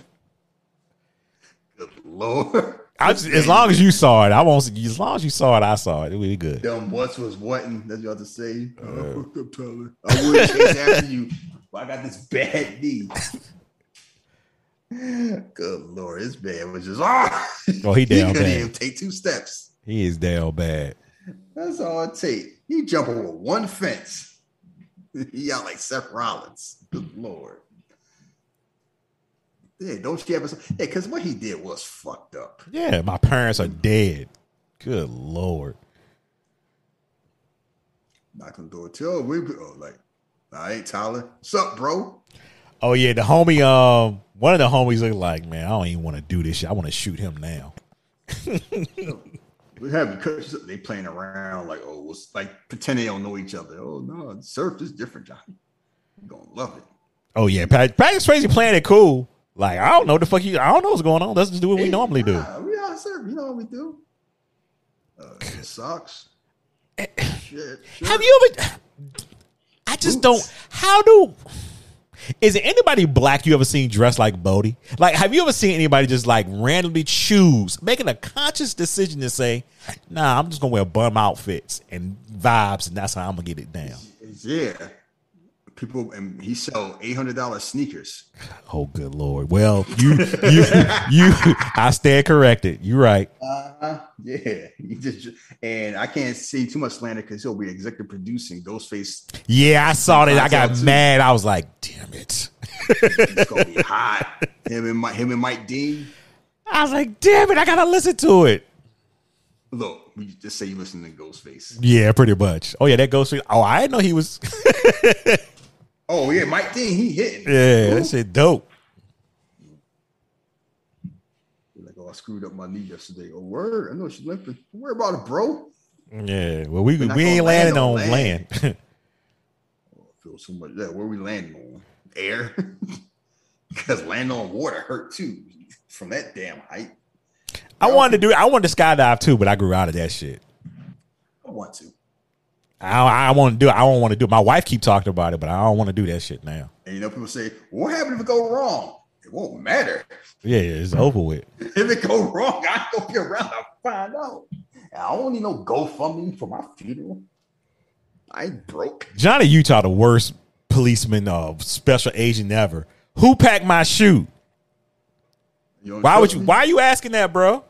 Good Lord. I just, as long as you saw it, I won't. see- As long as you saw it, I saw it. It would be good. Them what's was whatin'. That's what you have to say. Oh, Tyler. I would chase after you, but I got this bad knee. Good Lord, this man was just ah. Oh, he down couldn't bad. even take two steps. He is down bad. That's all it take. He jump over one fence. He out like Seth Rollins. Good Lord. Yeah, don't you ever? Yeah, because what he did was fucked up. Yeah, my parents are dead. Good lord. Knock on the door. Tell we oh, like, I ain't Tyler. What's up, bro? Oh yeah, the homie. Um, one of the homies look like, man, I don't even want to do this shit. I want to shoot him now. We have because they playing around like, oh, what's like pretend they don't know each other. Oh no, surf is different, Johnny. You're gonna love it. Oh yeah, Pat, Patrick Swayze playing it cool. Like I don't know the fuck you. I don't know what's going on. Let's just do what we normally do. Nah, we out surf. You know what we do? Uh, socks. shit, shit. Have you ever? I just don't. How do? Is there anybody black you ever seen dressed like Bodhi? Like, have you ever seen anybody just like randomly choose, making a conscious decision to say, "Nah, I'm just gonna wear bum outfits and vibes, and that's how I'm gonna get it down." Yeah. People and he sell eight hundred dollars sneakers. Oh, good lord. Well, you, you, you. I stand corrected. You're right. Uh, yeah, just and I can't see too much slander because he'll be executive producing Ghostface. Yeah, I saw that. I got Too. mad. I was like, "Damn it." It's gonna be hot. Him and Mike, him and Mike Dean. I was like, "Damn it!" I gotta listen to it. Look, we just say you listen to Ghostface. Yeah, pretty much. Oh yeah, that goes. Oh, I didn't know he was. Oh yeah, Mike Dean, he hitting. Yeah, that shit dope. Like, oh, I screwed up my knee yesterday. Oh, word. I know she's limping. Don't worry about it, bro. Yeah, well, we we ain't landing land on land. land. Oh, I feel so much. Yeah, where we landing on air? Because landing on water hurt too from that damn height. I wanted to do. I wanted to skydive too, but I grew out of that shit. I want to. I I want to do. it. I don't want to do. it. My wife keep talking about it, but I don't want to do that shit now. And you know, people say, "What happened if it go wrong?" It won't matter. Yeah, it's over with. If it go wrong, I don't be around to find out. I don't need no GoFundMe for my funeral. I ain't broke. Johnny Utah, the worst policeman, uh, special agent ever. Who packed my shoe? Why would you? me? Why are you asking that, bro?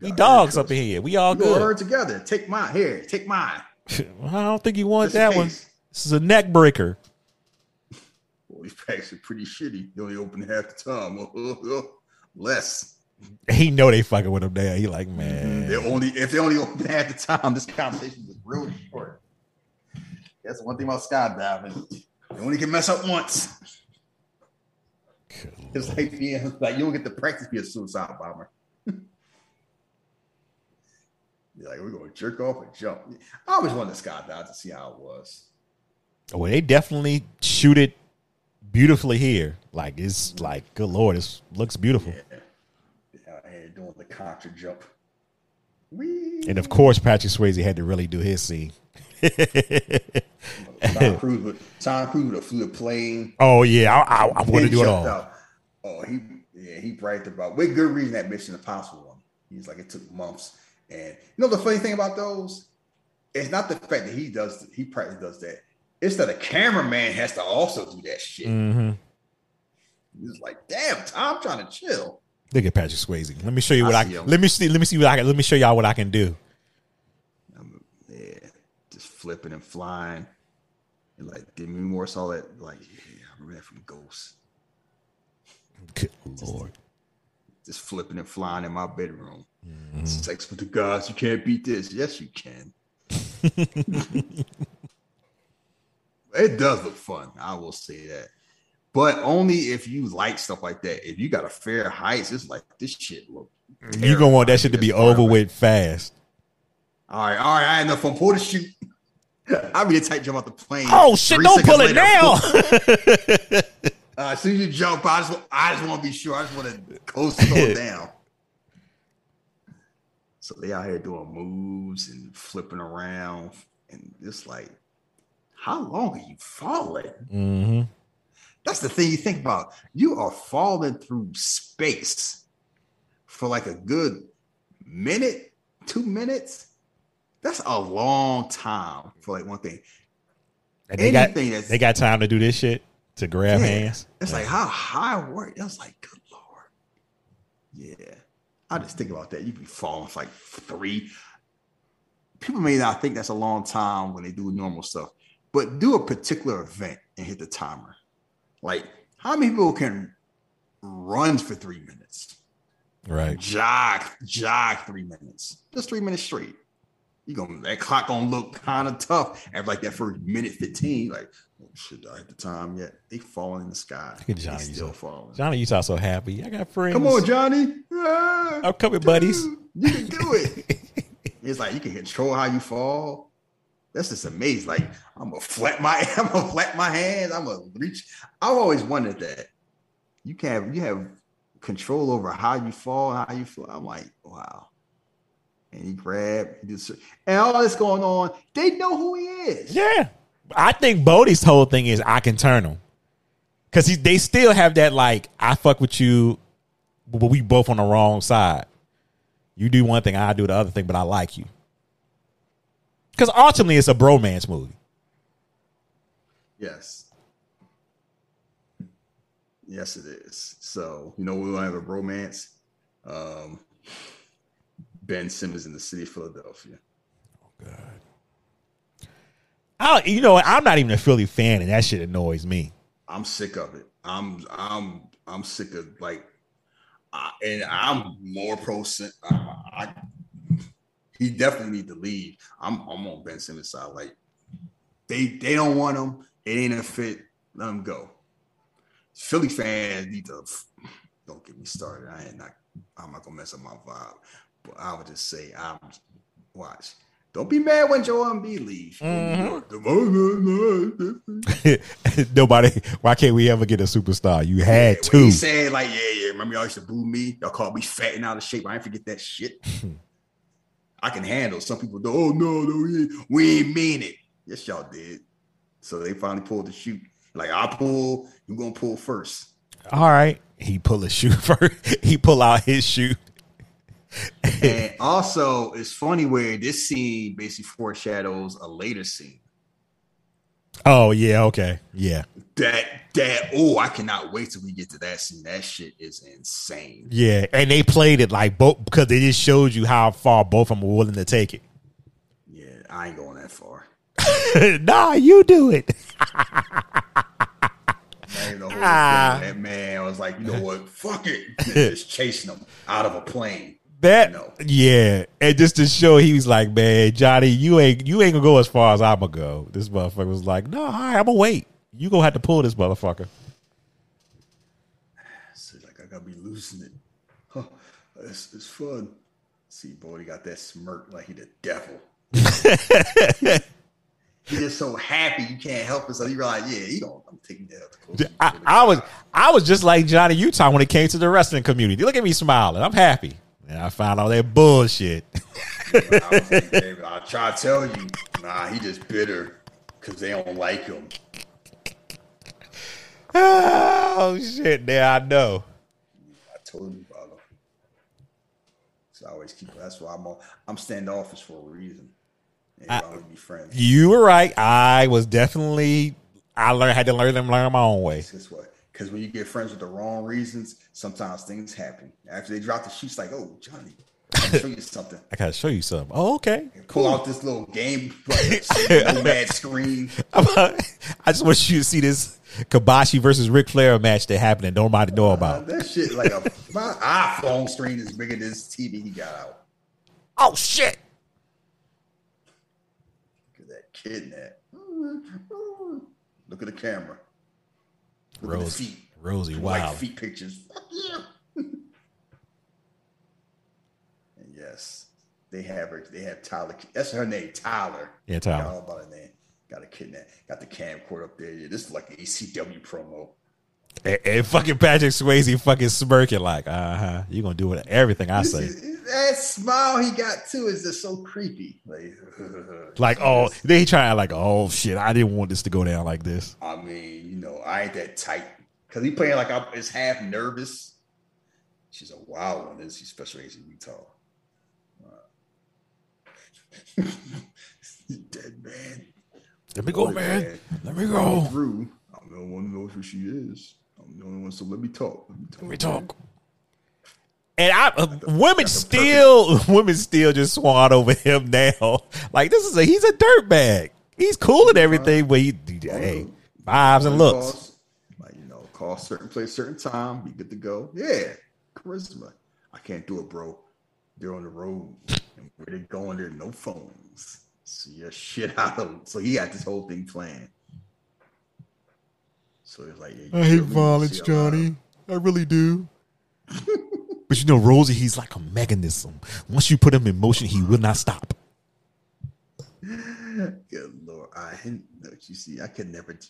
We dogs up in here. We all gonna good. together. Take my here. Take mine. I don't think he wants that one. This is a neck breaker. Well, these packs are pretty shitty. They only open half the time. Less. He know they fucking with him there. He like, mm-hmm. man. They only if they only open half the time. This conversation is real short. That's one thing about skydiving. You only can mess up once. It's like being like you don't get to practice being a suicide bomber. Like, we're gonna jerk off and jump. I always wanted to skydive to see how it was. Well, they definitely shoot it beautifully here. Like it's mm-hmm. like, good lord, it looks beautiful. Out here doing the contra jump. Whee! And of course, Patrick Swayze had to really do his scene. Tom Cruise would Tom Cruise would have flew a plane. Oh yeah, I, I, I want to do it all. out. Oh, he yeah, he bragged about with good reason that Mission Impossible one. He's like it took months. And you know the funny thing about those? It's not the fact that he does he practically does that. It's that a cameraman has to also do that shit. Mm-hmm. He's like, damn, Tom, I'm trying to chill. Look at Patrick Swayze. Let me show you what I I, him. let me see. Let me see what I can. Let me show y'all what I can do. Yeah, just flipping and flying. And like Demi Moore saw that, like, yeah, I remember that from Ghost. Good lord. Just flipping and flying in my bedroom. Mm-hmm. Sex with the gods, you can't beat this. Yes, you can. it does look fun. I will say that. But only if you like stuff like that. If you got a fair heights, it's like this shit look. You gonna want that shit to be over with fast. All right, all right, I had enough fun. Pull the shoot. I'll be the type jump out the plane. Oh shit! Three Don't seconds pull it now. Uh, as soon as you jump, I just, I just want to be sure. I just want to coast slow it down. So they out here doing moves and flipping around, and it's like, how long are you falling? hmm That's the thing you think about. You are falling through space for like a good minute, two minutes. That's a long time for like one thing. And they got Anything that's- they got time to do this shit to grab Yeah. hands. It's like how high work. I was like, good lord. Yeah. I just think about that. You be falling for like three. People may not think that's a long time when they do normal stuff, but do a particular event and hit the timer. Like, how many people can run for three minutes? Right. Jog, jog three minutes. Just three minutes straight. You gonna that clock gonna look kind of tough after like that first minute 15. Like, shit, I hit the time yet. They falling in the sky. Look at They Johnny. still Utah. falling. Johnny Utah so happy. I got friends. Come on, Johnny. Ah, I'm coming, buddies. You can do it. it's like you can control how you fall. That's just amazing. Like I'm gonna flap my, I'm gonna flap my hands. I'm gonna reach. I've always wondered that. You can have you have control over how you fall, how you fly. I'm like, wow. And he grabbed, he did, and all this going on. They know who he is. Yeah. I think Bodhi's whole thing is I can turn him. Cause he, they still have that like I fuck with you, but we both on the wrong side. You do one thing, I do the other thing, but I like you. Cause ultimately it's a bromance movie. Yes. Yes, it is. So, you know, we will have a romance. Um, ben Simmons in the city of Philadelphia. I, you know. I'm not even a Philly fan, and that shit annoys me. I'm sick of it. I'm I'm I'm sick of like, I, and I'm more pro. I, I he definitely need to leave. I'm I'm on Ben Simmons' side. Like they they don't want him. It ain't a fit. Let him go. Philly fans need to don't get me started. I ain't not. I'm not gonna mess up my vibe. But I would just say, I'm watch. Don't be mad when Joel Embiid leaves. Mm-hmm. Nobody. Why can't we ever get a superstar? You had When two. He said like, yeah, yeah. Remember y'all used to boo me. Y'all called me fat and out of shape. I ain't forget that shit. I can handle. Some people go, oh no, no, we ain't, we ain't mean it. Yes, y'all did. So they finally pulled the shoot. Like I pull, you gonna pull first. All right. He pull a shoe first. He pull out his shoe. and also, it's funny where this scene basically foreshadows a later scene. Oh yeah. Okay. Yeah. That that oh, I cannot wait till we get to that scene. That shit is insane. Yeah. And they played it like both because they just showed you how far both of them were willing to take it. Yeah, I ain't going that far. nah, you do it. Man, the whole Ah. thing, that man was like, you know what? Fuck it. Just chasing them out of a plane. That No. yeah, and just to show he was like, man, Johnny, you ain't you ain't gonna go as far as I'ma go. This motherfucker was like, no, all right, I'm gonna wait. You gonna have to pull this motherfucker. So like I gotta be losing it. Huh. It's, it's fun. See, boy, he got that smirk like he the devil. He just so happy you can't help it. So you realize, yeah, he don't. I'm taking that. I, I was I was just like Johnny Utah when it came to the wrestling community. Look at me smiling. I'm happy. And I found all that bullshit. I like, David, I try to tell you, nah, he just bitter because they don't like him. oh shit! Now I know. I told you, brother. So I always keep. That's why I'm. All, I'm standoffish for a reason. I, be friends. You were right. I was definitely. I learned had to learn them learn my own way. What? Because when you get friends with the wrong reasons, sometimes things happen. After they drop the sheets, like, oh, Johnny, I'll show you something. I gotta show you something. Oh, okay. Pull out this little game, nomad screen. I just want you to see this Kobashi versus Ric Flair match that happened and nobody know Uh, about. that shit like a my iPhone screen is bigger than this TV he got out. Oh shit! Look at that kidnap. Look at the camera. Rosie. Rosie, White wow. feet pictures. Fuck yeah. and yes, they have her. They have Tyler. That's her name, Tyler. Yeah, Tyler. Got all about her name. Got a kidnap. Got the camcorder up there. Yeah, this is like an ECW promo. And, and fucking Patrick Swayze fucking smirking like, uh huh. You gonna do with everything I say? Is- that smile he got too is just so creepy. Like, Like, oh, they trying like, oh shit, I didn't want this to go down like this. I mean, you know, I ain't that tight because he playing like I is half nervous. She's a wild one, isn't she? Especially in Utah. Uh, dead man. Let me go, Boy, man. Let me Go through. I'm the only one who knows who she is. I'm the only one. So let me talk. Let me talk. Let me talk. And I, uh, women still, women still just swan over him now. Like this is a, he's a dirtbag. He's cool and everything, but he, he- hey, vibes and looks. Calls, like you know, call certain place, certain time. Be good to go. Yeah, charisma. I can't do it, bro. They're on the road, and where they going, there's no phones. See your shit out of them. So he had this whole thing planned. So it's like, yeah, I hate violence, see a lot of- Johnny. I really do. But you know, Rosie, he's like a mechanism. Once you put him in motion, he will not stop. Good lord, I didn't know what you see. I could never. do-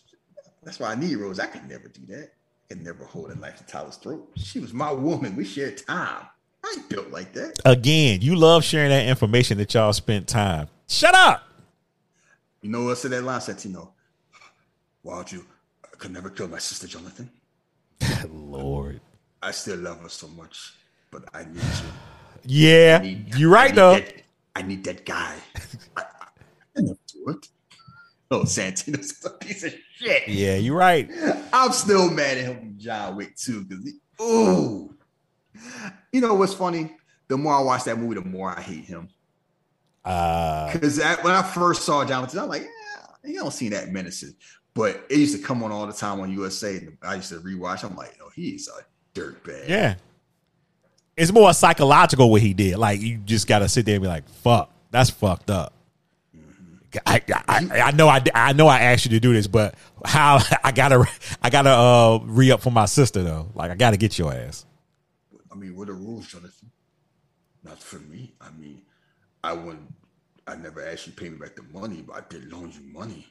That's why I need Rose. I could never do that. I could never hold a knife to Tyler's throat. She was my woman. We shared time. I ain't built like that. Again, you love sharing that information that y'all spent time. Shut up. You know what I said that line, Santino? Why don't you? I could never kill my sister, Jonathan. Lord. I still love her so much, but I need you. Yeah, need- you're right though. that- I need that guy. I, I, never do it. Oh, Santino's a piece of shit. Yeah, you're right. I'm still mad at him from John Wick too, because he, ooh, you know what's funny? The more I watch that movie, the more I hate him. Uh, Because when I first saw John Wick, I'm like, yeah, you don't see that menacing. But it used to come on all the time on USA. And I used to rewatch. I'm like, no, he's a dirtbag. yeah. It's more psychological what he did. Like you just gotta sit there and be like, "Fuck, that's fucked up." I, I, I know I, I know I asked you to do this, but how I gotta I gotta uh re up for my sister though. Like I gotta get your ass. I mean, what are the rules, Jonathan? Not for me. I mean, I wouldn't. I never asked you to pay me back the money, but I did loan you money.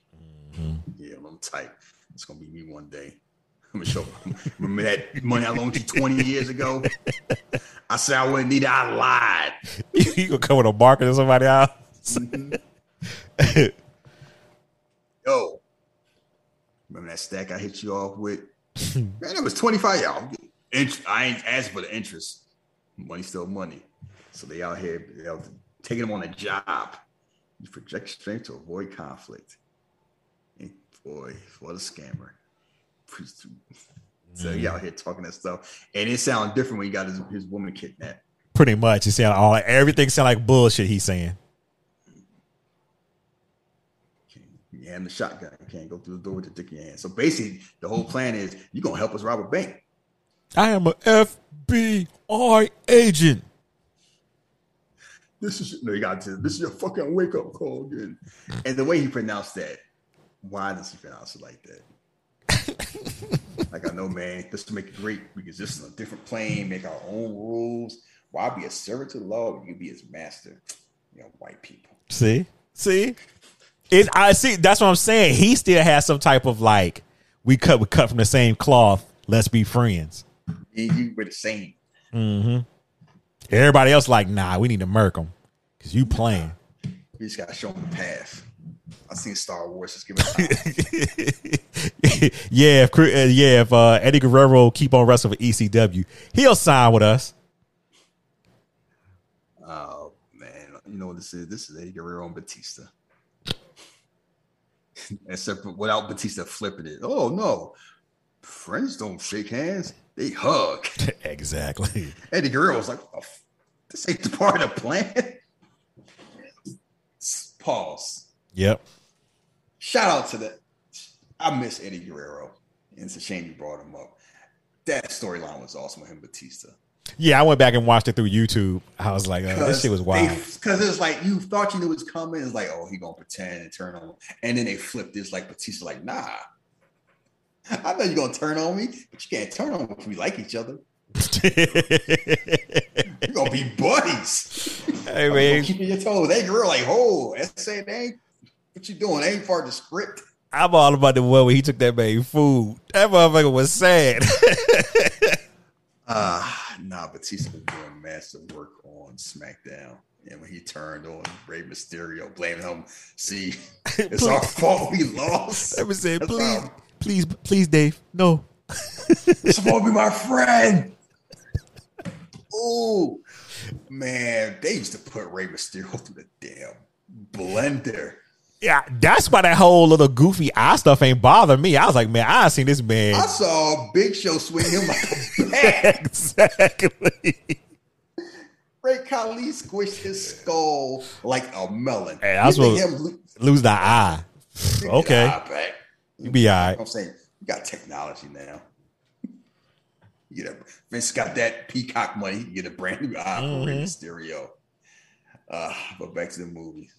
Yeah, I'm tight. It's gonna be me one day. I'm gonna show. Remember that money I loaned you 20 years ago? I said I wouldn't need it. I lied. you gonna come with a marker to somebody else? Mm-hmm. Yo, remember that stack I hit you off with? Man, it was 25 y'all. Int- I ain't asking for the interest. Money still money. So they out here they out taking them on a job. You project strength to avoid conflict. And boy, what a scammer. So he out here talking that stuff. And it sounds different when he got his, his woman kidnapped. Pretty much. It sound all everything sound like bullshit he's saying. You hand the shotgun. You can't go through the door with the dick in your hand. So basically, the whole plan is you're gonna help us rob a bank. I am a FBI agent. This is no, you got to. This is your fucking wake up call, dude. And the way he pronounced that, why does he pronounce it like that? like I know, man. This to make it great because this is a different plane, make our own rules. Why be a servant to the law when you be his master? You know, white people. See, see, it. I see. That's what I'm saying. He still has some type of like we cut we cut from the same cloth. Let's be friends. You, you were the same. Mm-hmm. Everybody else like, nah, we need to murk him because you playing. You just gotta show him the path. I seen Star Wars. Just give it yeah, if uh, yeah, if uh, Eddie Guerrero keep on wrestling for ECW, he'll sign with us. oh man, you know what this is? This is Eddie Guerrero and Batista. Except without Batista flipping it. Oh no, friends don't shake hands; they hug. exactly. Eddie Guerrero was like, oh, "This ain't the part of the plan." Pause. Yep. Shout out to the. I miss Eddie Guerrero. And it's a shame you brought him up. That storyline was awesome with him, Batista. Yeah, I went back and watched it through YouTube. I was like, oh, this shit was wild. Because it was like you thought you knew it was coming. It's like, oh, he gonna pretend and turn on, and then they flipped this like Batista, like, nah. I know you're gonna turn on me, but you can't turn on me if we like each other. you're gonna be buddies. hey man, Keeping your toes. Hey, girl, like, oh, that's saying they what you doing? Ain't part of the script. I'm all about the one where he took that man food. That motherfucker was sad. Ah, nah, Batista was doing massive work on SmackDown. And when he turned on Rey Mysterio, blaming him, see, it's our fault we lost. Me say, please, please, please, Dave, no. It's supposed to be my friend. Oh man, they used to put Rey Mysterio through the damn blender. Yeah, that's why that whole little goofy eye stuff ain't bother me. I was like, man, I seen this man. I saw Big Show swing him like a bat. exactly. Great Khali squished his skull like a melon. Hey, think him lo- Lose the eye. Okay. eye. You be all right. I'm saying you got technology now. You know, Vince got that peacock money. You get a brand new eye for Rey Mysterio. Uh, but back to the movies.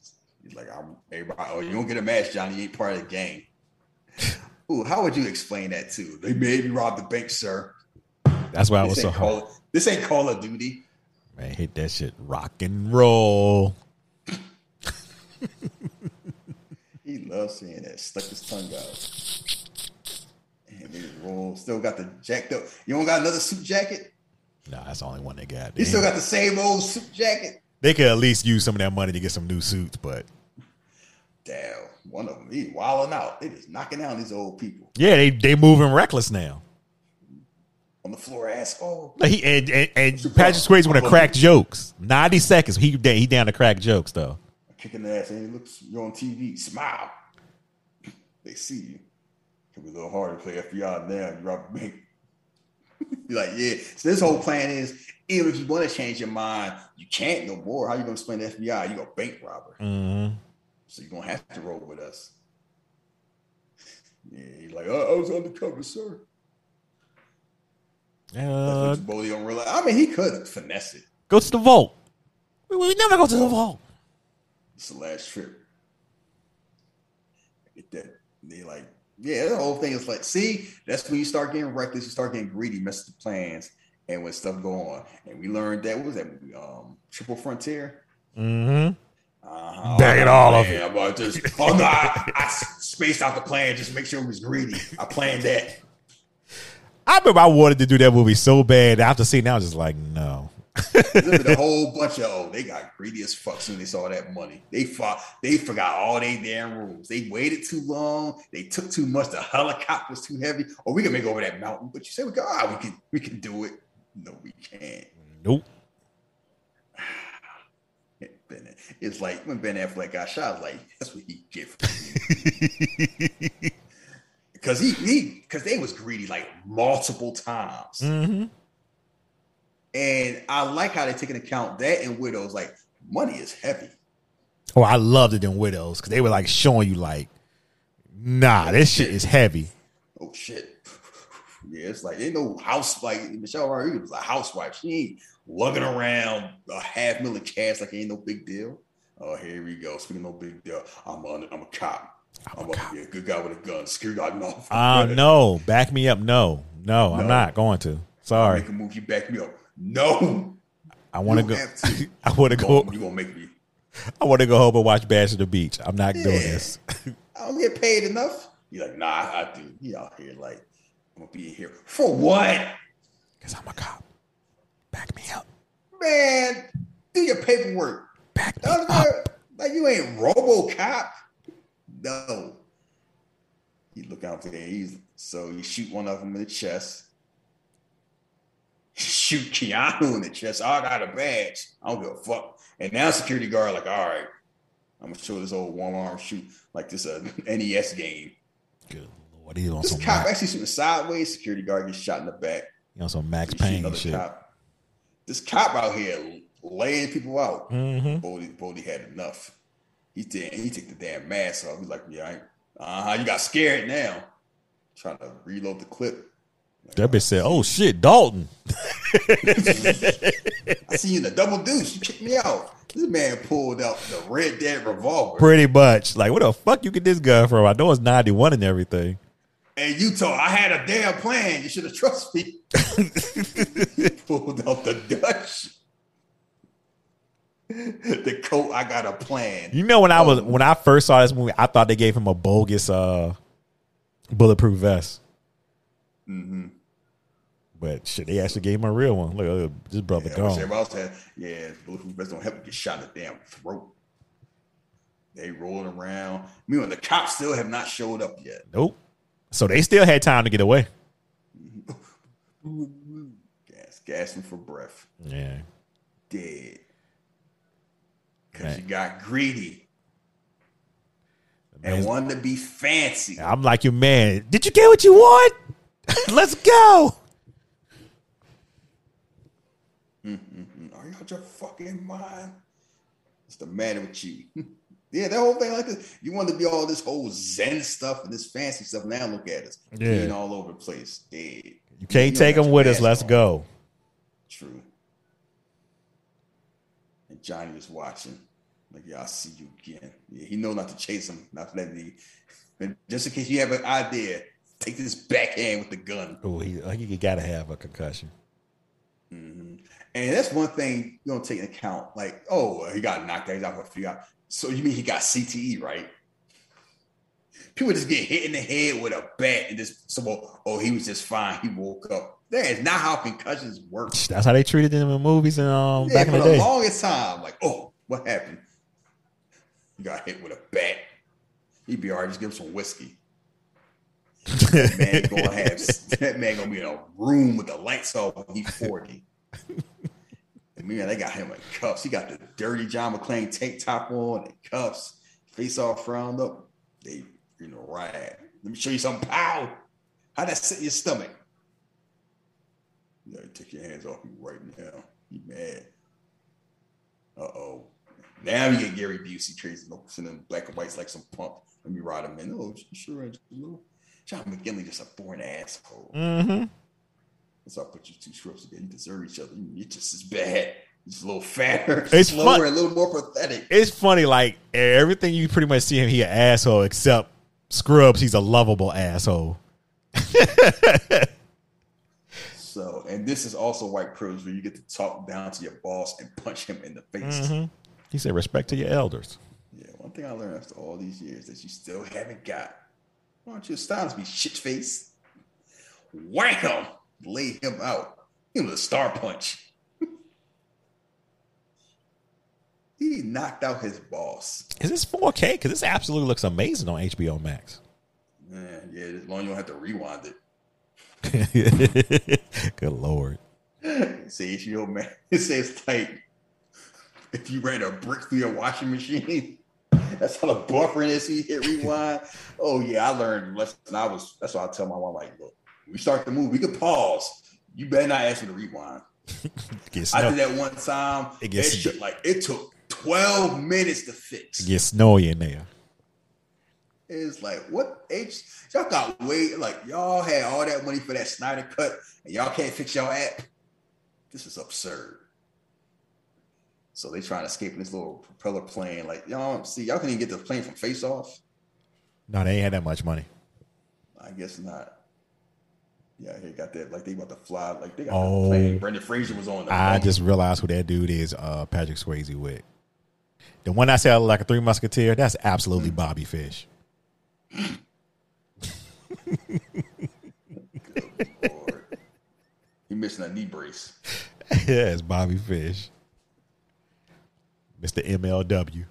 He's like, I'm everybody. Oh, you don't get a match, Johnny. You ain't part of the game. Ooh, how would you explain that too? They made me rob the bank, sir. That's why I was so hard. Call, this ain't Call of Duty. Man, hit that shit rock and roll. He loves seeing that. Stuck his tongue out. And he roll. Still got the jacked up. You don't got another suit jacket? Nah, that's the only one they got. You still got the same old suit jacket? They could at least use some of that money to get some new suits, but Damn, one of them, he wilding out. They just knocking down these old people yeah, they they moving reckless now. on the floor. Ass, oh, Like he and, and, and Patrick Swayze want to crack jokes. Ninety seconds. He he down to crack jokes though. kicking the ass. And he looks, you're on TV. Smile. They see you. Could be a little hard to play FBI now. You rob a bank. Be like, yeah. So this whole plan is, even if you want to change your mind, you can't no more. How you gonna explain the FBI? You a bank robber. Mm-hmm. So you're gonna have to roll with us. Yeah, he's like, oh, I was undercover, sir. Uh, That's what Bodhi don't realize. I mean, he could finesse it. go to the vault. We, we never go to the vault. It's the last trip. Get that. They like, yeah, the whole thing is like, see, that's when you start getting reckless, you start getting greedy, mess with the plans, and when stuff go on. And we learned that what was that movie? Um, Triple Frontier. Mm-hmm. Uh-huh. Bang it all of I'm about just, oh no, I, I spaced out the plan just to make sure it was greedy. I planned that. I remember I wanted to do that movie so bad. After seeing that, I was just like, no. The whole bunch of oh, they got greedy as fuck soon they saw that money. They fought, they forgot all they damn rules. They waited too long. They took too much. The helicopter was too heavy. Or we can make over that mountain. But you said we can, ah, we can, we can do it. No, we can't. Nope. It's like when Ben Affleck got shot. Like that's what he get for because he he because they was greedy like multiple times. Mm-hmm. And I like how they take into account that and widows. Like money is heavy. Oh, I loved it in Widows because they were like showing you like, nah, this shit is heavy. Oh shit. Yeah, it's like ain't no house like Michelle Rodriguez was a housewife. She ain't lugging around a half million cash like it ain't no big deal. Oh, here we go. Speaking of no big deal, I'm a, I'm a cop. I'm, a, yeah, good guy with a gun. Security guard, no. Uh, no, back me up. No, no, I'm not going to. Sorry. Make a move. You back me up. No. I want to go. don't have to. I want to go. you gonna make me? I want to go home and watch Bash at the Beach. I'm not doing this. I don't get paid enough. You're like, nah, I, I do. He out here like, I'm gonna be here for what? Because I'm a cop. Back me up. Man, do your paperwork. Back me up. Like you ain't RoboCop. No. He look out there. He's so you shoot one of them in the chest. Shoot Keanu in the chest. I got a badge. I don't give a fuck. And now security guard like, all right, I'm gonna show this old one arm shoot like this a NES game. Good lord, he on This some cop Max, actually shooting sideways. Security guard gets shot in the back. he on some Max Payne shit. cop. This cop out here laying people out. Mm-hmm. Bodhi, Bodhi had enough. He did. He took the damn mask off. He's like, "Yeah, uh huh." You got scared now. Trying to reload the clip. That bitch said, "Oh shit, Dalton." I see you in the double deuce. You kicked me out. This man pulled out the red dead revolver, Pretty much. Like, where the fuck you get this gun from? I know it's 91 and everything. and you told I had a damn plan. You should have trusted me. pulled out the Dutch. the coat. I got a plan. You know when I was when I first saw this movie, I thought they gave him a bogus uh bulletproof vest. Mm-hmm. But shit, they actually gave him a real one. Look, look this brother Yeah, gone. everybody else had, yeah, bulletproof vests don't help you get shot in the damn throat. They rolling around. Meanwhile, the cops still have not showed up yet. Nope. So they still had time to get away. Gas, gasping for breath. Yeah. Dead. Because you got greedy and wanted to be fancy. I'm like your man. Did you get what you want? Let's go. Mm, Are you out your fucking mind? What's the matter with you? yeah, that whole thing like this. You want to be all this whole Zen stuff and this fancy stuff. Now look at us. Yeah. Being all over the place. Dead. You can't don't take them with us. Let's on. go. True. And Johnny was watching. Like, yeah, I'll see you again. Yeah, he know not to chase him, not to let me. Just in case you have an idea, take this backhand with the gun. Oh, he you gotta have a concussion. Mhm. And that's one thing you don't take into account. Like, oh, he got knocked out. He's out for a few hours. So you mean he got CTE, right? People just get hit in the head with a bat and just so oh he was just fine. He woke up. That is not how concussions work. That's how they treated them in movies and um Yeah, back in the the day. longest time, like, oh, what happened? You got hit with a bat. He'd be all right, just give him some whiskey. That man gonna have that man gonna be in a room with the lights off when he's 40. And man, they got him in cuffs. He got the dirty John McClane tank top on and cuffs, face all frowned up. They you know, right. Let me show you something. Pow! How'd that sit in your stomach? You gotta take your hands off me right now. You mad. Uh-oh. Now you get Gary Busey. No, sending black and whites like some pump. Let me ride him in. Oh, sure. little. John McGinley just a born asshole. Mm-hmm. That's why I put you two strips together. You deserve each other. You're just as bad. Just a little fatter, It's slower, fun- and a little more pathetic. It's funny, like everything you pretty much see him, he an asshole, except Scrubs, he's a lovable asshole. So, and this is also white privilege where you get to talk down to your boss and punch him in the face. Mm-hmm. He said, respect to your elders. Yeah, one thing I learned after all these years that you still haven't got. Why don't you stop me, shit face? Wham! Lay him out. He was a star punch. he knocked out his boss. Is this 4K? Because this absolutely looks amazing on HBO Max. Man, yeah, as long as you don't have to rewind it. Good lord. See, your man. It says like if you ran a brick through your washing machine, that's how the buffering is. You hit rewind. Oh yeah, I learned lesson. I was that's why I tell my mom like, look, we start the movie, we could pause. You better not ask me to rewind. I did that one time. It gets- shit like it took twelve minutes to fix. get snowy in there. It's like what H y'all got way like y'all had all that money for that Snyder cut and y'all can't fix y'all app. This is absurd. So they trying to escape in this little propeller plane. Like y'all see, y'all can even get the plane from face off. No, they ain't had that much money. I guess not. Yeah, they got that. Like they about to fly. Like they got Oh. the plane. Brendan Fraser was on. The I just realized who that dude is. Uh, Patrick Swayze with the one I said like a Three Musketeer. That's absolutely Bobby Fish. Lord. he missing a knee brace. yeah, it's Bobby Fish, Mister MLW.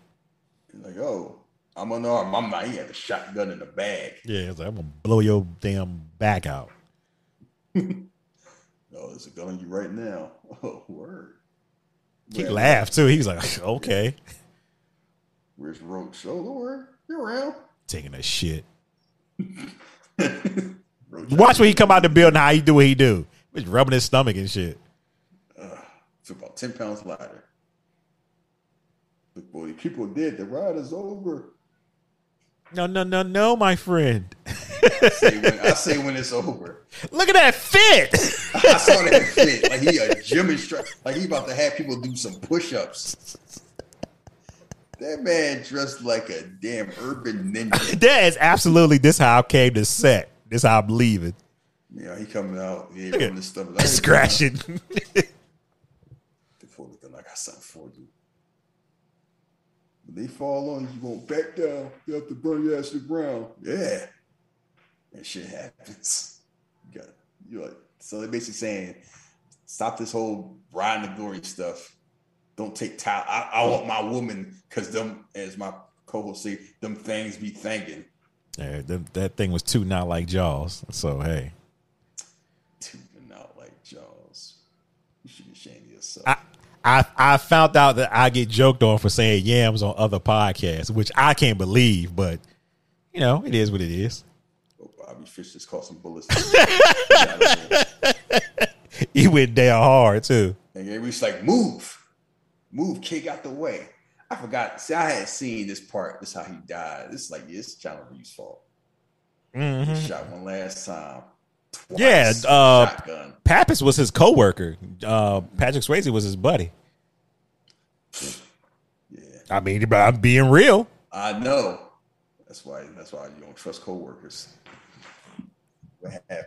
He's like, oh, I'm unarmed. I'm not. He had the shotgun in the bag. Yeah, it's like, I'm gonna blow your damn back out. Oh, there's a gun on you right now. Oh, word. He Where- laughed too. He was like, okay, Where's Roach? Oh, worry. You're around. taking a shit. Watch when he come out the building, how he do what he do. He's rubbing his stomach and shit. It's about 10 pounds lighter. Look, boy, the people dead. The ride is over. No, no, no, no, my friend. Say when, I say when it's over. Look at that fit. I saw that fit. Like he a gym instructor. Like he about to have people do some push-ups. That man dressed like a damn urban ninja. that is absolutely this how I came to set. This how I'm leaving. Yeah, he coming out. Yeah, Look at rubbing his stomach. Like, Scratching. Before looking like I something for you. They fall on you, you won't back down. You have to burn your ass to the ground. Yeah. That shit happens. You got you're like so they're basically saying, stop this whole riding the glory stuff. Don't take time. I, I want my woman because them, as my co-host say, them things be thinking. Yeah, that, that thing was too not like Jaws. So hey, Tooting out like Jaws. You should be ashamed of yourself. I I I found out that I get joked on for saying yams on other podcasts, which I can't believe, but you know it is what it is. oh, Bobby Fish just caught some bullets. He went down hard too. And everybody's like, move, move, kid, out the way. I forgot. See, I had seen this part. This is how he died. This is like, yeah, it's John Reeves' fault. He mm-hmm. shot one last time. Twice, Yeah, uh, shotgun. Pappas was his coworker. Uh, Patrick Swayze was his buddy. Yeah, I mean, but I'm being real. I know. That's why. That's why you don't trust coworkers. What happened?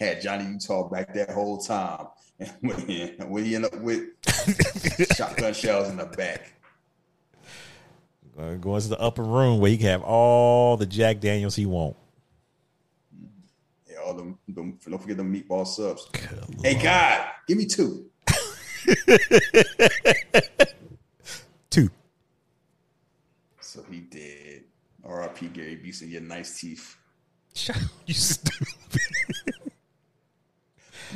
Had Johnny Utah back that whole time, and when he, ended up with shotgun shells in the back. Uh, going to the upper room where he can have all the Jack Daniels he want. All them, them don't forget them meatball subs. Hey God, give me two. Two. So he did. R.I.P. Gary Busey, your nice teeth. Shut up, you stupid.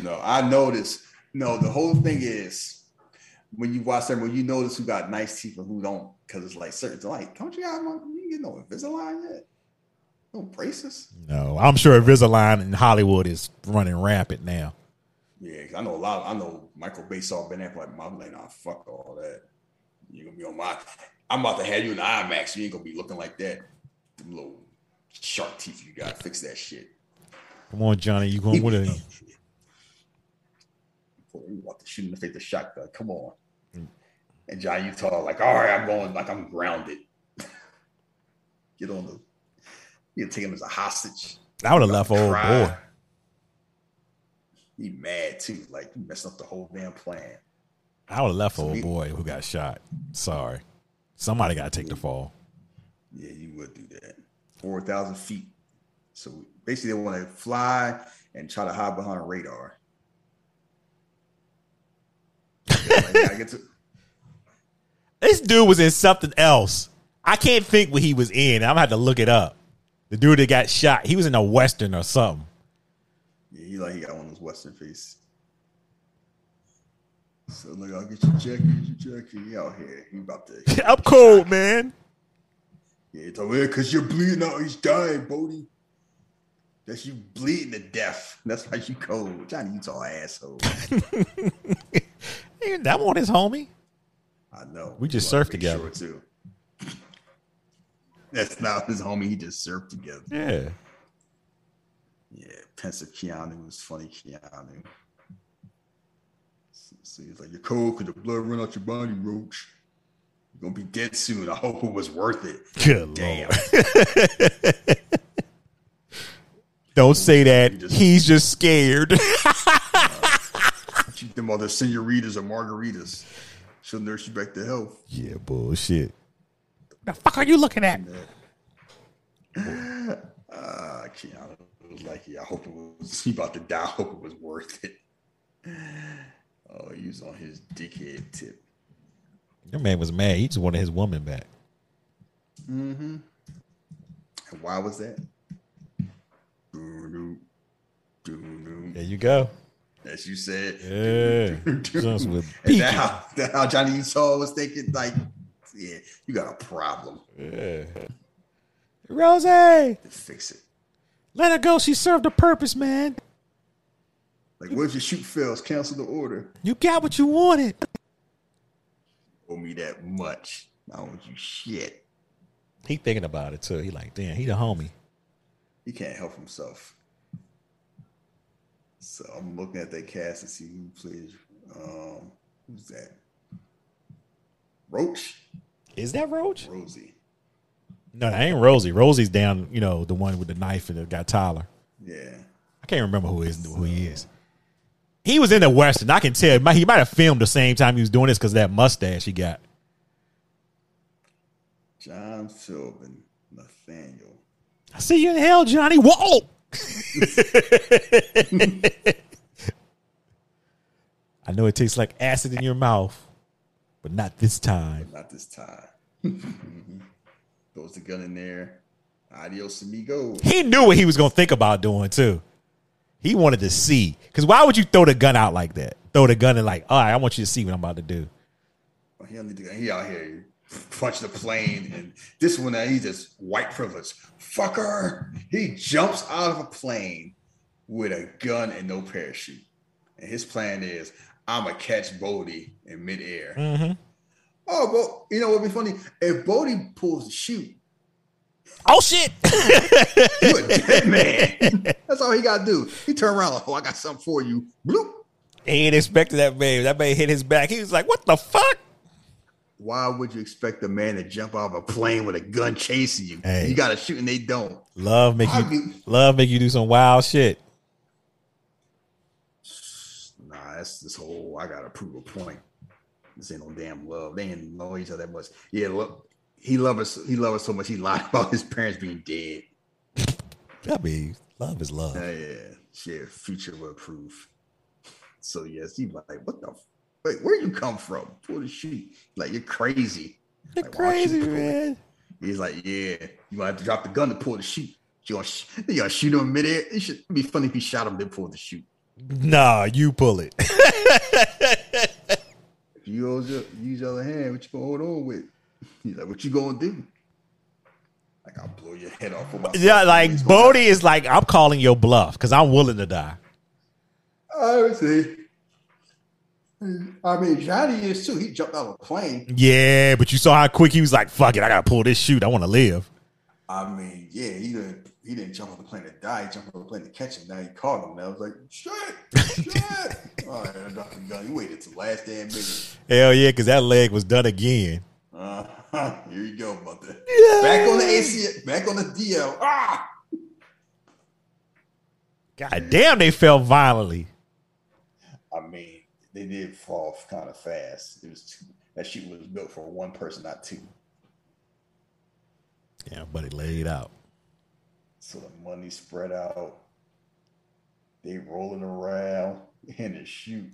No, I noticed. No, the whole thing is when you watch them, when you notice who got nice teeth and who don't, because it's like certain like, don't you have one? You get no Invisalign yet? No braces? No, I'm sure Invisalign in Hollywood is running rampant now. Yeah, 'cause I know a lot. I know Michael Bay saw Ben Affleck. I'm like, nah, fuck all that. You're gonna be on my. I'm about to have you in IMAX. You ain't gonna be looking like that. Them little shark teeth you got. Fix that shit. Come on, Johnny, you going with a You about to shoot in the face the shotgun. Come on. Mm. And John Utah, like, all right, I'm going, like, I'm grounded. Get on the. You take him as a hostage. I would have left old Cry. boy. He mad too. Like, you messed up the whole damn plan. I would have left So old he- boy who got shot. Sorry. Somebody got to take the fall. Yeah, you would do that. 4,000 feet. So basically, they want to fly and try to hide behind radar. Like, to- This dude was in something else. I can't think what he was in. I'm gonna have to look it up. The dude that got shot, he was in a western or something. yeah, he like he got one of those Western face. So like, I'll get your jacket, get your jacket. He out here. He about to. I'm cold, man. Yeah, it's over here because you're bleeding out. He's dying, Bodhi. That's you bleeding to death. That's why you cold. Johnny Utah asshole. That one is homie. I know. We just You surfed together. sure, too. That's not his homie. He just surfed together. Yeah. Yeah, pensive Keanu was funny. Keanu. So, he's like, "You're cold because the blood run out your body, Roach. You're gonna be dead soon. I hope it was worth it." Good Damn. Don't say that. He's just scared. Keep them other senoritas or margaritas. She'll nurse you back to health. yeah, bullshit. The fuck are you looking at? Uh, I was like, yeah, I hope it was. He about to die. I hope it was worth it. Oh, he was on his dickhead tip. Your man was mad. He just wanted his woman back. Mm-hmm. And why was that? Doo-doo, doo-doo. There you go. As you said. Yeah. Jones with And Peaky. that how, that how Johnny Utah was thinking, like, yeah, you got a problem. Yeah. Rose, Fix it. let her go. She served a purpose, man. Like, what if your shoot fails? Cancel the order. You got what you wanted. Owe me that much. I don't want you shit. He thinking about it too. He like, damn, he the homie. He can't help himself. So I'm looking at that cast to see who plays. Um, who's that? Roach, Is that Roach? Rosie. No, that ain't Rosie. Rosie's down, you know, the one with the knife and it got Tyler. Yeah, I can't remember who is who he is. He was in the Western. I can tell. He might- He might have filmed the same time he was doing this because that mustache he got. John Philbin, Nathaniel. I see you in hell, Johnny. Whoa! I know it tastes like acid in your mouth, but not this time. Not this time. Mm-hmm. Throws the gun in there. Adios, amigo. He knew what he was gonna think about doing too. He wanted to see. Because why would you throw the gun out like that? Throw the gun and like, all right, I want you to see what I'm about to do. He, don't need to, he out here punch the plane, and this one uh, now he's just white privilege. Fucker. He jumps out of a plane with a gun and no parachute, and his plan is I'ma catch Bodhi in midair. Mm-hmm. Oh, well, you know what'd be funny? If Bodhi pulls the chute, Oh shit! you a dead man. That's all he gotta do. He turn around like, oh, I got something for you. Bloop. he ain't expected that man. That man hit his back. He was like, what the fuck? Why would you expect a man to jump out of a plane with a gun chasing you? Hey. You gotta shoot and they don't. Love make I you mean- love make you do some wild shit. Nah, that's this whole I gotta prove a point. This ain't no damn love. They ain't know each other that much. Yeah, look, he love us. He love us so much. He lied about his parents being dead. I mean, love is love. Yeah, yeah. Shit, future will proof. So yes, he like, what the? F- Wait, where you come from? Pull the chute. Like you're crazy. You're Like, don't you crazy, man. He's like, yeah, you gonna have to drop the gun to pull the chute. You gonna, sh- you gonna shoot him midair? It should it'd be funny if he shot him then pull the chute. Nah, you pull it. If you use your, use your other hand, what you gonna hold on with? He's like, what you gonna do? Like I'll blow your head off. With my yeah, like Bodhi is like, I'm calling your bluff because I'm willing to die. Oh, I would say. I mean, Johnny is too. He jumped out of a plane. Yeah, but you saw how quick he was like, fuck it, I gotta pull this chute. I wanna live. I mean, yeah, he didn't. He didn't jump on the plane to die. He jumped on the plane to catch him. Now he caught him. Now I was like, shit, shit. All right, I dropped the gun. He waited till last damn minute. Hell yeah, because that leg was done again. Uh, here you go, mother. Back on the AC. Back on the DL. Ah. God damn, they fell violently. I mean, they did fall kind of fast. It was too, that chute was built for one person, not two. Yeah, but it laid out. So the money spread out. They rolling around in the chute.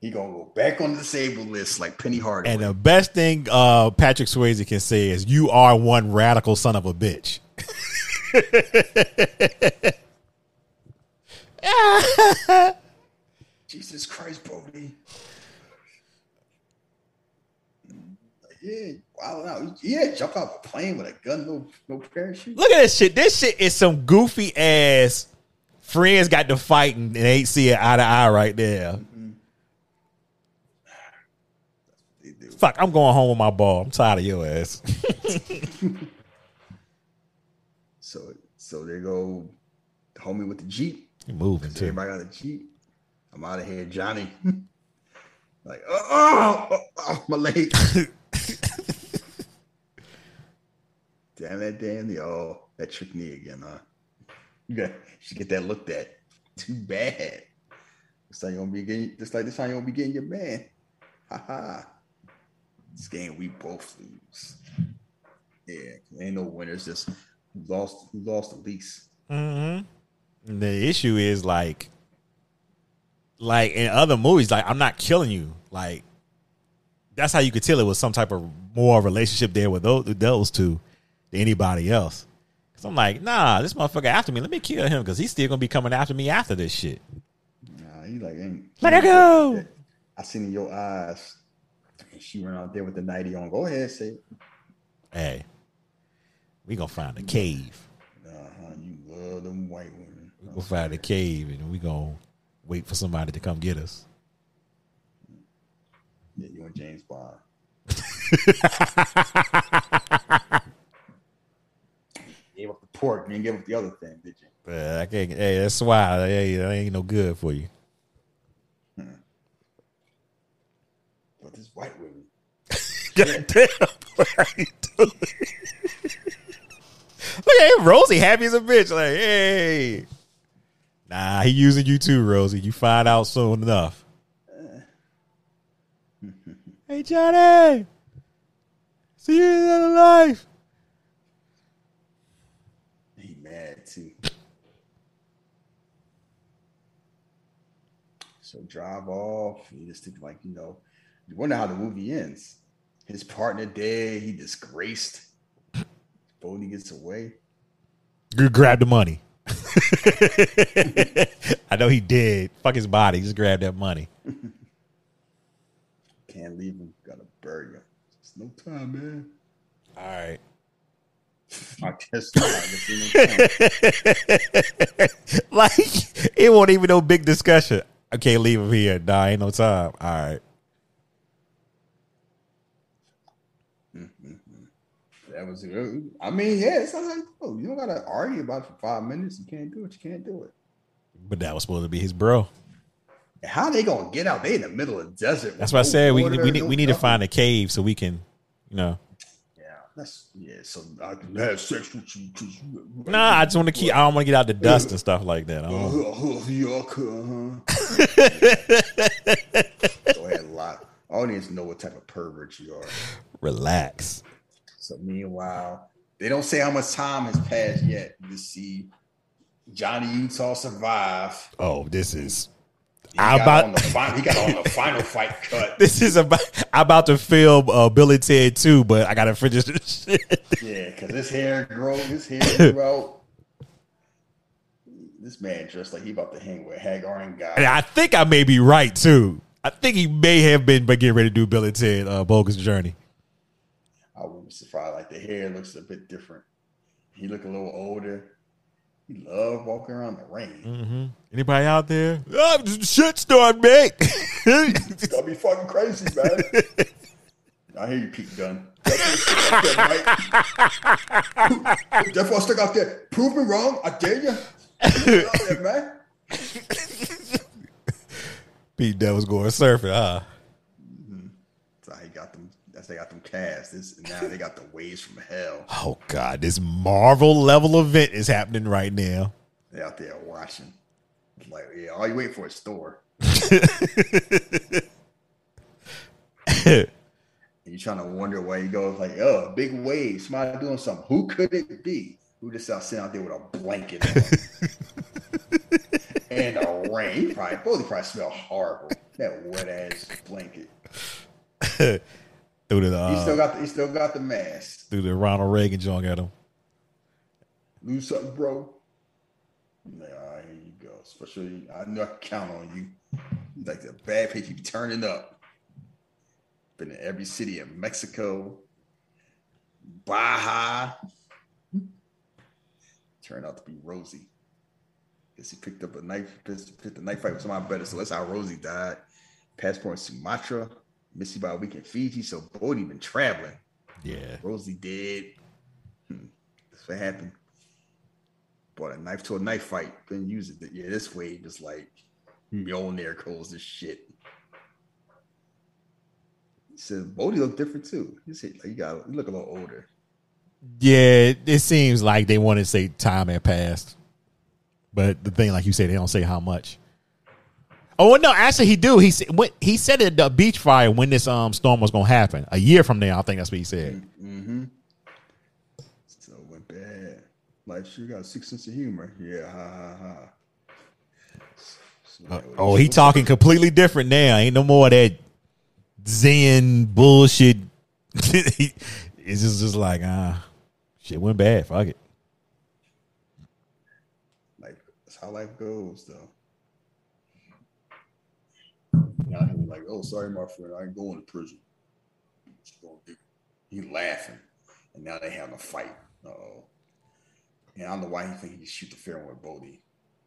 He gonna go back on the disabled list like Penny Hardaway. And the best thing uh, Patrick Swayze can say is, "You are one radical son of a bitch." Jesus Christ, Bodhi. Yeah, wow, now yeah, jump out of a plane with a gun, no no parachute. Look at this shit. This shit is some goofy ass. Friends got to fighting and ain't see it eye to eye right there. Mm-hmm. They do. Fuck, I'm going home with my ball. I'm tired of your ass. So so they go homie with the Jeep. You moving too. everybody got a Jeep. I'm out of here, Johnny. like, oh, oh, oh, my leg. damn that the oh that tricked me again, huh? You got should get that looked at. Too bad. This time you gonna be getting just like this time you gonna be getting your man. Ha ha. This game we both lose. Yeah, ain't no winners. Just lost who lost the least. Mm-hmm. The issue is like, like in other movies, like I'm not killing you. Like that's how you could tell it was some type of more relationship there with those, those two than anybody else. Cause I'm like, nah, this motherfucker after me. Let me kill him because he's still gonna be coming after me after this shit. Nah, he like ain't Let her go. I seen in your eyes. And she went out there with the nighty on. Go ahead, say it. Hey, we gonna find a cave. Uh-huh, you love them white women. We gonna find a cave and we gonna wait for somebody to come get us. Yeah, you and James Bond. gave up the pork, you didn't give up the other thing, did you? Uh, I can't. Hey, that's why. Hey, that ain't no good for you. But this white women. God damn, what are you doing? Look at him, Rosie, happy as a bitch. Like, hey, nah, he using you too, Rosie. You find out soon enough. hey, Johnny, see you in another life. He mad too. Drive off. You just think like, you know, you wonder how the movie ends. His partner dead, he disgraced. Bodhi gets away. You grab the money. I know he did. Fuck his body. Just grab that money. Can't leave him. Gotta bury him. It's no time, man. All right. I guess not. There's no time. like it won't even no big discussion. I can't leave him here. Nah, ain't no time. All right. Mm-hmm. That was good. I mean, yeah, it's not like oh, you don't gotta argue about it for five minutes. You can't do it. You can't do it. But that was supposed to be his bro. How they gonna get out? They in the middle of the desert. That's what I said. We we need we need to find a cave so we can, you know. Yeah, that's yeah. So I can have sex with you. 'cause you- Nah, I just want to keep. I don't want to get out the dust and stuff like that. I Uh, don't- uh, uh, yuck, uh-huh. Go ahead, lot. Audience know what type of pervert you are. Relax. So meanwhile, they don't say how much time has passed yet. You see Johnny Utah survive. Oh, this is. He I got, about- final, he got on the final fight cut. This is about. I'm about to film uh, Billy Ted too, but I gotta finish this shit. Yeah, because his hair grow, his hair out. This man dressed like he about to hang with Hagar and God. And I think I may be right too. I think he may have been but getting ready to do Billy Ted uh, Bogus Journey. I wouldn't be surprised. Like the hair looks a bit different. He look a little older. He love walking around the rain. Mm-hmm. Anybody out there? Oh, shit started, mate. It's gonna be fucking crazy, man. I hear you, Pete Dunne. That's why I stuck out there. Prove me wrong. I dare you. There, man. Pete Dunne was going surfing, huh? That's how he got them. That's how they got them cast. This now they got the waves from hell. Oh God, this Marvel level event is happening right now. They out there watching. Like, yeah, all you waiting for is Thor. and you're trying to wonder where he goes, like, oh, big wave, somebody doing something. Who could it be? Who just out sitting out there with a blanket and a rain. Probably both probably smell horrible. That wet ass blanket. Through the He still uh, got the, he still got the mask. through the Ronald Reagan joint at him. Lose something, bro. Like, all right, here you go. Especially, I know I can count on you. Like the bad pitch, you turning up. Been in every city in Mexico, Baja. Turned out to be Rosie. Guess he picked up a knife, picked a knife fight with somebody better. So that's how Rosie died. Passport in Sumatra, missing by a week in Fiji. So Bodhi been traveling. Yeah. Rosie dead. Hmm. That's what happened. Brought a knife to a knife fight. Couldn't use it. Yeah, this way just like Mjolnir calls this shit. He said Bodhi look different too. He said like, you got you look a little older. Yeah, it, it seems like they want to say time had passed. But the thing, like you said, they don't say how much. Oh no, actually he do. He said when he said at the beach fire when this um storm was gonna happen. A year from now, I think that's what he said. So it went bad. Like sure got a six sense of humor. Yeah, ha ha ha. So, Uh, oh, he talking completely different now. Ain't no more of that Zen bullshit. It's just, just like ah, shit went bad. Fuck it. like that's how life goes, though. Now he's like, "Oh, sorry, my friend, I ain't going to prison." Just gonna do- He laughing, and now they having a fight. Oh, and I don't know why he think he can shoot the fair one with Bodhi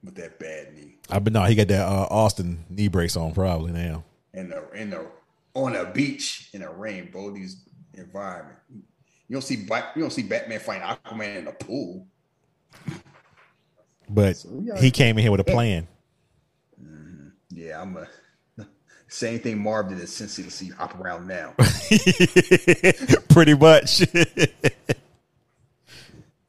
with that bad knee I but no, he got that uh, Austin knee brace on probably now. in the in the on a beach in a rain. Bodhi's environment. You don't see you don't see Batman fighting Aquaman in a pool. But So, yeah. he came in here with a plan. Yeah, I'm a. Same thing Marv did in Cincy to see hop around now. Pretty much.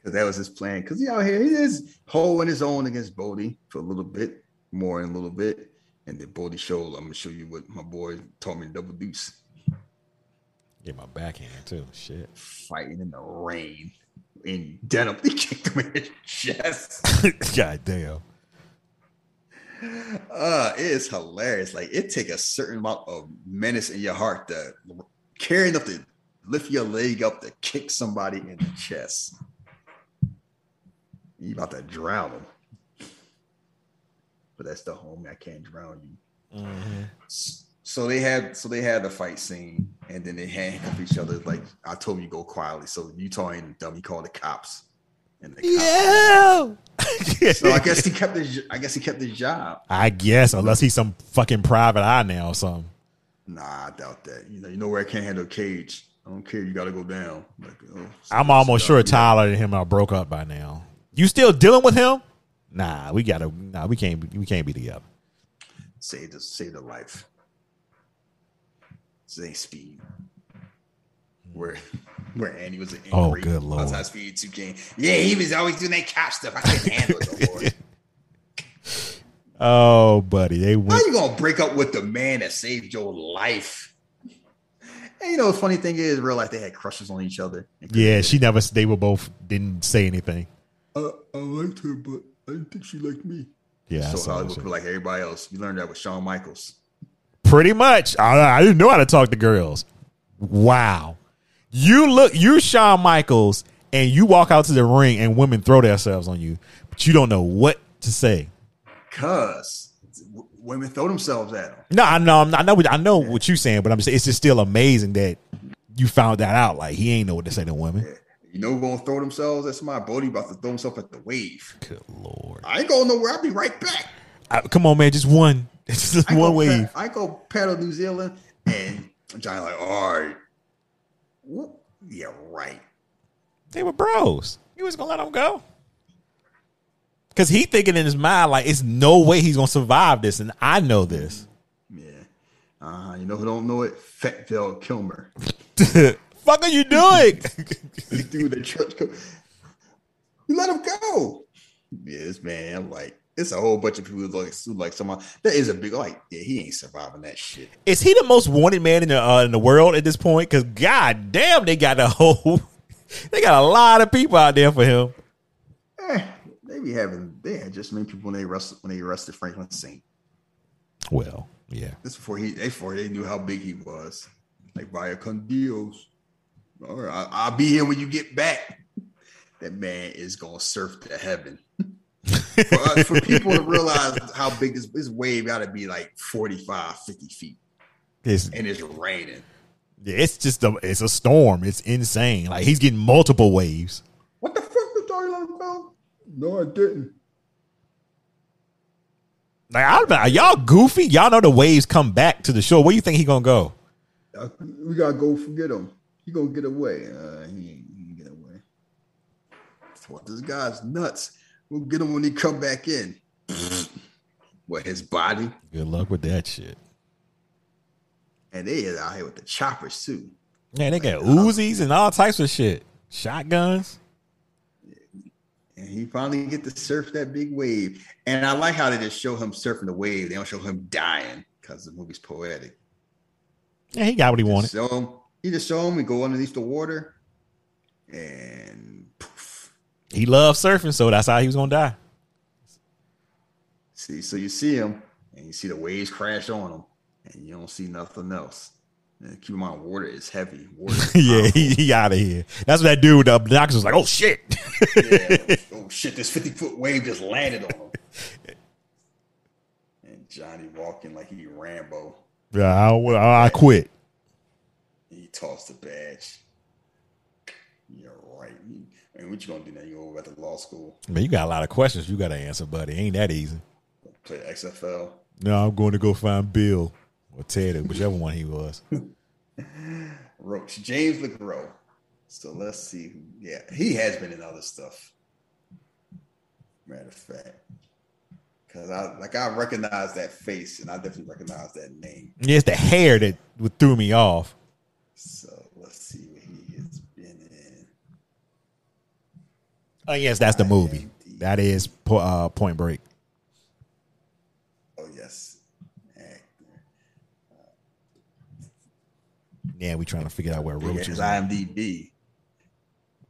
Because that was his plan. Because he out here, he is holding his own against Bodhi for a little bit, more in a little bit. And then Bodhi showed, I'm going to show you what my boy taught me to double deuce. Get my backhand too. Shit. Fighting in the rain in denim. He kicked him in his chest. God damn. Uh, it is hilarious. Like, it take a certain amount of menace in your heart to carry enough to lift your leg up to kick somebody in the chest. You about to drown him. But that's the homie. I can't drown you. S- So they had so they had the fight scene and then they handcuff each other. Like I told you go quietly. So Utah ain't dumb. He called the cops. And the Yeah. So I guess he kept his I guess he kept his job. I guess unless he's some fucking private eye now or something. Nah, I doubt that. You know, you know where I can't handle a cage. I don't care. You got to go down. Like, oh, I'm almost sure Tyler and him are broke up by now. You still dealing with him? Nah, we gotta. Nah, we can't. We can't be together. Save the save the life. This ain't speed. Where where Andy was an Oh, good lord. outside speed two game. Yeah, he was always doing that cop stuff. I couldn't handle it. Oh, buddy, they How went. you gonna break up with the man that saved your life? And you know, the funny thing is, real life they had crushes on each other. Yeah, she never. They were both didn't say anything. Uh, I liked her, but I didn't think she liked me. Yeah, so Hollywood people like everybody else. You learned that with Shawn Michaels. Pretty much. I, I didn't know how to talk to girls. Wow. You look. You Shawn Michaels, and you walk out to the ring, and women throw themselves on you, but you don't know what to say. Cause w- women throw themselves at him. No, I know. I'm not- I know. What, I know what you're saying, but I'm just. It's just still amazing that you found that out. Like he ain't know what to say to women. You know, who gonna throw themselves. That's my Bodhi about to throw himself at the wave. Good lord. I ain't going nowhere. I'll be right back. I- come on, man. Just one. It's just I one go wave. pa- I go paddle New Zealand, and Johnny like, all right, Whoop. yeah, right. They were bros. He was gonna let him go. Cause he thinking in his mind like it's no way he's gonna survive this, and I know this. Yeah. Uh, you know who don't know it? Fat Val Kilmer. Fuck are you doing? This dude at church. Co- you let him go. Yeah, this man. I'm like, it's a whole bunch of people who like, who like someone that is a big like. Yeah, he ain't surviving that shit. Is he the most wanted man in the uh, in the world at this point? Because god damn, they got a whole, they got a lot of people out there for him. Eh, they be having. They had just many people when they arrested when they arrested Franklin Saint. Well, yeah, This before he before they knew how big he was. Like vaya con Dios. All right, I'll be here when you get back. That man is gonna surf to heaven. For, us, for people to realize how big this, this wave got to be like 45, 50 feet, it's and it's raining. it's just a it's a storm. It's insane. Like he's getting multiple waves. What the fuck Dory let him? No, I didn't. Like I, are y'all goofy? Y'all know the waves come back to the shore. Where you think he gonna go? Uh, we gotta go forget him. He gonna get away. Uh, he ain't, he ain't get away. What this guy's nuts. We'll get him when he come back in. what his body Good luck with that shit. and they is out here with the choppers too. Man, they got Uzis and all types of shit. Shotguns. and he finally get to surf that big wave. And I like how they just show him surfing the wave. They don't show him dying because the movie's poetic. Yeah, he got what he wanted. So. He just show him we go underneath the water, and. He loved surfing, so that's how he was gonna die. See, so you see him, and you see the waves crash on him, and you don't see nothing else. And keep in mind, water is heavy. Water is yeah, he, he out of here. That's what that dude. The doctor was like, "Oh shit." yeah. Oh shit! This fifty foot wave just landed on him. And Johnny walking like he Rambo. yeah, I, I, I quit. He tossed the badge. You're right. I mean, what you gonna do now? You go back to law school, Man, you got a lot of questions you got to answer, buddy. Ain't that easy? play XFL. No, I'm going to go find Bill or Ted, whichever one he was. Roach, James LeGros. So let's see. Yeah, he has been in other stuff. Matter of fact, because I like I recognize that face, and I definitely recognize that name. Yeah, it's the hair that would threw me off. So let's see what he has been in. Oh yes, that's the movie. That is uh, Point Break. Oh yes. Yeah, we trying to figure out where Yeah, Roach is. IMDb.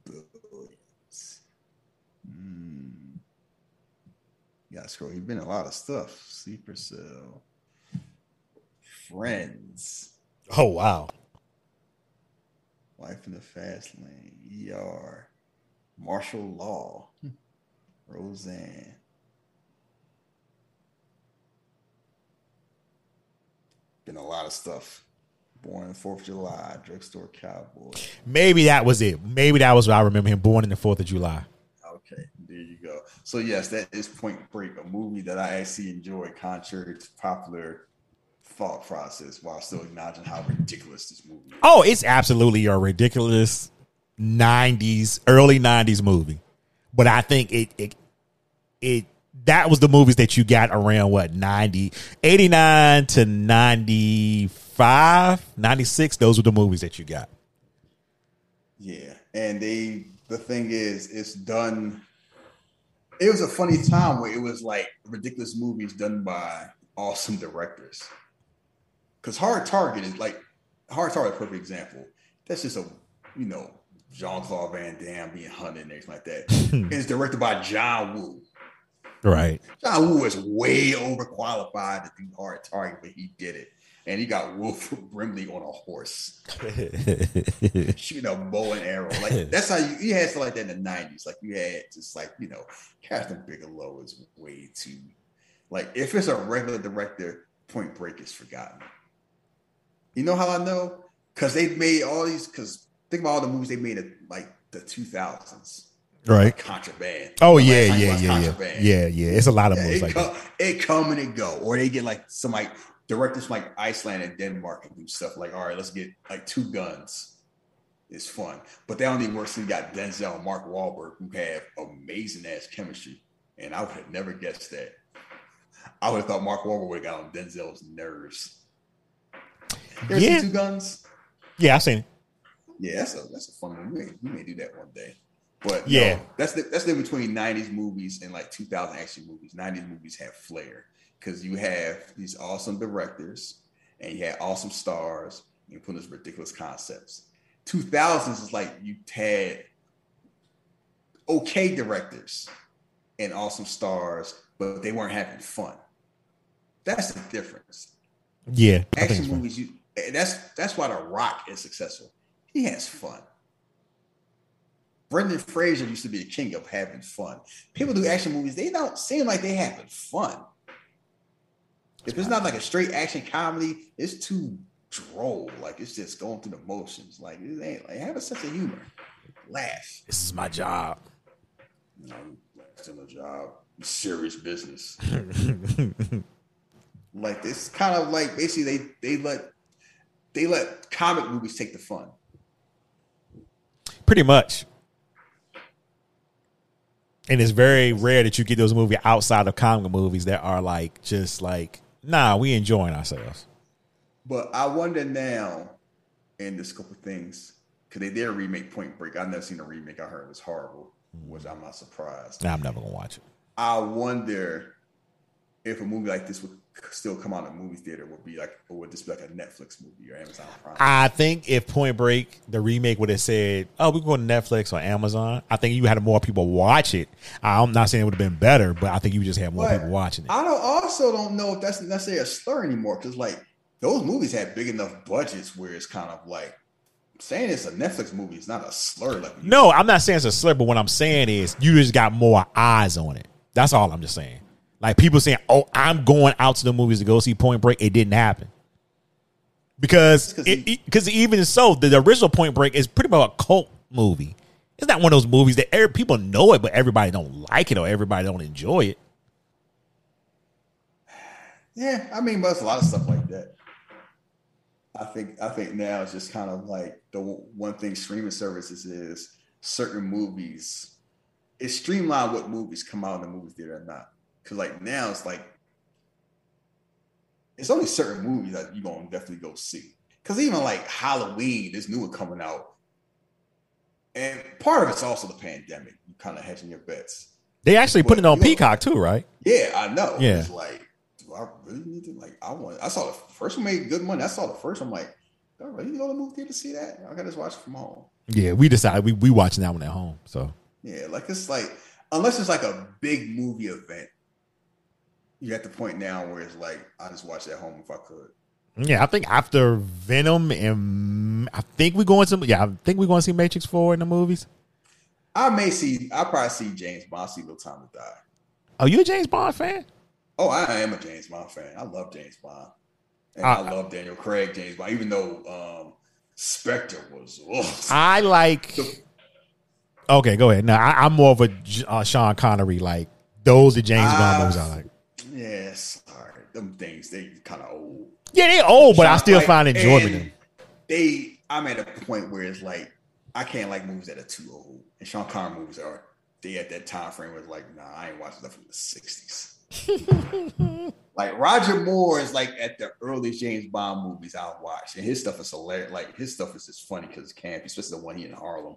Billions. Hmm. Yeah, scroll. He's been a lot of stuff. Sleeper Cell. Friends. Oh wow. Life in the Fast Lane. ER. Martial Law. Hmm. Roseanne. Been a lot of stuff. Born 4th of July. Drugstore Cowboy. Maybe that was it. Maybe that was what I remember him born in the Fourth of July. Okay, there you go. So yes, that is Point Break, a movie that I actually enjoy, contrary to popular thought process, while still acknowledging how ridiculous this movie is. Oh, it's absolutely a ridiculous '90s, early '90s movie. But I think it it it that was the movies that you got around what 90 89 to 95 96 those were the movies that you got Yeah, and they the thing is, it's done. It was a funny time where it was like ridiculous movies done by awesome directors. Because Hard Target is like Hard Target, perfect example. That's just a you know Jean Claude Van Damme being hunted and everything like that. it's directed by John Woo. right John Woo is way overqualified to do Hard Target, but he did it. And he got Wolf Brimley on a horse, shooting a bow and arrow. Like that's how you, you had stuff like that in the '90s. Like you had just like you know, Kathryn Bigelow is way too. Like if it's a regular director, Point Break is forgotten. You know how I know? Because they've made all these. Because think about all the movies they made in like the 2000s. right Contraband. oh The yeah you yeah watched yeah yeah yeah yeah it's a lot of Yeah, movies it, like come, that it come and it go, or they get like some like directors from like Iceland and Denmark and do stuff like, all right, let's get like two guns. It's fun, but they only works. You got Denzel and Mark Wahlberg who have amazing ass chemistry, and I would have never guessed that. I would have thought Mark Wahlberg would have got on Denzel's nerves. You ever Yeah. Two Guns? yeah i've seen it Yeah, that's a that's a fun one. We may, we may do that one day. But Yeah. no, that's the that's the between '90s movies and like 2000 action movies. '90s movies have flair because you have these awesome directors and you had awesome stars. And you put these ridiculous concepts. 2000s is like you had okay directors and awesome stars, but they weren't having fun. That's the difference yeah action movies you that's that's why the rock is successful he has fun. Brendan fraser used to be the king of having fun. People do action movies they don't seem like they having fun. If it's not like a straight action comedy it's too droll. Like it's just going through the motions. Like it ain't like have a sense of humor. Laugh this is my job. No, know it's in a job. Serious business. Like it's kind of like basically they they let they let comic movies take the fun. Pretty much and it's very rare that you get those movies outside of comic movies that are like just like nah we enjoying ourselves But I wonder now, in this couple things, because they did remake Point Break. I've never seen a remake. I heard it was horrible. Mm-hmm. which I'm not surprised. Nah, I'm never gonna watch it. I wonder if a movie like this would still come out in a movie theater. Would be like, or would this be like a Netflix movie or Amazon Prime? I think if Point Break, the remake, would have said, "Oh, we go to Netflix or Amazon," I think you had more people watch it. I'm not saying it would have been better, but I think you just had more But people watching it. I don't also don't know if that's necessarily a slur anymore because like those movies had big enough budgets where it's kind of like saying it's a Netflix movie is not a slur. Like No, I'm not saying it's a slur, but what I'm saying is you just got more eyes on it. That's all I'm just saying. Like people saying, "Oh, I'm going out to the movies to go see Point Break." It didn't happen because 'cause it, he- because even so, the, the original Point Break is pretty much a cult movie. It's not one of those movies that every, people know it, but everybody don't like it or everybody don't enjoy it. Yeah, I mean, but there's a lot of stuff like that. I think I think now it's just kind of like the one thing streaming services is certain movies. It's streamlined what movies come out in the movie theater or not. Because like now it's like it's only certain movies that you're gonna definitely go see. Because even like Halloween, this new one coming out, and part of it's also the pandemic. You kind of hedging your bets. They actually put it on you know- Peacock too, right? Yeah, I know. Yeah. It's like, do I really need to like I want I saw the first one made good money. I saw the first one, I'm like, do I really go to the movie theater to see that? I gotta just watch it from home. Yeah, we decided we we watching that one at home. So Yeah, like it's like unless it's like a big movie event, you're at the point now where it's like I just watch it at home if I could. yeah, I think after Venom and I think we're going to yeah, I think we're going to see Matrix Four in the movies. I may see I probably see James Bond, see No Time to Die. Oh, you a James Bond fan? Oh, I am a James Bond fan. I love James Bond. And Uh, I love Daniel Craig James Bond, even though um Spectre was ugh. I like. Okay, go ahead. Now I, I'm more of a uh, Sean Connery. Like those are James Bond Ah. movies I like. Yeah, sorry. Them things, they kind of old. Yeah, they old, but I still Like, find enjoyment in them. They, I'm at a point where it's like, I can't like movies that are too old. And Sean Connery movies are, they at that time frame it's like, nah, I ain't watching stuff from the 60s. like Roger Moore is like at the earliest James Bond movies I'll watch. And his stuff is hilarious. Like his stuff is just funny because it's campy, especially the one he in Harlem.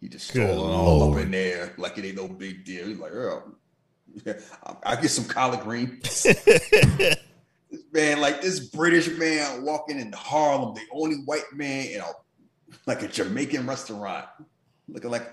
He just strolling all up in there like it ain't no big deal. He's like, oh, yeah, I, get some collard greens. man, like this British man walking in Harlem, the only white man in a like a Jamaican restaurant, looking like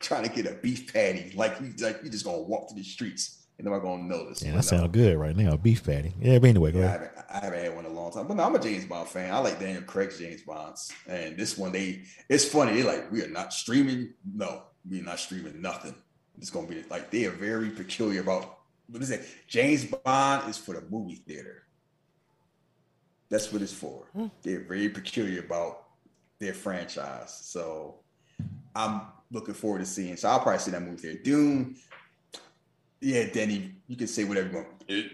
trying to get a beef patty. Like he's like you just gonna walk through the streets and nobody gonna notice. Yeah, that sounds good right now. Beef patty. Yeah, but anyway, go Yeah, I haven't, I haven't had one in a long time, but no, I'm a James Bond fan. I like Daniel Craig's James Bonds, and this one they it's funny. They like we are not streaming. No, we are not streaming nothing. It's gonna be like they are very peculiar about what is it? James Bond is for the movie theater. That's what it's for. Hmm. They're very peculiar about their franchise. So I'm looking forward to seeing. So I'll probably see that movie there. Dune. Yeah, Danny, you can say whatever you want. It,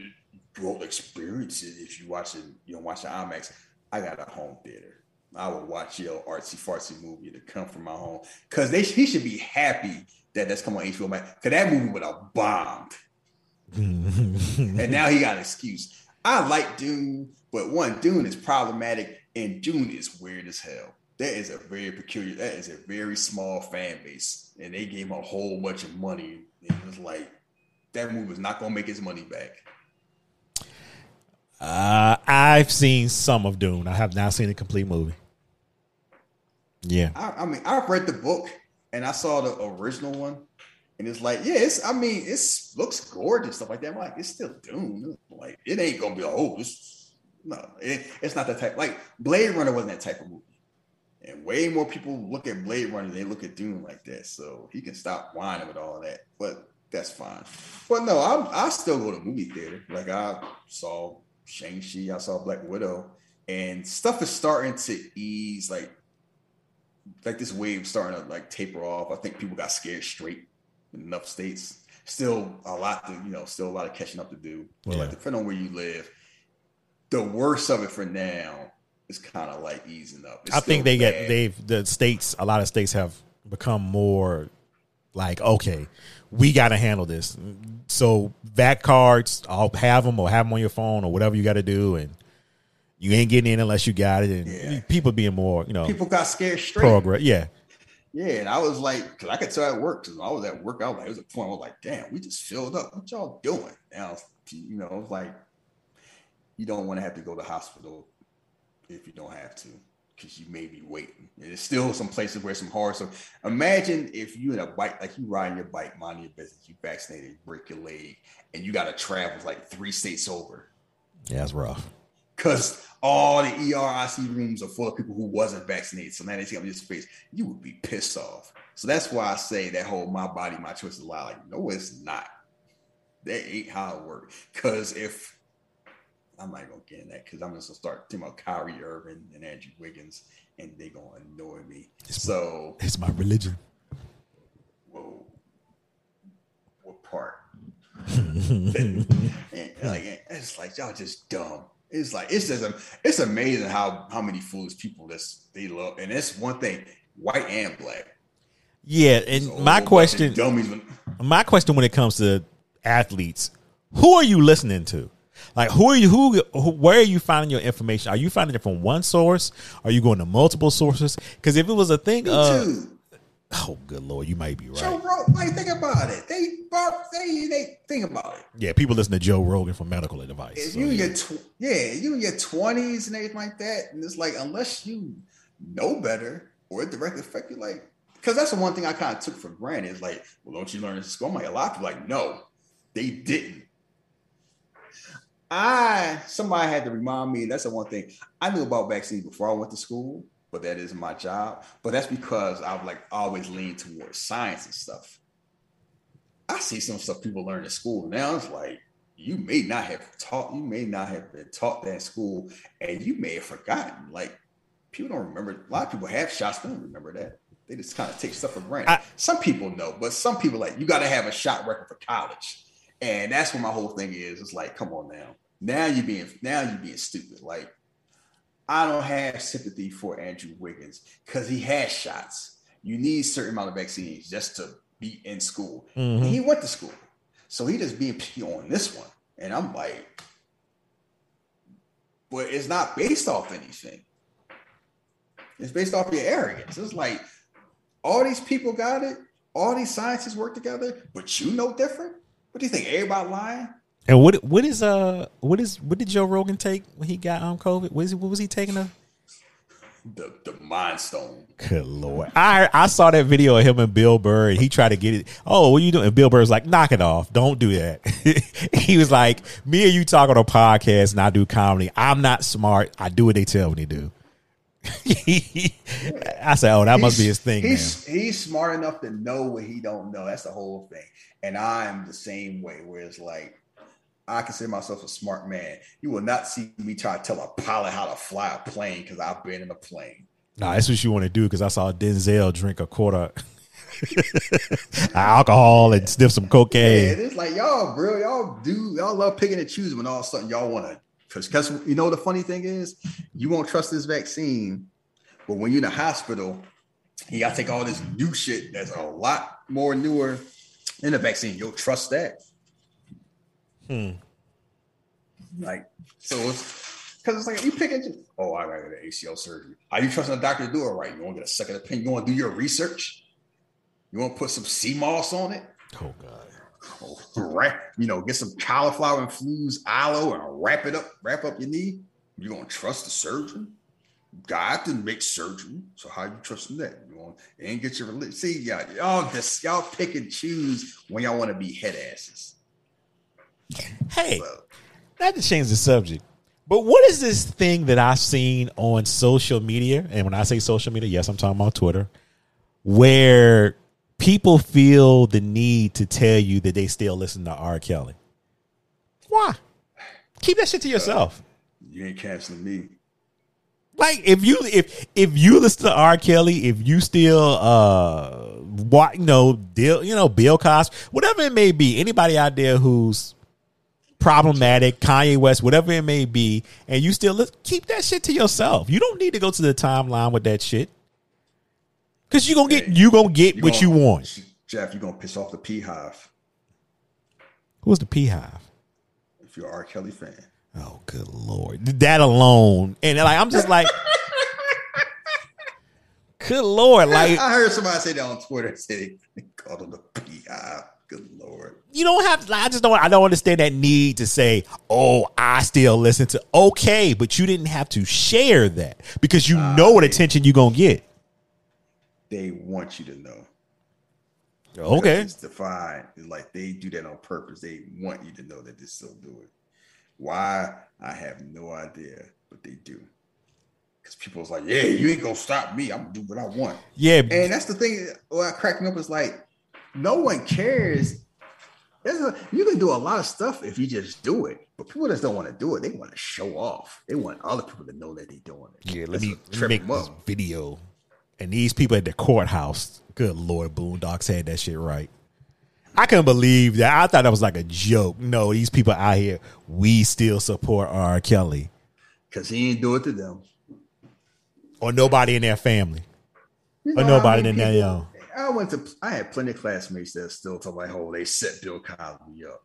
you won't experience it if you watch it. You don't watch the IMAX. I got a home theater. I will watch your artsy fartsy movie to come from my home because they he should be happy that that's come on HBO Max because that movie would have bombed and now he got an excuse. I like Dune, but one, Dune is problematic, and Dune is weird as hell. That is a very peculiar. That is a very small fan base, and they gave him a whole bunch of money. And it was like that movie was not gonna make his money back. Uh, I've seen some of Dune. I have not seen the complete movie. Yeah. I, I mean, I've read the book and I saw the original one, and it's like, yeah, it's. I mean, it's looks gorgeous stuff like that. I'm like, it's still Dune. Like, it ain't gonna be like, oh. No, it, it's not that type. Like Blade Runner wasn't that type of movie, and way more people look at Blade Runner than they look at Dune like that. So he can stop whining with all that. But that's fine. But no, I I still go to movie theater. Like I saw Shang Chi, I saw Black Widow, and stuff is starting to ease. Like like this wave starting to like taper off. I think people got scared straight in enough states. Still a lot to, you know, still a lot of catching up to do. But like depending on where you live, the worst of it for now is kind of like easing up. It's I think they bad. get they've the states. A lot of states have become more like okay, we got to handle this. So vac cards, I'll have them or have them on your phone or whatever you got to do, and you ain't getting in unless you got it. And Yeah. people being more, you know, people got scared straight. progress. Yeah, Yeah, and I was like, because I could tell at work, because I was at work, I was like, it was a point where I was like, damn, we just filled up. What y'all doing? Now, you know, it's like you don't want to have to go to the hospital if you don't have to, because you may be waiting. And there's still some places where some hard. So imagine if you in a bike, like you riding your bike, minding your business, you vaccinated, break your leg, and you got to travel like three states over. Yeah, that's rough. Because all the ERIC rooms are full of people who wasn't vaccinated. So now they see on your face, you would be pissed off. So that's why I say that whole my body, my choice is a lie. Like, no, it's not. That ain't how it works. Because if I'm not gonna get in that because I'm just gonna start talking about Kyrie Irving and Andrew Wiggins, and they gonna annoy me. So It's my religion. whoa, what part? and, like it's like y'all just dumb. It's like it's just it's amazing how how many foolish people this they love, and it's one thing, white and black. Yeah, and So, my question, dummies. My question when it comes to athletes, who are you listening to? Like who are you? Who, who? Where are you finding your information? Are you finding it from one source? Are you going to multiple sources? Because if it was a thing, me uh, too. Oh good lord, you might be right. Joe. Rogan, like think about it. They they they think about it. Yeah, people listen to Joe Rogan for medical advice. If so, you yeah. your tw- yeah, you in your twenties and everything like that, and it's like unless you know better or it directly affect you, like because that's the one thing I kind of took for granted is like, well, don't you learn in school? I'm like a lot of people like, no, they didn't. I somebody had to remind me. That's the one thing I knew about vaccines before I went to school, but that isn't my job. But that's because I've like always leaned towards science and stuff. I see some stuff people learn in school now. It's like you may not have taught, you may not have been taught that in school, and you may have forgotten. Like people don't remember. A lot of people have shots, they don't remember that. They just kind of take stuff for granted. I- some people know, but some people like you got to have a shot record for college, and that's what my whole thing is. It's like, come on now, now you're being now you're being stupid. Like I don't have sympathy for Andrew Wiggins because he has shots. You need certain amount of vaccines just to be in school. Mhm. He went to school, so he just being picky on this one, and I'm like, but it's not based off anything. It's based off your arrogance. It's like all these people got it, all these scientists work together, but you know different. What do you think? Everybody lying? And what what is uh what is what did Joe Rogan take when he got on COVID? What, is, what was he taking? A The the mind stone. good lord! I I saw that video of him and Bill Burr, and he tried to get it. Oh, what are you doing? And Bill Burr's like, knock it off! Don't do that. he was like, me and you talk on a podcast, and I do comedy. I'm not smart. I do what they tell me to do. I said, oh, that must be his thing, man. He's he's smart enough to know what he don't know. That's the whole thing. And I'm the same way. Where it's like I consider myself a smart man. You will not see me try to tell a pilot how to fly a plane because I've been in a plane. Nah, that's what you want to do because I saw Denzel drink a quarter alcohol and sniff some Yeah, cocaine. it's like y'all, bro, y'all do y'all love picking and choosing when all of a sudden y'all want to. Because, because you know the funny thing is, you won't trust this vaccine, but when you're in the hospital, you got to take all this new shit that's a lot more newer in the vaccine. You'll trust that. Hmm. Like so, it's because it's like you pick choose. Oh, I got get ACL surgery. Are you trusting a doctor to do it right? You want to get a second opinion? You want to do your research? You want to put some sea moss on it? Oh god. Oh, wrap, you know, get some cauliflower and infused aloe and wrap it up, wrap up your knee. You gonna trust the surgeon? God didn't make surgery, so how you trusting that? You want and get your religion. See, y'all, y'all just y'all pick and choose when y'all want to be head asses. Hey, So, not to change the subject, but what is this thing that I've seen on social media? And when I say social media, yes, I'm talking about Twitter, where people feel the need to tell you that they still listen to R. Kelly. Why? Keep that shit to yourself. you ain't canceling me. Like if you if if you listen to R. Kelly, if you still uh what you know, deal you know, Bill Cosby, whatever it may be, anybody out there who's problematic, Kanye West, whatever it may be, and you still li- keep that shit to yourself. You don't need to go to the timeline with that shit. Cause you gonna get Hey, you gonna get what gonna- you want. Jeff. You're gonna piss off the P Hive Who's the P Hive? if you're an R. Kelly fan. Oh, good lord! That alone, and like I'm just like, Good lord, like I heard somebody say that on Twitter. Say they called him the PI. Good lord. You don't have. Like, I just don't. I don't understand that need to say, "Oh, I still listen to." Okay, but you didn't have to share that because you know what attention you're gonna get. They want you to know. Okay, It's defined. Like they do that on purpose. They want you to know that they still do it. Why? I have no idea, but they do. Because people's like, yeah, you ain't gonna stop me. I'm gonna do what I want. yeah, And that's the thing. What cracked me up is like, no one cares. A, you can do a lot of stuff if you just do it, but people just don't want to do it. They want to show off. They want other people to know that they're doing it. yeah. Let That's me, let me make this video. And these people at the courthouse, good lord, Boondocks had that shit right. I couldn't believe that. I thought that was like a joke. No, these people out here, we still support R. Kelly because he ain't do it to them. or nobody in their family. You Or know how nobody in people- young. I went to. I had plenty of classmates that still talk like, "Oh, they set Bill Cosby up."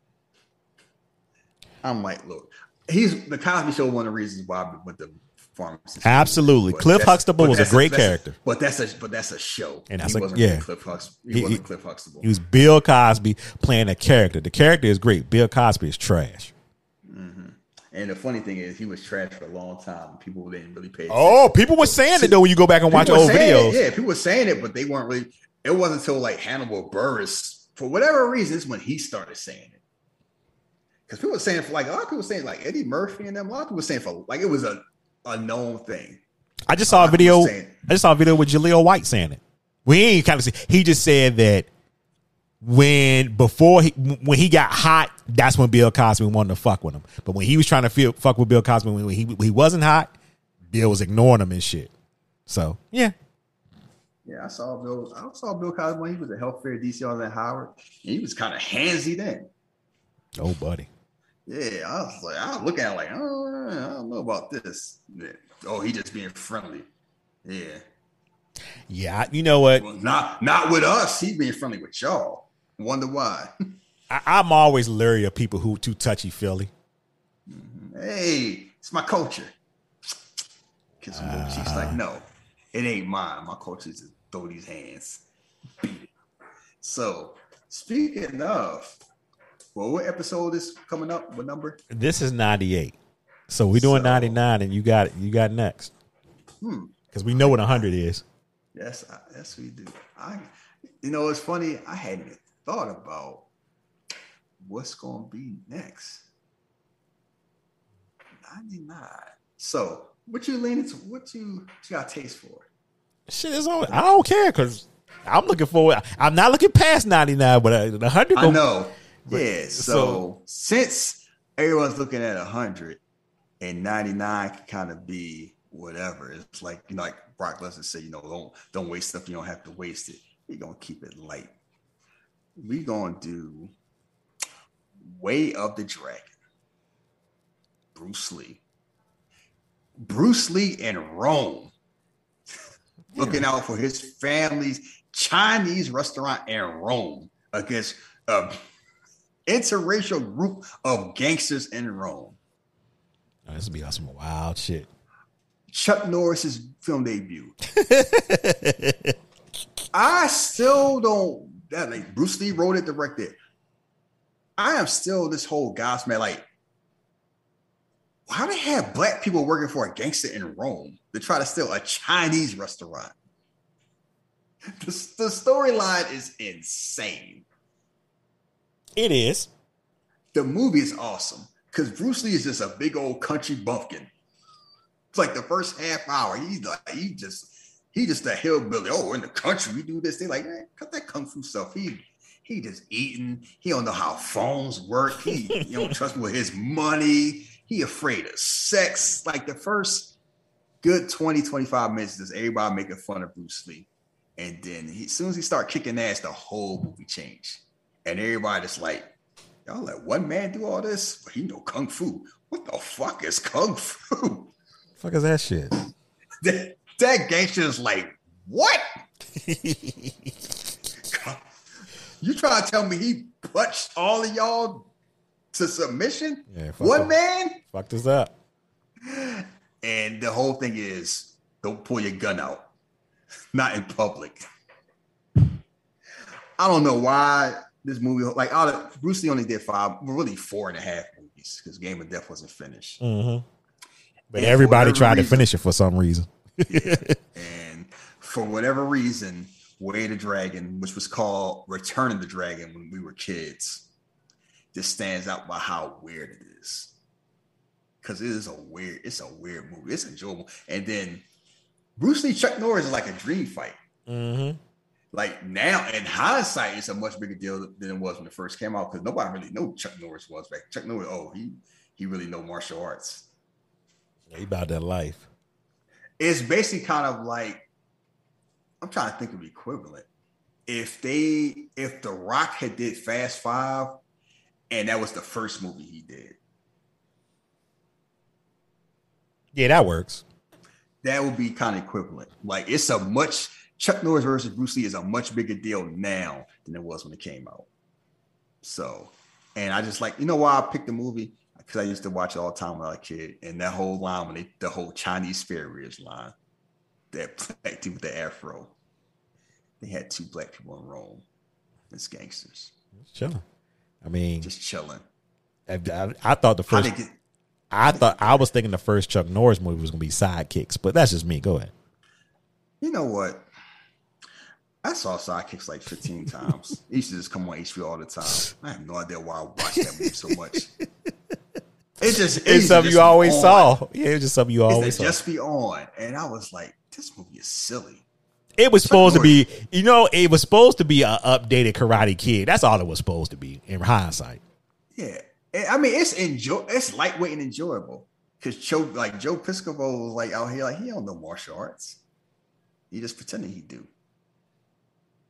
I'm like, look, he's the Cosby Show. One of the reasons why I went to pharmacy. school. Absolutely. But Cliff Huxtable was a great that's character. but that's a but that's a show, And that's he a- wasn't yeah. Cliff Hux. He, He- wasn't Cliff Huxtable. He was Bill Cosby playing a character. The character is great. Bill Cosby is trash. Mm-hmm. and the funny thing is, he was trash for a long time. People didn't really pay. Oh, people were saying it though when you go back and watch old videos. It, yeah, people were saying it, but they weren't really. It wasn't until like Hannibal Buress, for whatever reason, is when he started saying it. Because people were saying for like a lot of people were saying like Eddie Murphy and them. A lot of people were saying for like it was a a known thing. I just saw a of video. saying- I just saw a video with Jaleel White saying it. We ain't kind of see. He just said that when before he when he got hot, that's when Bill Cosby wanted to fuck with him. But when he was trying to feel fuck with Bill Cosby when he when he wasn't hot, Bill was ignoring him and shit. So yeah, Yeah, I saw Bill. I saw Bill Cosby when he was a Health Fair DC on that Howard. And he was kind of handsy then. oh buddy. Yeah, I was like, I looking at it like, oh, I don't know about this. Yeah. Oh, he just being friendly. Yeah. Yeah, you know what? Well, not not with us. He being friendly with y'all. Wonder why. I, I'm always leery of people who too touchy feely. hey, it's my culture. Kiss both Ah. like, no, it ain't mine. My culture is throw these hands. So speaking of, well, what episode is coming up? What number? This is 98. So we're doing So- 99 and you got it. You got next. Hmm. Because we know what 100 is. Yes, I, yes, we do. I, you know, it's funny. I hadn't even thought about what's going to be next. Ninety-nine. So, what you leaning to? What you, what you got taste for? Shit is on. I don't care because I'm looking forward. I'm not looking past 99, but uh, the 100 I gon- know. but- yeah. So, so- since everyone's looking at hundred, and ninety-nine can kind of be whatever. It's like you know, like Brock Lesnar said, you know, don't don't waste stuff you don't have to waste it. We're gonna keep it light. we gonna do Way of the Dragon. Bruce Lee. Bruce Lee in Rome. Looking out for his family's Chinese restaurant in Rome against a interracial group of gangsters in Rome. Oh, this will be some wild shit. Chuck Norris's film debut. I still don't that like Bruce Lee wrote it, directed. I am still this whole gospel man. Like, why they have black people working for a gangster in Rome to try to steal a Chinese restaurant? The, the storyline is insane. It is. The movie is awesome because Bruce Lee is just a big old country bumpkin. It's like the first half hour, he's like he just he just a hillbilly. Oh, in the country we do this. They like man, cut that kung fu stuff. He he just eating. He don't know how phones work. He you don't trust me with his money. He afraid of sex. Like the first good 20, 25 minutes, is everybody making fun of Bruce Lee. And then he, as soon as he start kicking ass, the whole movie changed. And everybody just like, y'all let one man do all this? But he know kung fu. What the fuck is kung fu? Fuck is that shit? that, that gangster is like, what? you trying to tell me he punched all of y'all to submission? Yeah, One him. man? Fuck this up. And the whole thing is don't pull your gun out. not in public. I don't know why this movie like out of Bruce Lee only did five, really four and a half movies because Game of Death wasn't finished. Mm-hmm. But And everybody tried to finish it for some reason. And for whatever reason, Way of the Dragon, which was called Return of the Dragon when we were kids, just stands out by how weird it is. Because it is a weird, it's a weird movie. It's enjoyable. And then Bruce Lee, Chuck Norris is like a dream fight. Mm-hmm. Like now, in hindsight, it's a much bigger deal than it was when it first came out because nobody really knew Chuck Norris was back. Chuck Norris, oh, he he really know martial arts. He about that life. it's basically kind of like I'm trying to think of equivalent. If they if The Rock had did Fast Five and that was the first movie he did, Yeah, that works. that would be kind of equivalent. Like it's a much Chuck Norris versus Bruce Lee is a much bigger deal now than it was when it came out. So, and I just like you know why I picked the movie because I used to watch it all the time when I was a kid, and that whole line when they the whole Chinese Farriers line, that black dude with the afro, they had two black people in Rome, as gangsters, Chilling. I mean, just chilling. I, I, I thought the first. I thought I was thinking the first Chuck Norris movie was gonna be Sidekicks, but that's just me. Go ahead. you know what? I saw Sidekicks like 15 times. It used to just come on HBO all the time. I have no idea why I watched that movie so much. It's just it It's something you always on. saw. Yeah, it was just something you always saw. just be on, and I was like, "This movie is silly." It was supposed to be, you know, it was supposed to be a updated Karate Kid. That's all it was supposed to be in hindsight. Yeah, I mean, it's enjoy, it's lightweight and enjoyable because Joe, like Joe Piscopo, was like out here, like he don't know martial arts. He just pretending he do.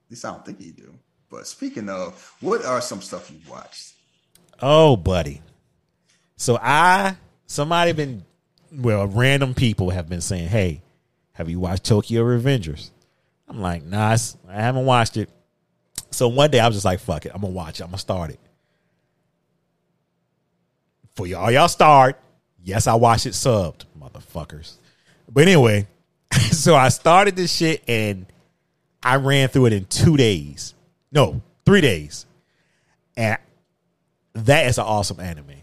At least I don't think he do. But speaking of, what are some stuff you watched? Oh, buddy. So I, somebody been, well, random people have been saying, "Hey, have you watched Tokyo Revengers?" I'm like, "Nah, I haven't watched it." So one day I was just like, "Fuck it, I'm gonna watch it. I'm gonna start it." For y'all, y'all start. Yes, I watched it subbed, motherfuckers. But anyway, so I started this shit and I ran through it in two days. No, three days. And that is an awesome anime.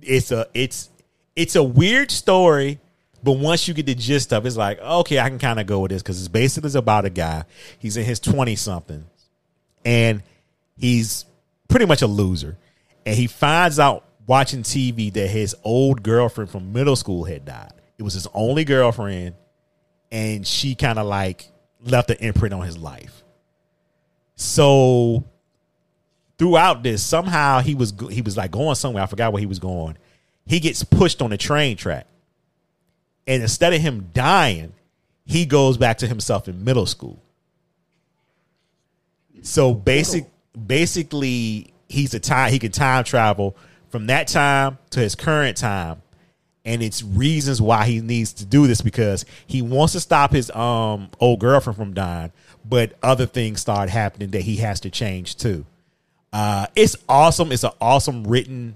It's a it's it's a weird story, but once you get the gist of it, it's like, okay, I can kind of go with this because it's basically about a guy. He's in his 20 something and he's pretty much a loser. And he finds out watching TV that his old girlfriend from middle school had died. It was his only girlfriend, and she kind of like left an imprint on his life. So throughout this, somehow he was he was like going somewhere. I forgot where he was going. He gets pushed on the train track, and instead of him dying, he goes back to himself in middle school. So basic, basically, he's a time he can time travel from that time to his current time, and it's reasons why he needs to do this because he wants to stop his um old girlfriend from dying, but other things start happening that he has to change too. Uh, it's awesome. It's an awesome written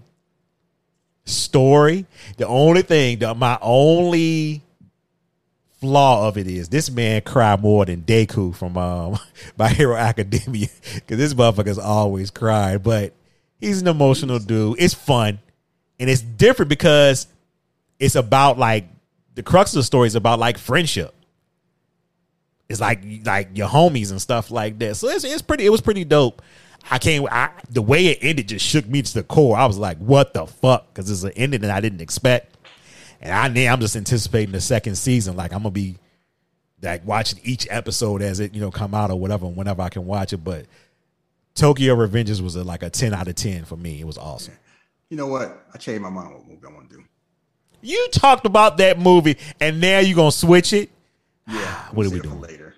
story. The only thing, the, my only flaw of it is this man cry more than Deku from um, My Hero Academia because this motherfucker's always crying. But he's an emotional dude. It's fun and it's different because it's about like the crux of the story is about like friendship. It's like like your homies and stuff like that. So it's it's pretty. It was pretty dope. I can't. I, the way it ended just shook me to the core. I was like, "What the fuck?" Because it's an ending that I didn't expect, and I now I'm just anticipating the second season. Like I'm gonna be like watching each episode as it you know come out or whatever whenever I can watch it. But Tokyo Revengers was a, like a ten out of ten for me. It was awesome. You know what? I changed my mind what movie I want to do. You talked about that movie, and now you're gonna switch it. Yeah. Ah, what I'm are we doing? Later.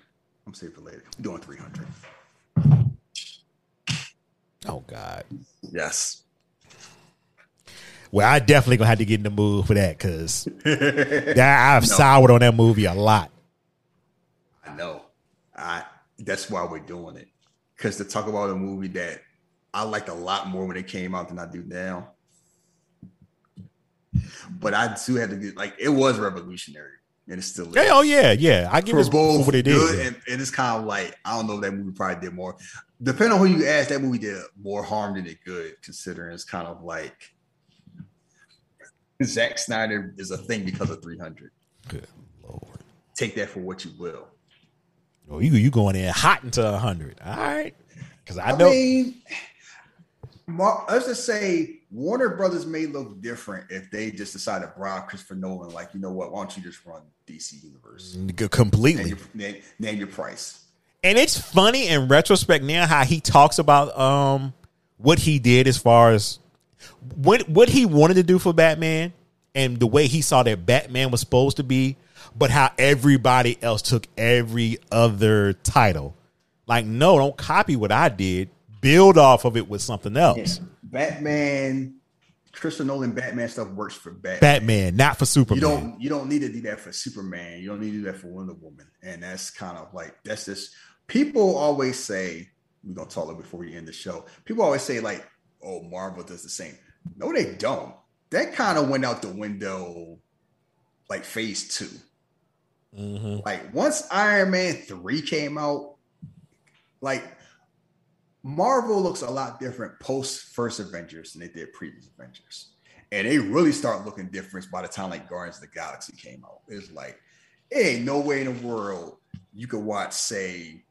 I'm saving for later. I'm doing 300. Oh God. Yes. Well, I definitely gonna have to get in the mood for that because I've soured on that movie a lot. I know. I that's why we're doing it. Because to talk about a movie that I liked a lot more when it came out than I do now. But I do have to get like it was revolutionary. and it still is. Yeah, oh yeah, yeah. I give for it both for what it good is. and, and it's kind of like I don't know if that movie probably did more. Depending on who you ask, that movie did more harm than it good, considering it's kind of like Zack Snyder is a thing because of 300. Good lord. Take that for what you will. Oh, you you going in hot into a hundred. All right. Because I I, know mean, Mar- let's just say Warner Brothers may look different if they just decide to bribe Christopher Nolan. Like, you know what? Why don't you just run DC Universe? g- Name completely. your, name, name your price. And it's funny in retrospect now how he talks about um what he did as far as what what he wanted to do for Batman and the way he saw that Batman was supposed to be, but how everybody else took every other title. Like, no, don't copy what I did. Build off of it with something else. Batman, Christopher Nolan Batman stuff works for Batman. Batman, not for Superman. You don't you don't need to do that for Superman. You don't need to do that for Wonder Woman. And that's kind of like that's just people always say, we're gonna talk a little before we end the show. People always say, like, oh, Marvel does the same. No, they don't. That kind of went out the window like phase 2 Mhm. Like once Iron Man 3 came out, like Marvel looks a lot different post first Avengers than they did previous Avengers. And they really start looking different by the time like Guardians of the Galaxy came out. It's like, it ain't no way in the world you could watch, say,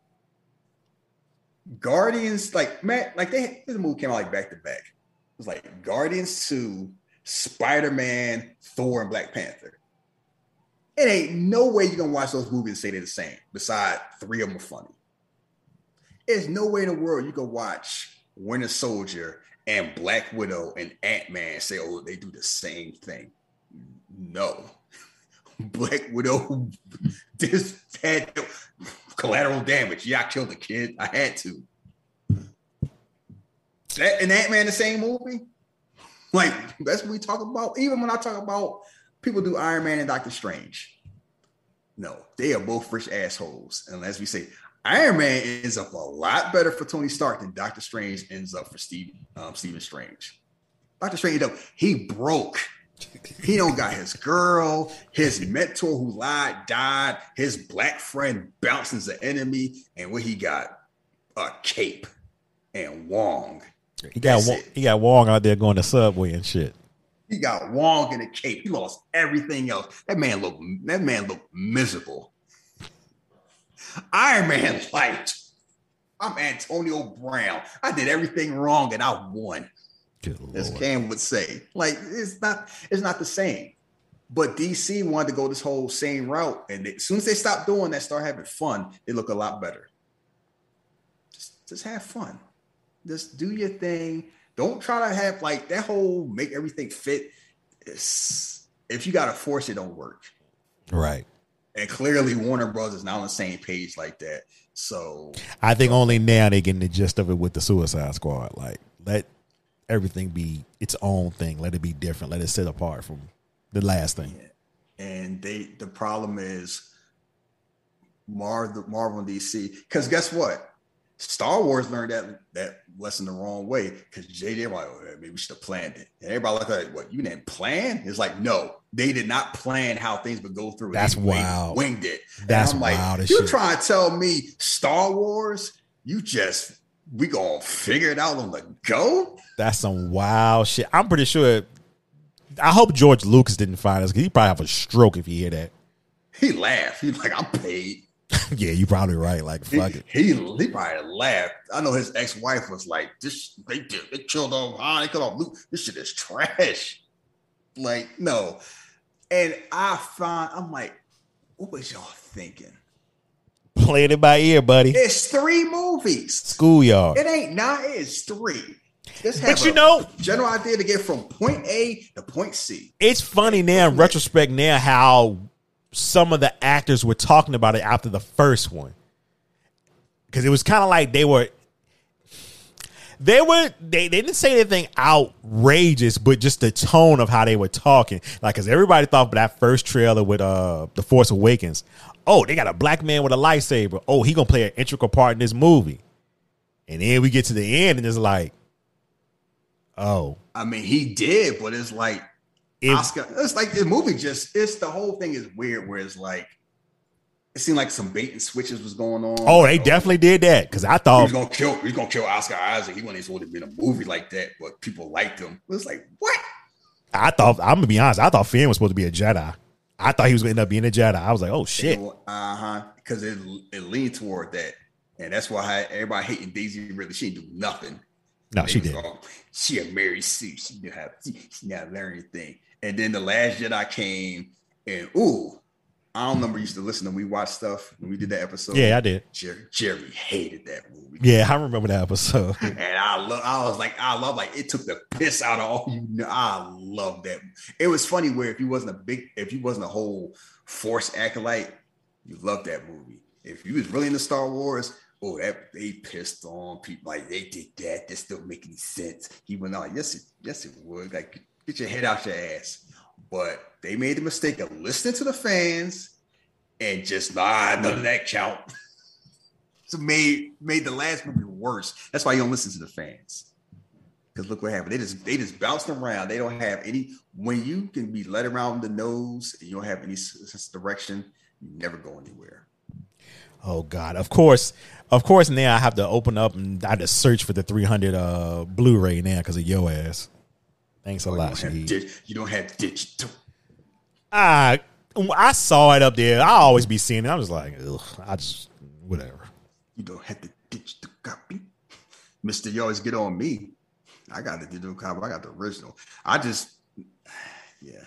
Guardians, like man, like they this movie came out like back to back. It was like Guardians 2, Spider-Man, Thor, and Black Panther. It ain't no way you're gonna watch those movies and say they're the same, besides three of them are funny. There's no way in the world you can watch Winter Soldier and Black Widow and Ant-Man say, oh, they do the same thing. No. Black Widow this had collateral damage. Yeah, I killed a kid. I had to. That and Ant-Man the same movie? Like that's what we talk about. Even when I talk about people do Iron Man and Doctor Strange. No, they are both rich assholes. And as we say, Iron Man ends up a lot better for Tony Stark than Doctor Strange ends up for Steve um, Stephen Strange. Doctor Strange, though, he broke. He don't got his girl, his mentor who lied, died, his black friend bounces the enemy, and what he got? A cape and Wong. He got Wong, he got Wong out there going to Subway and shit. He got Wong in a cape. He lost everything else. That man looked that man looked miserable. Iron Man like I'm Antonio Brown. I did everything wrong and I won, Good as lord. Cam would say. Like it's not it's not the same. But DC wanted to go this whole same route, and they, as soon as they stop doing that, start having fun, they look a lot better. Just, just have fun. Just do your thing. Don't try to have like that whole make everything fit. It's, if you got to force it, don't work. Right. And clearly, Warner Bros. is not on the same page like that. So I think only now they're getting the gist of it with the Suicide Squad. Like, let everything be its own thing. Let it be different. Let it sit apart from the last thing. and they the problem is Marvel, Marvel and DC. Because guess what? Star Wars learned that that lesson the wrong way. Because JJ like, oh, maybe we should have planned it. And everybody like, what? You didn't plan? It's like, no, they did not plan how things would go through. That's They winged- wild. Winged it. And That's I'm like, wild as You shit. trying to tell me Star Wars? You just we gonna figure it out on the go? That's some wild shit. I'm pretty sure. I hope George Lucas didn't find us because he probably have a stroke if he hear that. He laughed. He's like, I'm paid. yeah, you probably right. Like, He, fuck it. he, he probably laughed. I know his ex-wife was like, "This they did they killed off Han, ah, they killed off Luke. This shit is trash." Like, no. And I find I'm like, what was y'all thinking? Playing it by ear, buddy. It's three movies. Schoolyard. It ain't nine. It's three. Just But you know- general idea to get from point A to point C. It's funny now in retrospect now how some of the actors were talking about it after the first one. Because it was kind of like they were they were they, they didn't say anything outrageous, but just the tone of how they were talking. Like cause everybody thought that first trailer with uh The Force Awakens, oh, they got a black man with a lightsaber. Oh, he gonna play an integral part in this movie. And then we get to the end and it's like, oh, I mean, he did, but it's like If- Oscar, it's like the movie just it's the whole thing is weird where it's like it seemed like some bait and switches was going on. Oh, they definitely did that because I He thought was gonna kill. He was gonna kill Oscar Isaac. He wasn't even supposed to be in a movie like that, but people liked him. It was like what? I thought I'm gonna be honest. I thought Finn was supposed to be a Jedi. I thought he was gonna end up being a Jedi. I was like, oh shit. Uh huh. Because it it leaned toward that, and that's why everybody hating Daisy. Really, she didn't do nothing. No, she They did. all, She a Mary Sue. She didn't have. She, she not learn anything. And then the Last Jedi came, and ooh, I don't remember. Used to listen to we watch stuff when we did that episode. Yeah, I did. Jerry, Jerry hated that movie. Yeah, I remember that episode. And I love, I was like, I love, like it took the piss out of all you know. I love that. It was funny where if you wasn't a big, if you wasn't a whole force acolyte, you loved that movie. If you was really into Star Wars, oh, that they pissed on people like they did that. That still make any sense. He went on, yes, it, yes, it would. Like, get your head out your ass. But they made the mistake of listening to the fans and just nah, none of that count. So made made the last movie worse. That's why you don't listen to the fans. Because look what happened. They just they just bounced around. They don't have any. When you can be led around the nose and you don't have any s- s- direction, you never go anywhere. Oh God! Of course, of course. Now I have to open up and I just search for the 300 uh Blu-ray now because of your ass. Thanks a oh, You lot, don't Shahid. di- you don't have digital. I I saw it up there. I always be seeing it. I'm just like, ugh. I just whatever. You don't have to ditch the digital copy. Mister, you always get on me. I got the digital copy. I got the original. I just, yeah.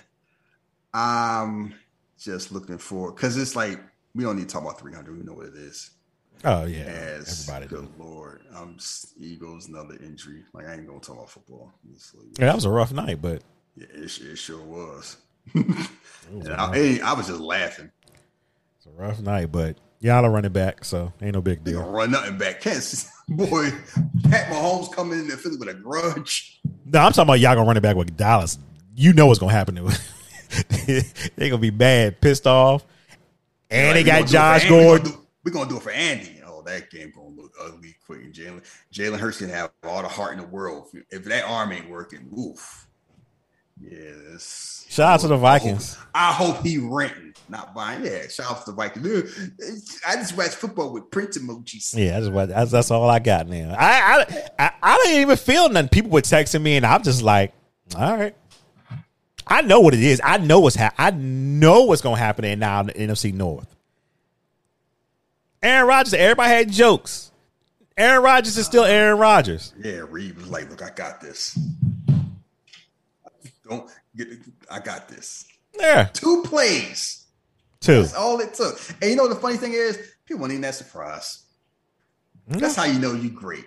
I'm just looking for because it's like we don't need to talk about 300. We know what it is. Oh yeah, As everybody. good lord, um, Eagles another injury. Like I ain't gonna talk about football. Honestly. Yeah, that was a rough night, but Yeah, it, it sure was. was And a I, I was just laughing. it's a rough night. But y'all are running back, so ain't no big deal. run nothing back. Kansas boy, Pat Mahomes coming in the Philly with a grudge. No, I'm talking about y'all gonna run it back with Dallas. You know what's gonna happen to it. they gonna be bad, pissed off, and Like, they got Josh for Andy. We Gordon. We're gonna do it for Andy. Oh, that game gonna look ugly quick. And Jalen Jalen Hurts can have all the heart in the world. If, that arm ain't working, oof. Yes. Shout out to the Vikings. I hope he renting, not buying. Yeah, shout out to the Vikings. I just watch football with print emojis. Yeah, that's what that's, that's all I got now. I, I I I didn't even feel nothing. People were texting me, and I'm just like, all right. I know what it is. I know what's ha- I know what's gonna happen in now in the NFC North. Aaron Rodgers. Everybody had jokes. Aaron Rodgers is still Aaron Rodgers. Yeah, Reed was like, "Look, I got this. Don't get. I got this. Yeah, Two plays. two. That's all it took. And you know the funny thing is, people weren't even that surprised. Mm-hmm. That's how you know you great.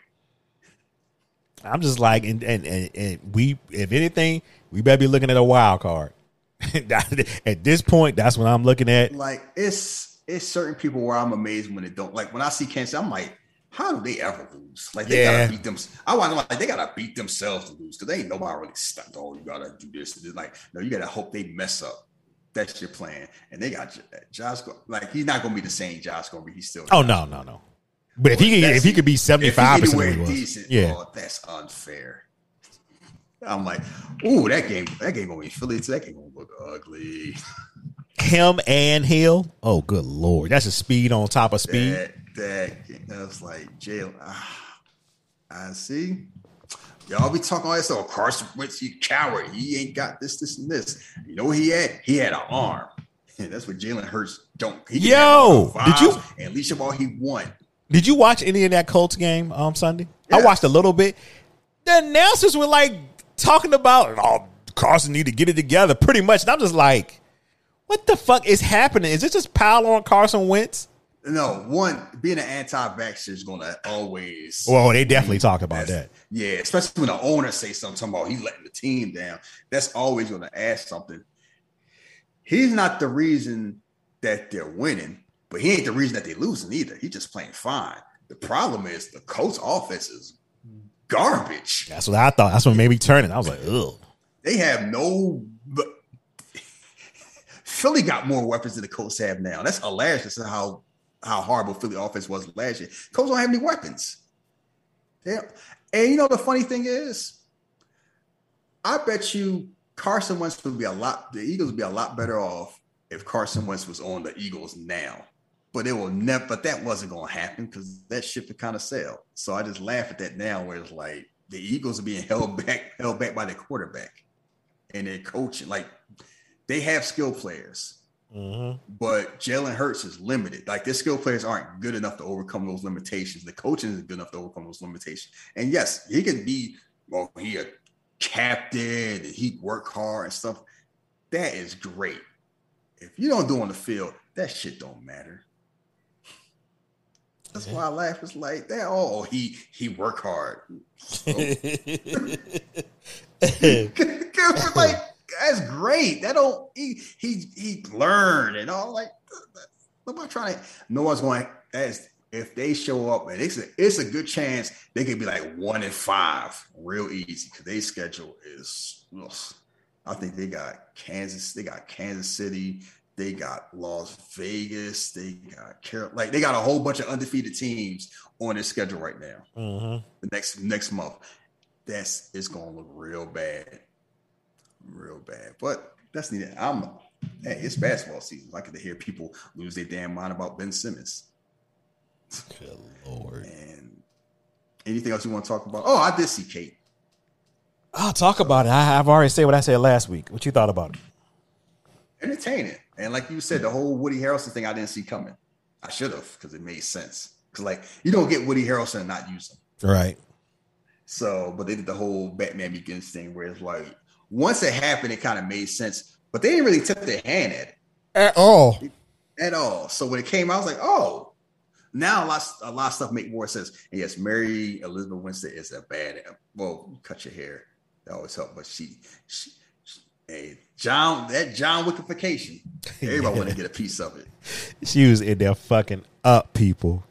I'm just like, and, and and and we, if anything, we better be looking at a wild card. at this point, that's what I'm looking at. Like it's it's certain people where I'm amazed when they don't. Like when I see Kansas, I'm like, how do they ever lose? Like they Yeah. gotta beat them. I want to like they gotta beat themselves to lose because they ain't nobody really stopped. Oh, you gotta do this. Like no, you gotta hope they mess up. That's your plan. And they got Josh. Like he's not gonna be the same Josh gonna be. He's still. Oh no, no, no. But if he could, if he could be seventy five percent, anywhere he was, decent, yeah. oh, that's unfair. I'm like, ooh, that game, that game gonna be Philly. That game gonna look ugly. Him and Hill. Oh, good lord, that's a speed on top of speed. That that was like jail. Ah, I see. Y'all be talking all that stuff. Carson Wentz, you coward. He ain't got this, this, and this. You know what he had? He had an arm. And that's what Jalen Hurts don't. He Yo, did you- And leash up all he won. Did you watch any of that Colts game um Sunday? I watched a little bit. The announcers were like talking about oh Carson need to get it together, pretty much. And I'm just like, what the fuck is happening? Is it just pile on Carson Wentz? No, one being an anti-vaxxer is gonna always. Well, they definitely talk about that. Yeah, especially when the owner say something talking about he letting the team down. That's always going to ask something. He's not the reason that they're winning, but he ain't the reason that they're losing either. He's just playing fine. The problem is the coach offense is garbage. That's what I thought. That's what made me turn it. I was like, ugh. They have no. Philly got more weapons than the Colts have now. That's hilarious. to how how horrible Philly offense was last year. Colts don't have any weapons. Yeah, and you know the funny thing is, I bet you Carson Wentz would be a lot. The Eagles would be a lot better off if Carson Wentz was on the Eagles now. But it will never. But that wasn't going to happen because that ship kind of sailed. So I just laugh at that now, where it's like the Eagles are being held back, held back by the quarterback and their coaching. Like they have skill players, mm-hmm. but Jalen Hurts is limited. Like their skill players aren't good enough to overcome those limitations. The coaching isn't good enough to overcome those limitations. And yes, he can be well, he a captain, and he work hard and stuff. That is great. If you don't do on the field, that shit don't matter. That's why I laugh. It's like that. Oh, he he work hard. like that's great. That don't he he he learned and all like. Nobody trying to. No one's going. As if they show up and it's a it's a good chance they could be like one in five real easy because their schedule is. ugh. I think they got Kansas. They got Kansas City. They got Las Vegas. They got Carol. Like they got a whole bunch of undefeated teams on their schedule right now. Mm-hmm. The next next month, that's it's gonna look real bad, real bad. But that's needed. I'm. Hey, it's basketball season. I get to hear people lose their damn mind about Ben Simmons. Good lord. And anything else you want to talk about? Oh, I did see Kate. I'll talk about it. I, I've already said what I said last week. What you thought about it? entertaining. And like you said, the whole Woody Harrelson thing I didn't see coming. I should have because it made sense. Because like you don't get Woody Harrelson and not use him. Right. So, but they did the whole Batman Begins thing where it's like once it happened, it kind of made sense. But they didn't really tip their hand at it At all. at all. So when it came out, I was like, oh, now a lot, a lot of stuff make more sense. And yes, Mary Elizabeth Winstead is a bad. Well, cut your hair. That always help. But she, she, she hey, John, that John Wickification. Everybody want to get a piece of it. She was in there fucking up people.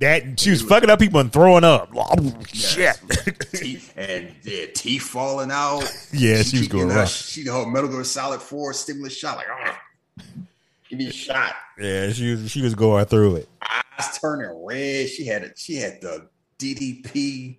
That she was fucking up people and throwing up. Oh, shit. and yeah, teeth falling out. Yeah, she was going rough. She the whole Metal Gear Solid Four stimulus shot. Like, "Ah, give me a shot. yeah, she was she was going through it. Eyes turning red. She had a, she had the DDP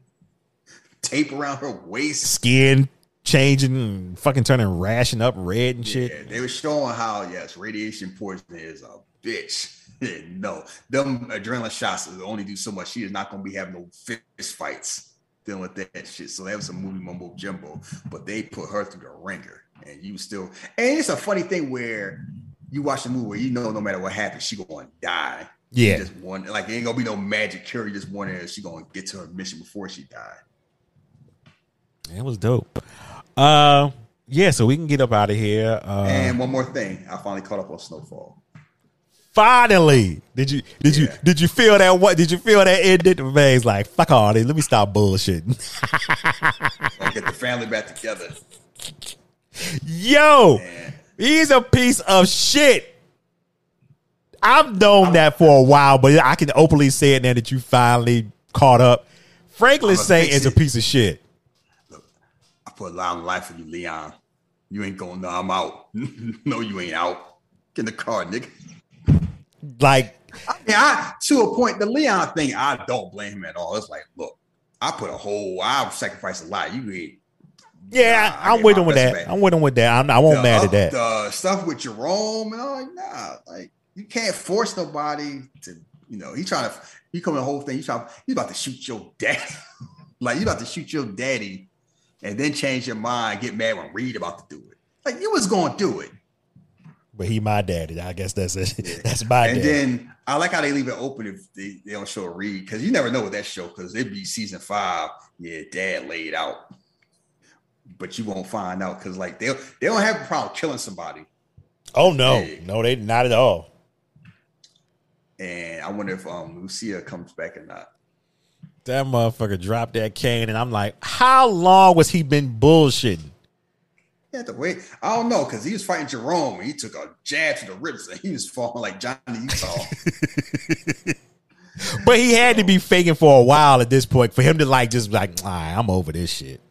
tape around her waist. Skin changing and fucking turning rashing up red and shit. They were showing how yes, radiation poisoning is a bitch. no, them adrenaline shots will only do so much. She is not going to be having no fist fights dealing with that shit. So that was some movie mumbo jumbo, but they put her through the ringer, and you still. And it's a funny thing where you watch the movie where you know no matter what happens, she going to die. Yeah. Just one like it ain't gonna be no magic cure. You just wondering if she gonna get to her mission before she died. It was dope. Uh yeah, so we can get up out of here. Uh and one more thing, I finally caught up on Snowfall. Finally. Did you did you did you feel that what did you feel that ended? Man's like, fuck all this. Let me stop bullshitting. Get the family back together. Yo, he's a piece of shit. I've known that for a while, but I can openly say it now that you finally caught up. Franklin Saint is a piece of shit. Look, I put a lot of life for you, Leon. You ain't going. No, I'm out. no, you ain't out. Get in the car, nigga. Like, Yeah, I, to a point, the Leon thing, I don't blame him at all. It's like, look, I put a whole, I've sacrificed a lot. You ain't yeah, Nah, I I'm with him with that. I'm with him with that. I'm, I won't the, mad at that. The stuff with Jerome and all, like, nah, like you can't force nobody to, you know, he trying to, he coming the whole thing. He trying, he's about to shoot your daddy, like you about to shoot your daddy, and then change your mind, get mad when Reed about to do it. Like you was going to do it, But he my daddy. I guess that's it. That's my daddy. and daddy. then I like how they leave it open if they, they don't show a read because you never know with that show because it'd be season five. Yeah, dad laid out, but you won't find out because like they they don't have a problem killing somebody. oh no, no, they not at all. And I wonder if um Lucia comes back or not. That motherfucker dropped that cane, and I'm like, how long was he been bullshitting? He had to wait. I don't know because he was fighting Jerome he took a jab to the ribs and he was falling like Johnny Utah. But he had to be faking for a while at this point for him to like just like, all right, I'm over this shit.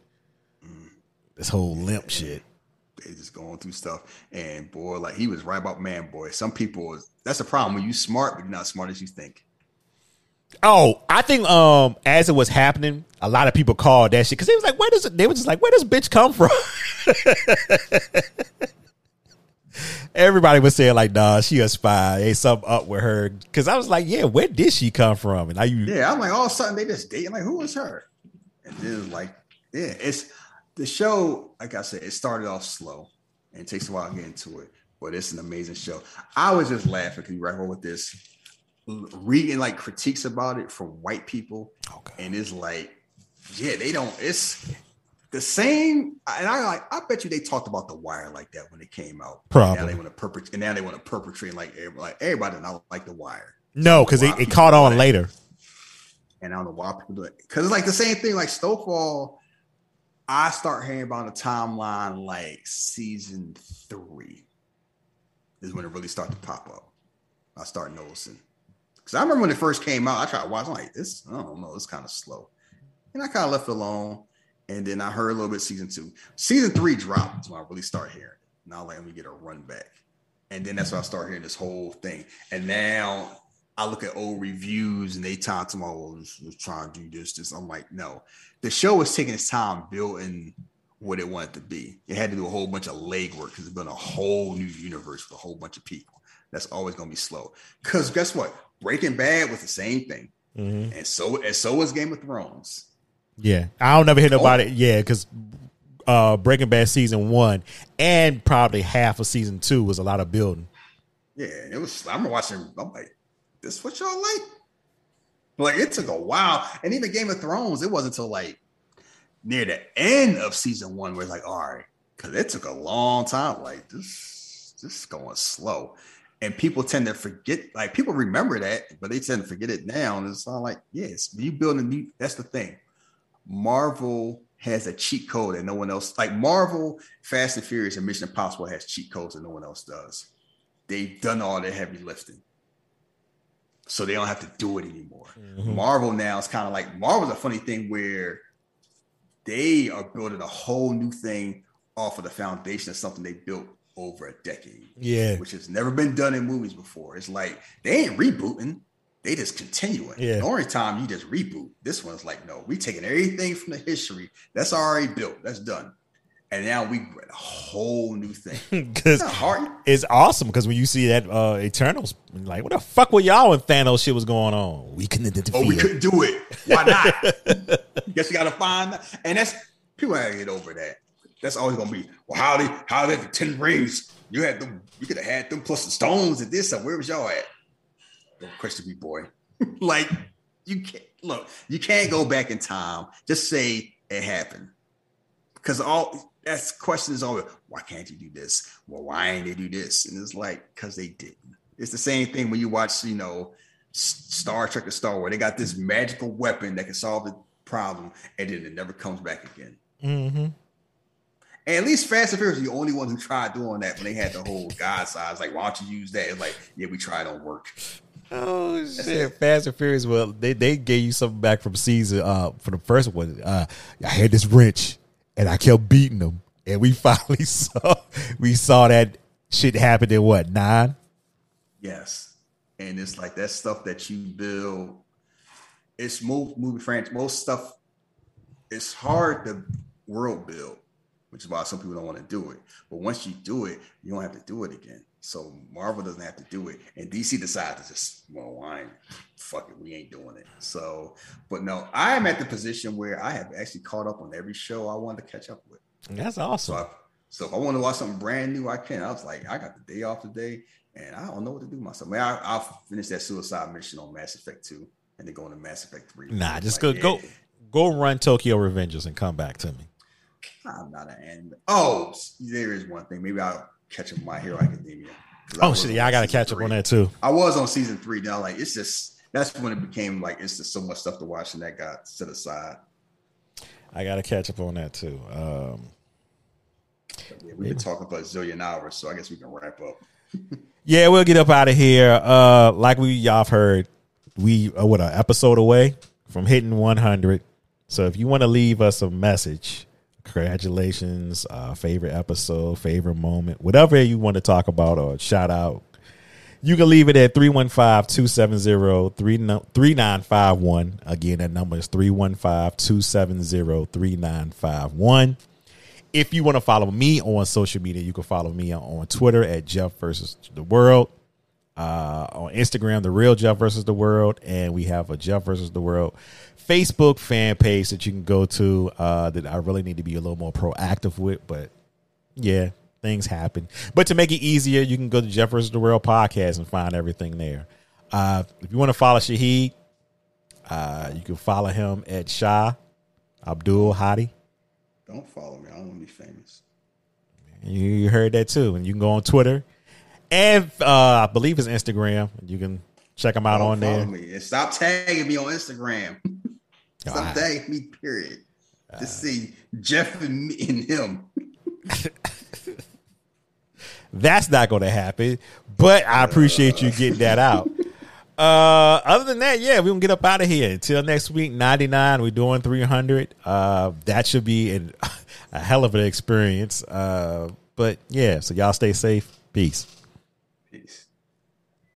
This whole limp shit. they just going through stuff. And boy, like he was right about man boy. Some people that's a problem when you smart, but you're not smart as you think. Oh, I think um as it was happening, a lot of people called that shit because they was like, "Where does it?" They were just like, "Where does bitch come from?" Everybody was saying like, "Nah, she a spy. Ain't something up with her." Because I was like, "Yeah, where did she come from?" And I you Yeah, I'm like, all of a sudden they just date. I'm like, who is her? And then like, yeah, it's the show. Like I said, it started off slow and it takes a while to get into it, but it's an amazing show. I was just laughing because you right with this, reading like critiques about it from white people, Okay. and it's like, yeah, they don't. It's the same. And I like, I bet you they talked about the wire like that when it came out. Probably. Now they want to perpetrate, and now they want to perpetrate like everybody, like everybody not like the wire. no, because it, it caught on later. and I don't know why people do it. Because it's like the same thing, like Snowfall. I start hearing about the timeline like season three is when it really started to pop up. I start noticing. Because I remember when it first came out, I tried to watch. I'm like, this, I don't know, it's kind of slow. And I kind of left it alone. And then I heard a little bit season two. Season three dropped when I really start hearing it. Now let me get a run back. And then that's when I start hearing this whole thing. And now I look at old reviews and they talk to my oh, old was trying to do this, this. I'm like, no. The show was taking its time building what it wanted to be. It had to do a whole bunch of legwork because it's been a whole new universe with a whole bunch of people. That's always gonna be slow. Because guess what? Breaking Bad was the same thing. And so and so was Game of Thrones. Yeah, I don't never hear nobody. Oh. Yeah, because uh, Breaking Bad season one and probably half of season two was a lot of building. Yeah, it was. I'm watching. I'm like, this what y'all like? Like it took a while, and even Game of Thrones, it wasn't until like near the end of season one where it's like, all right, because it took a long time. Like this, this is going slow, and people tend to forget. Like people remember that, but they tend to forget it now. And it's all like, yes, you build a new. That's the thing. Marvel has a cheat code that no one else. Like Marvel, Fast and Furious, and Mission Impossible has cheat codes that no one else does they've done all their heavy lifting. So they don't have to do it anymore. Mm-hmm. Marvel now is kind of like Marvel's a funny thing where they are building a whole new thing off of the foundation of something they built over a decade. Yeah. Which has never been done in movies before. It's like they ain't rebooting. They just continuing. Yeah. The only time you just reboot, this one's like, no, we taking everything from the history that's already built. That's done. And now we a whole new thing. Because It's hard. it's awesome. Because when you see that uh, Eternals, like, what the fuck were y'all when Thanos shit was going on? We couldn't interfere. Oh, we couldn't do it. Why not? Guess you gotta find that. And that's people gotta get over that. That's always gonna be, well, how they how they the 10 rings? You had them, you could have had them plus the stones and this. And where was y'all at? Don't question me, boy. like you can't look, you can't go back in time. Just say it happened. Because all that's question is always, why can't you do this? Well, why ain't they do this? And it's like, because they didn't. It's the same thing when you watch, you know, Star Trek or Star Wars. They got this magical weapon that can solve the problem, and then it never comes back again. Mm-hmm. And at least Fast and Furious are the only one who tried doing that when they had the whole God's Eye. Like, why don't you use that? It's like, yeah, we tried, don't work. Oh shit! Fast and Furious. Well, they they gave you something back from season uh for the first one. Uh, I had this wrench and I kept beating them, and we finally saw we saw that shit happen in what nine? Yes. And it's like that stuff that you build. It's most movie franchise, most stuff. It's hard to world build, which is why some people don't want to do it. But once you do it, you don't have to do it again. So Marvel doesn't have to do it, and DC decides to just well, why? Fuck it, we ain't doing it. So, but no, I am at the position where I have actually caught up on every show I wanted to catch up with. That's So, awesome. I, so if I want to watch something brand new, I can. I was like, I got the day off today, and I don't know what to do myself. Man, I, I'll finish that Suicide Mission on Mass Effect Two, and then go into Mass Effect Three. Nah, just Like, go go go run Tokyo Revengers and come back to me. I'm not an anime. Oh, there is one thing. Maybe I'll catch up with My Hero Academia. Oh shit! on Yeah, I gotta season catch up on that too. I was on season three. Now, like it's just that's when it became like it's just so much stuff to watch, and that got set aside. I gotta catch up on that too. Um, Yeah, we've been talking for a zillion hours, so I guess we can wrap up. Yeah, we'll get up out of here. Uh, like we y'all have heard, we are what an episode away from hitting 100. So if you want to leave us a message, congratulations, uh, favorite episode, favorite moment, whatever you want to talk about or shout out, You can leave it at 315-270-3951. Again, that number is 315-270-3951. If you want to follow me on social media, you can follow me on Twitter at Jeff versus the world. Uh, on Instagram, the real Jeff versus the world, and we have a Jeff versus the world Facebook fan page that you can go to. Uh, that I really need to be a little more proactive with, but yeah, things happen. But to make it easier, you can go to Jeff versus the World podcast and find everything there. Uh, if you want to follow Shahid, uh, you can follow him at Shah Abdul Hadi. Don't follow me. I don't want to be famous. You heard that too. And you can go on Twitter and uh, I believe it's Instagram. You can check him out Don't on there. Me. And stop tagging me on Instagram. stop Alright. tagging me. Period. To see Jeff and me and him. That's not going to happen. But I appreciate you getting that out. Uh, other than that, yeah, we're gonna get up out of here. Until next week, 99. We're doing 300. Uh, that should be an, a hell of an experience. Uh, but yeah, so y'all stay safe. Peace.